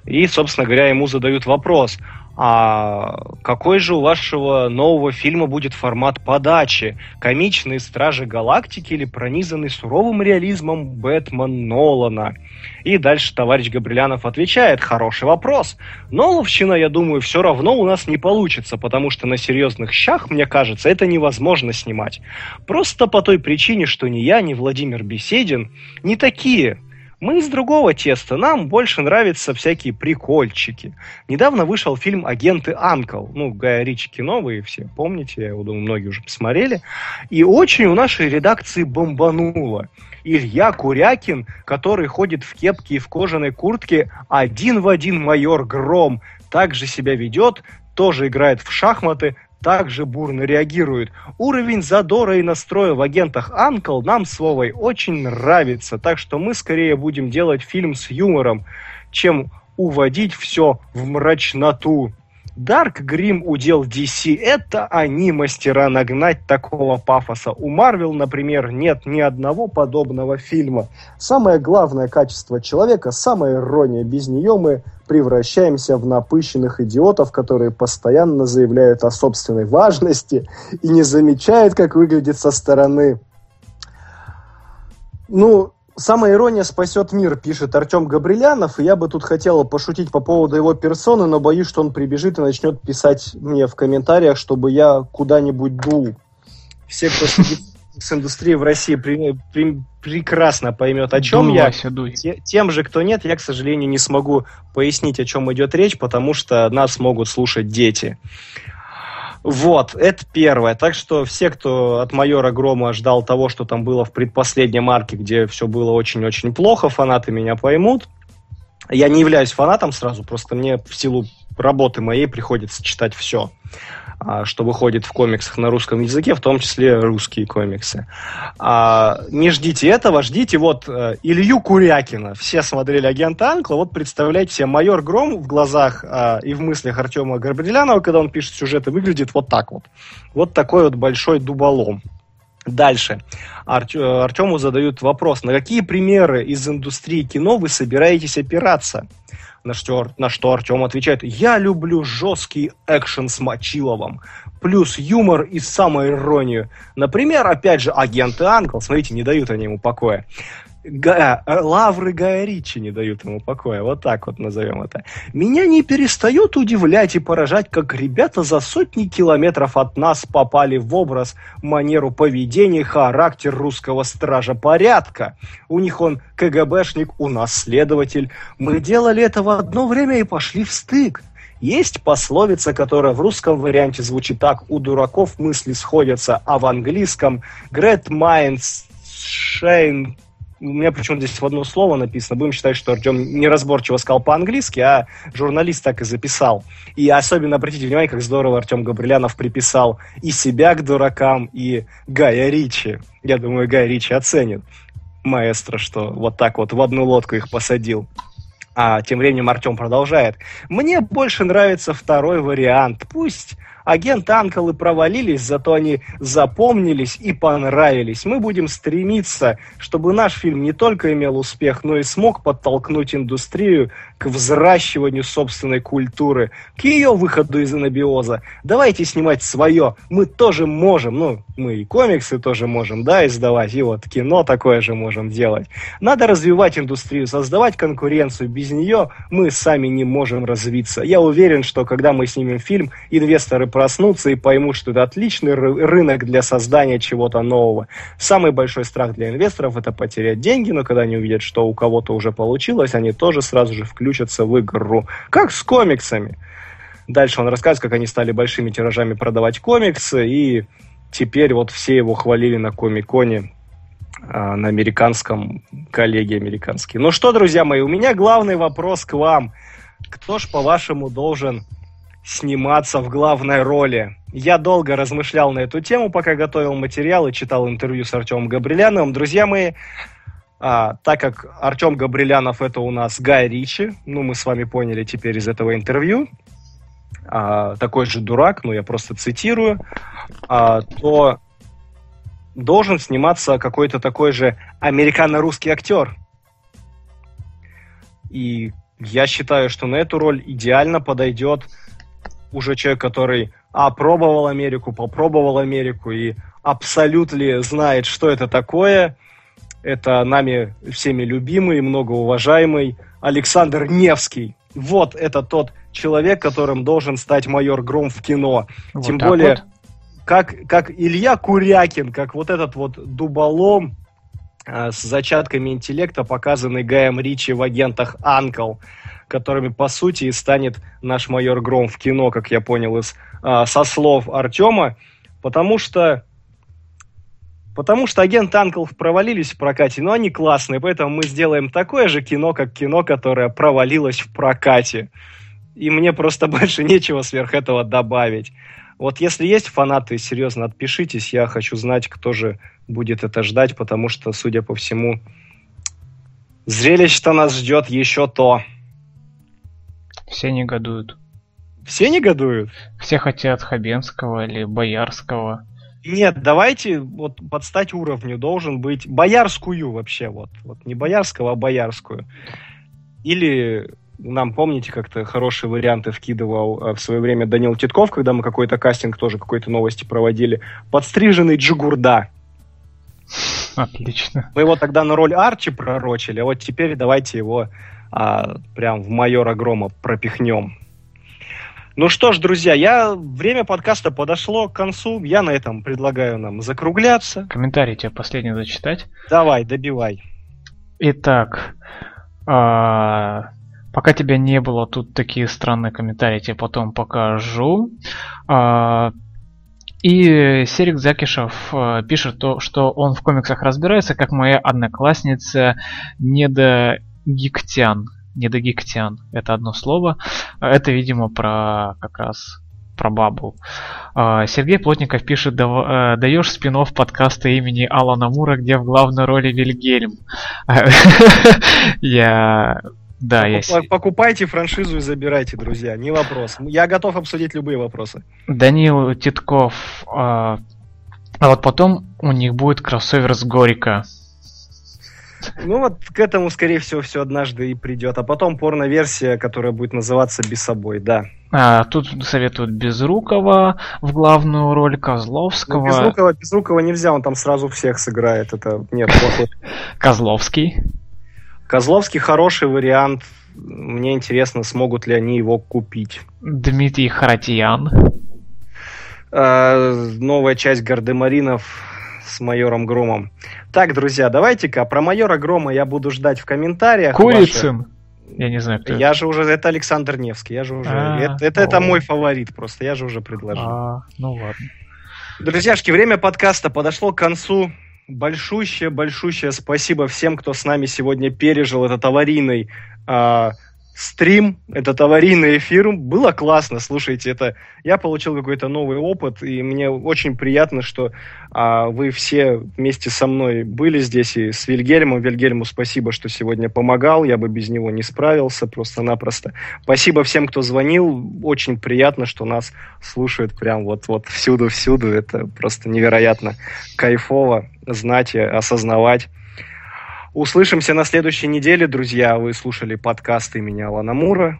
И, собственно говоря, ему задают вопрос, а какой же у вашего нового фильма будет формат подачи? Комичные Стражи Галактики или пронизанный суровым реализмом Бэтмен Нолана? И дальше товарищ Габрилянов отвечает, хороший вопрос. Ноловщина, я думаю, все равно у нас не получится, потому что на серьезных щах, мне кажется, это невозможно снимать. Просто по той причине, что ни я, ни Владимир Беседин не такие мы из другого теста, нам больше нравятся всякие прикольчики. Недавно вышел фильм «Агенты Анкл». Ну, Гая Ричи кино, вы все помните, я думаю, многие уже посмотрели. И очень у нашей редакции бомбануло. Илья Курякин, который ходит в кепке и в кожаной куртке, один в один майор Гром, также себя ведет, тоже играет в шахматы, также бурно реагирует. Уровень задора и настроя в агентах Анкл нам с Вовой очень нравится, так что мы скорее будем делать фильм с юмором, чем уводить все в мрачноту. Dark Grim удел DC. Это они мастера нагнать такого пафоса. У Marvel, например, нет ни одного подобного фильма. Самое главное качество человека – самая ирония. Без нее мы превращаемся в напыщенных идиотов, которые постоянно заявляют о собственной важности и не замечают, как выглядит со стороны. Ну, Самая ирония спасет мир, пишет Артем Габрилянов, и я бы тут хотела пошутить по поводу его персоны, но боюсь, что он прибежит и начнет писать мне в комментариях, чтобы я куда-нибудь дул. Все, кто следит с индустрией в России, при, при, прекрасно поймет, о чем дуй, я. Вася, дуй. Те, тем же, кто нет, я, к сожалению, не смогу пояснить, о чем идет речь, потому что нас могут слушать дети. Вот, это первое. Так что все, кто от майора Грома ждал того, что там было в предпоследнем арке, где все было очень-очень плохо, фанаты меня поймут. Я не являюсь фанатом сразу, просто мне в силу работы моей приходится читать все. А, что выходит в комиксах на русском языке, в том числе русские комиксы. А, не ждите этого, ждите вот э, Илью Курякина. Все смотрели «Агента Анкла», вот представляете себе, майор Гром в глазах а, и в мыслях Артема Горбрелянова, когда он пишет сюжеты, выглядит вот так вот. Вот такой вот большой дуболом. Дальше. Артему задают вопрос, на какие примеры из индустрии кино вы собираетесь опираться? На что, на что Артем отвечает, я люблю жесткий экшен с Мочиловым, плюс юмор и самоиронию. Например, опять же, агенты Анкл, смотрите, не дают они ему покоя. Га, э, лавры Гая Ричи не дают ему покоя, вот так вот назовем это. Меня не перестает удивлять и поражать, как ребята за сотни километров от нас попали в образ, манеру поведения, характер русского стража порядка. У них он КГБшник, у нас следователь. Мы делали это в одно время и пошли в стык. Есть пословица, которая в русском варианте звучит так «У дураков мысли сходятся», а в английском «Great minds shine у меня почему-то здесь в одно слово написано. Будем считать, что Артем неразборчиво сказал по-английски, а журналист так и записал. И особенно обратите внимание, как здорово Артем Габрилянов приписал и себя к дуракам, и Гая Ричи. Я думаю, Гай Ричи оценит маэстро, что вот так вот в одну лодку их посадил. А тем временем Артем продолжает. Мне больше нравится второй вариант. Пусть Агент Анкл провалились, зато они запомнились и понравились. Мы будем стремиться, чтобы наш фильм не только имел успех, но и смог подтолкнуть индустрию к взращиванию собственной культуры, к ее выходу из анабиоза. Давайте снимать свое. Мы тоже можем, ну, мы и комиксы тоже можем, да, издавать, и вот кино такое же можем делать. Надо развивать индустрию, создавать конкуренцию. Без нее мы сами не можем развиться. Я уверен, что когда мы снимем фильм, инвесторы проснутся и поймут, что это отличный ры- рынок для создания чего-то нового. Самый большой страх для инвесторов – это потерять деньги, но когда они увидят, что у кого-то уже получилось, они тоже сразу же включатся в игру. Как с комиксами. Дальше он рассказывает, как они стали большими тиражами продавать комиксы, и теперь вот все его хвалили на Комиконе а, на американском, коллеги американские. Ну что, друзья мои, у меня главный вопрос к вам. Кто ж, по-вашему, должен сниматься в главной роли? Я долго размышлял на эту тему, пока готовил материал и читал интервью с Артемом Габриляновым. Друзья мои, а, так как Артем Габрилянов это у нас Гай Ричи, ну мы с вами поняли теперь из этого интервью, а, такой же дурак, ну я просто цитирую, а, то должен сниматься какой-то такой же американо-русский актер. И я считаю, что на эту роль идеально подойдет уже человек, который опробовал Америку, попробовал Америку и абсолютно знает, что это такое. Это нами всеми любимый, многоуважаемый Александр Невский. Вот это тот человек, которым должен стать майор Гром в кино. Вот Тем более, вот. как, как Илья Курякин, как вот этот вот дуболом э, с зачатками интеллекта, показанный Гаем Ричи в агентах Анкл, которыми, по сути, и станет наш майор Гром в кино, как я понял из, э, со слов Артема, потому что Потому что агент Анклов провалились в прокате, но они классные, поэтому мы сделаем такое же кино, как кино, которое провалилось в прокате. И мне просто [laughs] больше нечего сверх этого добавить. Вот если есть фанаты, серьезно, отпишитесь. Я хочу знать, кто же будет это ждать, потому что, судя по всему, зрелище-то нас ждет еще то. Все негодуют. Все негодуют? Все хотят Хабенского или Боярского. Нет, давайте вот подстать уровню должен быть боярскую вообще, вот, вот не боярского, а боярскую. Или нам, помните, как-то хорошие варианты вкидывал э, в свое время Данил Титков, когда мы какой-то кастинг тоже какой-то новости проводили. Подстриженный Джигурда. Отлично. Мы его тогда на роль Арчи пророчили, а вот теперь давайте его а, прям в майора Грома пропихнем. Ну что ж, друзья, я время подкаста подошло к концу. Я на этом предлагаю нам закругляться. Комментарий тебе последний зачитать. Давай, добивай. Итак, а, пока тебя не было, тут такие странные комментарии, тебе потом покажу. А, и Серик Закишев а, пишет, то, что он в комиксах разбирается, как моя одноклассница Недогиктян. Недогиктян. Это одно слово. А Это, видимо, про как раз про бабу. А, Сергей Плотников пишет, «Дава- э, даешь спин подкаста имени Алана Мура, где в главной роли Вильгельм. [laughs] Я... Да, я... Покупайте франшизу и забирайте, друзья, не вопрос. Я готов обсудить любые вопросы. Данил Титков. А а вот потом у них будет кроссовер с Горика. Ну вот к этому, скорее всего, все однажды и придет. А потом порно-версия, которая будет называться «Без собой», да. А, тут советуют Безрукова в главную роль Ну, Козловского. Безрукова, Безрукова нельзя, он там сразу всех сыграет. Это нет, плохой. Козловский. Козловский хороший вариант. Мне интересно, смогут ли они его купить. Дмитрий Харатьян. Э, новая часть Гардемаринов с майором Громом. Так, друзья, давайте-ка про майора Грома я буду ждать в комментариях. Курицын. Я не знаю, кто. Я же уже, это Александр Невский, я же уже, А, это, это, мой фаворит просто, я же уже предложил. А, ну ладно. Друзьяшки, время подкаста подошло к концу. Большущее, большущее спасибо всем, кто с нами сегодня пережил этот аварийный а, стрим, этот аварийный эфир. Было классно, слушайте, это я получил какой-то новый опыт, и мне очень приятно, что а, вы все вместе со мной были здесь и с Вильгельмом. Вильгельму спасибо, что сегодня помогал, я бы без него не справился просто-напросто. Спасибо всем, кто звонил, очень приятно, что нас слушают прям вот-вот всюду-всюду, это просто невероятно кайфово знать и осознавать. Услышимся на следующей неделе, друзья. Вы слушали подкаст имени Алана Мура.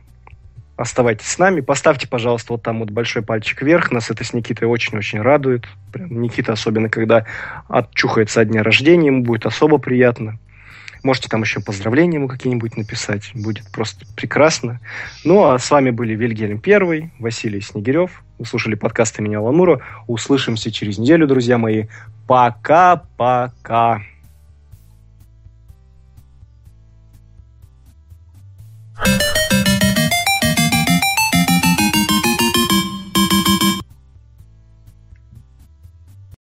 Оставайтесь с нами. Поставьте, пожалуйста, вот там вот большой пальчик вверх. Нас это с Никитой очень-очень радует. Прям Никита, особенно когда отчухается от дня рождения, ему будет особо приятно. Можете там еще поздравления ему какие-нибудь написать. Будет просто прекрасно. Ну, а с вами были Вильгельм Первый, Василий Снегирев. Вы слушали подкасты меня Ламура. Услышимся через неделю, друзья мои. Пока-пока.